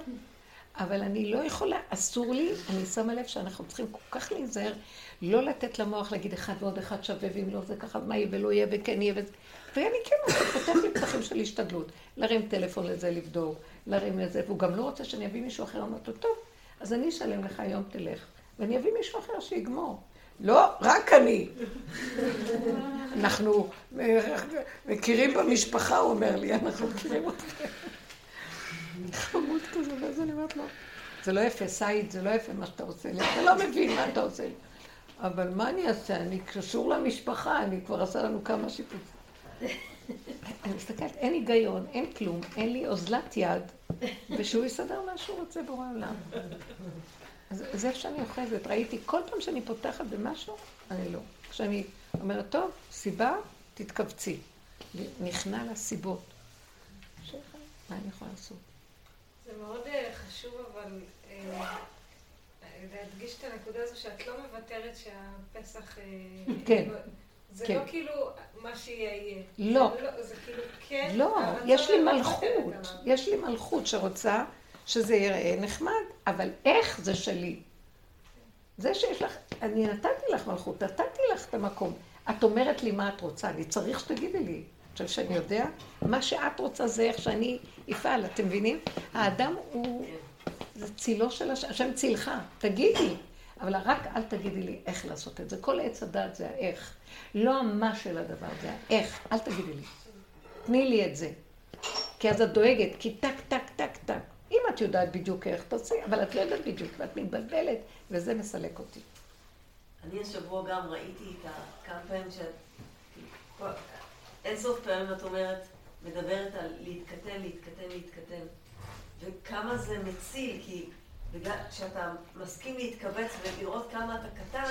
אבל אני לא יכולה, אסור לי, אני שמה לב שאנחנו צריכים כל כך להיזהר, לא לתת למוח להגיד אחד ועוד אחד שווה, ואם לא זה ככה, מה יהיה ולא יהיה וכן יהיה וזה. ואני כן רוצה, פותח לי פתחים של השתדלות. להרים טלפון לזה, לבדוק, להרים לזה, והוא גם לא רוצה שאני אביא מישהו אחר, אמרת לו, טוב, אז אני אשלם לך היום, תלך, ואני אביא מישהו אחר שיגמור. לא, רק אני. אנחנו אה, מכירים במשפחה, הוא אומר לי, אנחנו מכירים אתכם. חמוד כזה, ואז אני אומרת לו, זה לא יפה, סעיד, זה לא יפה מה שאתה עושה לי, אתה לא מבין מה אתה עושה לי. אבל מה אני אעשה? אני קשור למשפחה, אני כבר עשה לנו כמה שיפוצים. אני מסתכלת, אין היגיון, אין כלום, אין לי אוזלת יד, ושהוא יסדר מה שהוא רוצה בורא עולם. אז זה איפה שאני אוחזת. ראיתי, כל פעם שאני פותחת במשהו, אני לא. כשאני אומרת, טוב, סיבה, תתכווצי. נכנע לסיבות. מה אני יכולה לעשות? זה מאוד אה, חשוב, אבל אה, להדגיש את הנקודה הזו שאת לא מוותרת שהפסח... אה, כן. זה כן. לא כאילו מה שיהיה יהיה. לא. זה זה כאילו כן. לא, הרצון יש לי לא מלכות. יש לי מלכות שרוצה שזה יראה נחמד, אבל איך זה שלי? זה שיש לך, אני נתתי לך מלכות, נתתי לך את המקום. את אומרת לי מה את רוצה, אני צריך שתגידי לי. עכשיו שאני יודע, מה שאת רוצה זה איך שאני אפעל, אתם מבינים? האדם הוא, זה צילו של השם, השם צילך, תגידי. אבל רק אל תגידי לי איך לעשות את זה. כל עץ הדעת זה האיך. לא המה של הדבר, זה האיך. אל תגידי לי. תני לי את זה. כי אז את דואגת, כי טק, טק, טק, טק. אם את יודעת בדיוק איך, תעשי, אבל את לא יודעת בדיוק, ואת מתבלבלת, וזה מסלק אותי. אני השבוע גם ראיתי את. כמה פעמים שאת... אין סוף פעמים את אומרת, מדברת על להתקטן, להתקטן, להתקטן. וכמה זה מציל, כי בגלל שאתה מסכים להתכווץ ולראות כמה אתה קטן,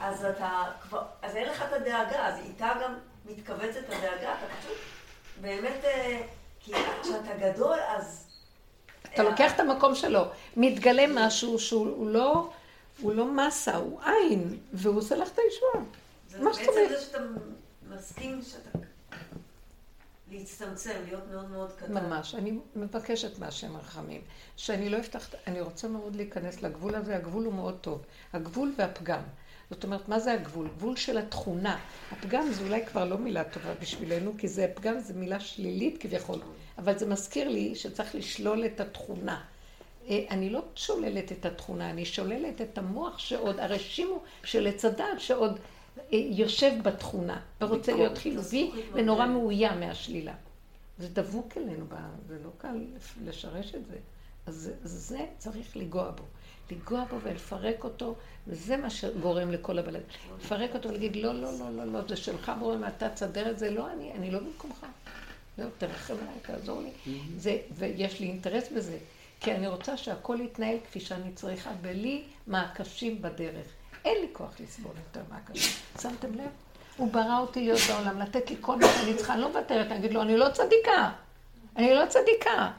אז אתה כבר... אז אין לך את הדאגה, אז איתה גם מתכווצת הדאגה, אתה פשוט באמת... אה, כי כשאתה גדול, אז... אתה לוקח את המקום שלו, מתגלה משהו שהוא הוא לא, הוא לא מסה, הוא עין, והוא עושה לך את הישועה. זה מה זאת בעצם אומרת? זה שאתה מסכים שאתה... להצטמצם, להיות מאוד מאוד קטן. ממש. אני מבקשת מהשם רחמים, שאני לא אפתח, אני רוצה מאוד להיכנס לגבול הזה, הגבול הוא מאוד טוב. הגבול והפגם. זאת אומרת, מה זה הגבול? גבול של התכונה. הפגם זה אולי כבר לא מילה טובה בשבילנו, כי זה פגם זה מילה שלילית כביכול, אבל זה מזכיר לי שצריך לשלול את התכונה. אה, אני לא שוללת את התכונה, אני שוללת את המוח שעוד, הרשימו של עץ שעוד יושב בתכונה, ורוצה להיות חיובי ונורא מאוים מהשלילה. זה דבוק אלינו, זה לא קל לשרש את זה. אז זה- צריך לנגוע בו. לנגוע בו ולפרק אותו, וזה מה שגורם לכל הבלד. לפרק אותו ולהגיד, לא, לא, לא, לא, לא, זה שלך בורא, אתה תסדר את זה, לא אני, אני לא במקומך. זהו, תרחם עליי, תעזור לי. זה, ויש לי אינטרס בזה, כי אני רוצה שהכל יתנהל כפי שאני צריכה, בלי מעקשים בדרך. אין לי כוח לסבול יותר מעקשים. שמתם לב? הוא ברא אותי להיות בעולם, לתת לי כל מה שאני צריכה, אני לא מוותרת, אני אגיד לו, אני לא צדיקה. אני לא צדיקה.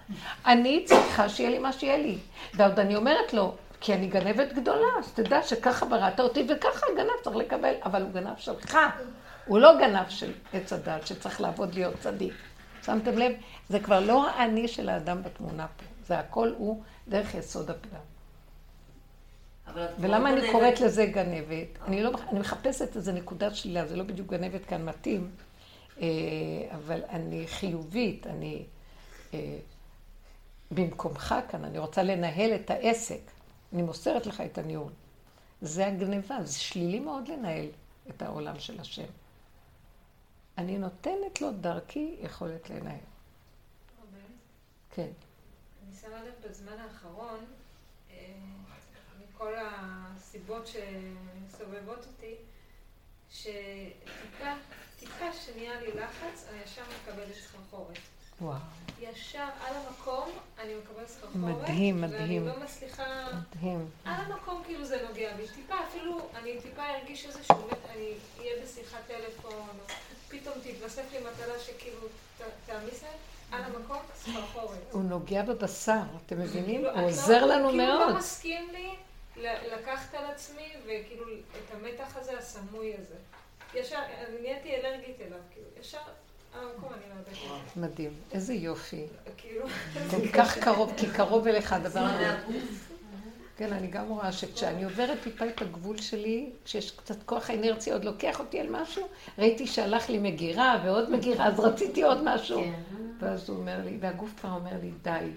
אני צריכה שיהיה לי מה שיהיה לי. ועוד אני אומרת לו, כי אני גנבת גדולה, אז תדע שככה בראת אותי וככה הגנב צריך לקבל, אבל הוא גנב שלך. הוא לא גנב של עץ הדת שצריך לעבוד להיות צדיק. שמתם לב? זה כבר לא האני של האדם בתמונה פה. זה הכל הוא דרך יסוד הפגם. ולמה אני קוראת לזה גנבת? אני, לא, אני מחפשת איזה נקודת שלילה, זה לא בדיוק גנבת כאן מתאים, אה, אבל אני חיובית, אני אה, במקומך כאן, אני רוצה לנהל את העסק. אני מוסרת לך את הניהול. זה הגניבה, זה שלילי מאוד לנהל את העולם של השם. אני נותנת לו דרכי יכולת לנהל. כן. אני שמה לב בזמן האחרון, מכל הסיבות שסובבות אותי, שטיפה, טיפה שנהיה לי לחץ, אני ישר מקבלת סחרחורת. וואו. ישר על המקום אני מקבלת סחרחורת. מדהים, מדהים. ואני לא מצליחה... מדהים. על המקום כאילו זה נוגע בי. טיפה, אפילו אני טיפה ארגיש איזשהו, אני אהיה בשיחת טלפון, או פתאום תתווסף לי מטלה שכאילו תעמיס להם. על המקום, סחרחורת. הוא נוגע בבשר, אתם מבינים? כאילו, הוא לא- עוזר לנו כאילו מאוד. לא מסכים לי לקחת על עצמי, וכאילו את המתח הזה, הסמוי הזה. ישר, אני נהייתי אלרגית אליו, כאילו, ישר אני לא. מדהים, איזה יופי. כאילו, כל כך קרוב, כי קרוב אליך הדבר הזה. כן, אני גם רואה שכשאני עוברת טיפה את הגבול שלי, כשיש קצת כוח האינרציה עוד לוקח אותי על משהו, ראיתי שהלך לי מגירה ועוד מגירה, אז רציתי עוד משהו. ואז הוא אומר לי, והגוף כבר אומר לי, די.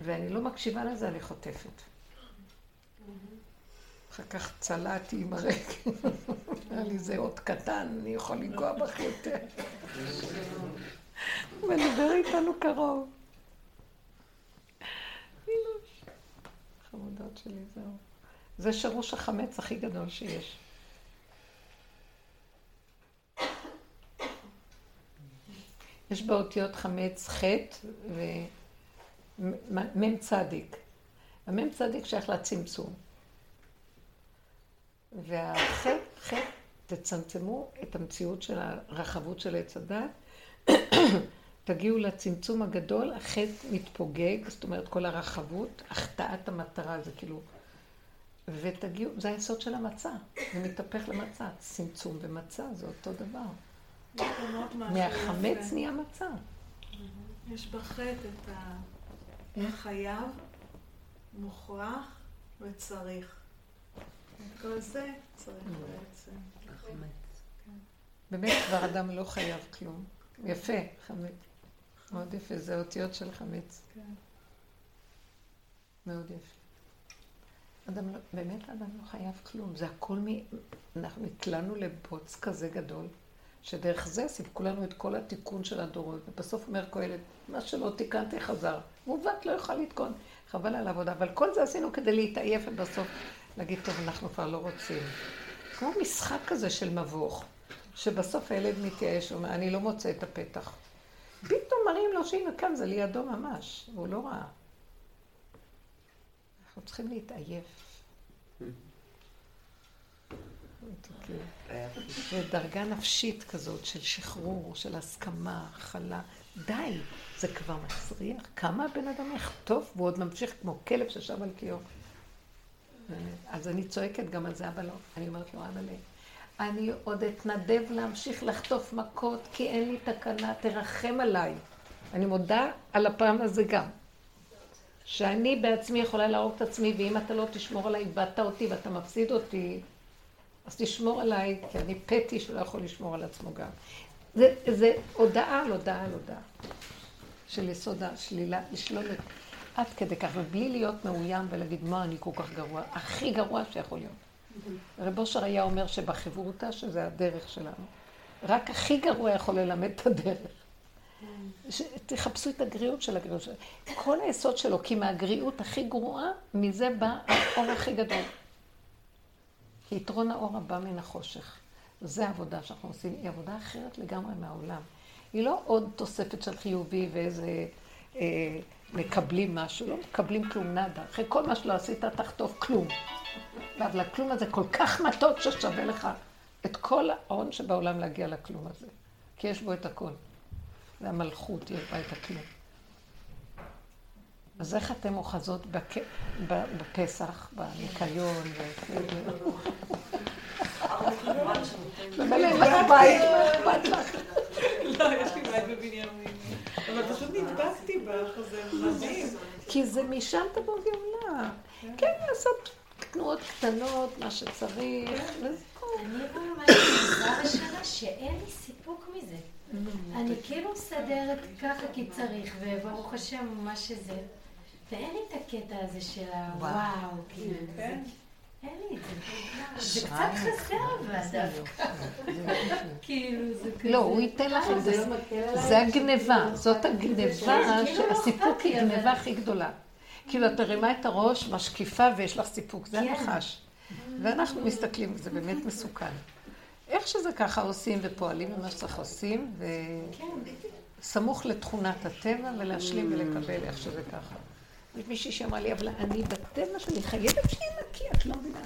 ואני לא מקשיבה לזה, אני חוטפת. אחר כך צלעתי עם הרגל. אמר לי, זה עוד קטן, אני יכול לנגוע בך יותר. מדבר איתנו קרוב. חמודות שלי, זהו. זה שרוש החמץ הכי גדול שיש. יש באותיות חמץ חטא ומ"ם צדיק. המ"ם צדיק שייך לצמצום. והחטא, חטא, תצמצמו את המציאות של הרחבות של עץ הדת, תגיעו לצמצום הגדול, החטא מתפוגג, זאת אומרת כל הרחבות, החטאת המטרה זה כאילו... ותגיעו, זה היסוד של המצה, זה מתהפך למצה, צמצום ומצה זה אותו דבר. מהחמץ נהיה מצה. יש בחטא את החייב, מוכרח וצריך. את כל זה צריך בעצם. באמת כבר אדם לא חייב כלום. יפה, חמץ. מאוד יפה, זה אותיות של חמץ. כן. מאוד יפה. אדם לא, באמת אדם לא חייב כלום, זה הכל מ... אנחנו נקלענו לבוץ כזה גדול, שדרך זה סיפקו לנו את כל התיקון של הדורות, ובסוף אומר קהלת, מה שלא תיקנתי חזר. מעוות לא יוכל לתקון, חבל על העבודה, אבל כל זה עשינו כדי להתעייף ובסוף להגיד, טוב, אנחנו כבר לא רוצים. כמו משחק כזה של מבוך, שבסוף הילד מתייאש, הוא אומר, אני לא מוצא את הפתח. פתאום מראים לו שהנה כאן, זה לידו ממש, והוא לא ראה. אנחנו צריכים להתעייף. זה דרגה נפשית כזאת של שחרור, של הסכמה, הכלה. די, זה כבר מסריח. כמה הבן אדם יכתוב, והוא עוד ממשיך כמו כלב ששב על קיאו. אז אני צועקת גם על זה, אבל לא. אני אומרת לו, אבא לי, אני עוד אתנדב להמשיך לחטוף מכות, כי אין לי תקנה, תרחם עליי. אני מודה על הפעם הזה גם. שאני בעצמי יכולה להרוג את עצמי, ואם אתה לא תשמור עליי, איבדת אותי ואתה מפסיד אותי, אז תשמור עליי, כי אני פטי שלא יכול לשמור על עצמו גם. זה, זה הודעה על הודעה על הודעה. של יסוד השלילה, לשלול את... עד כדי כך, ובלי להיות מאוים ולהגיד, מה, אני כל כך גרוע. הכי גרוע שיכול להיות. רב אושר היה אומר שבחברותה, שזה הדרך שלנו, רק הכי גרוע יכול ללמד את הדרך. תחפשו את הגריעות של הגריעות שלו. כל היסוד שלו, כי מהגריעות הכי גרועה, מזה בא האור הכי גדול. כי יתרון האור הבא מן החושך. זו העבודה שאנחנו עושים, היא עבודה אחרת לגמרי מהעולם. היא לא עוד תוספת של חיובי ואיזה אה, מקבלים משהו, לא מקבלים כלום נאדה. אחרי כל מה שלא עשית, תחטוף כלום. אבל הכלום הזה כל כך מתוק ששווה לך את כל ההון שבעולם להגיע לכלום הזה. כי יש בו את הכל. זה המלכות, יש בה את הכלום. אז איך אתן אוחזות בק... בפסח, בניקיון? ומלא לך בית, מה אכפת לך? לא, יש לי בית בבנימין. אבל פשוט נדבקתי בך, זה מדהים. כי זה משם תבוא גאולה. כן, לעשות תנועות קטנות, מה שצריך, וזהו. אני רואה משהו שאין לי סיפוק מזה. אני כאילו מסדרת ככה כי צריך, וברוך השם, מה שזה. ואין לי את הקטע הזה של הוואו, כאילו. כן. זה. קצת חסר אבל דווקא. כאילו, זה כזה... לא, הוא ייתן לך את זה. זה הגניבה, זאת הגניבה, שהסיפוק היא הגניבה הכי גדולה. כאילו, את מרימה את הראש, משקיפה ויש לך סיפוק, זה הנחש. ואנחנו מסתכלים, זה באמת מסוכן. איך שזה ככה עושים ופועלים ממה שצריך עושים, וסמוך לתכונת הטבע ולהשלים ולקבל איך שזה ככה. יש מישהי שאמרה לי, אבל אני בטבע שלי חייבת שיהיה נקי, את לא מבינה.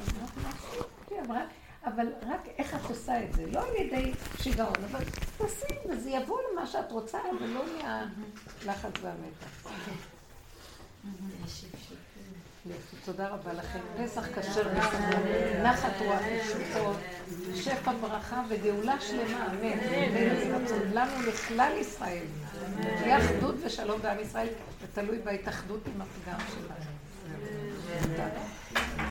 היא אמרה, אבל רק איך את עושה את זה, לא על ידי שיגעון, אבל תעשי, וזה יבוא למה שאת רוצה, ולא מהלחץ והמתח. תודה רבה לכם. פסח כשר ושמח, נחת רוח ושופות, שפע ברכה וגאולה שלמה, אמן. לנו לכלל ישראל. תהיה אחדות ושלום בעם ישראל, ותלוי בהתאחדות עם הפגם שלנו.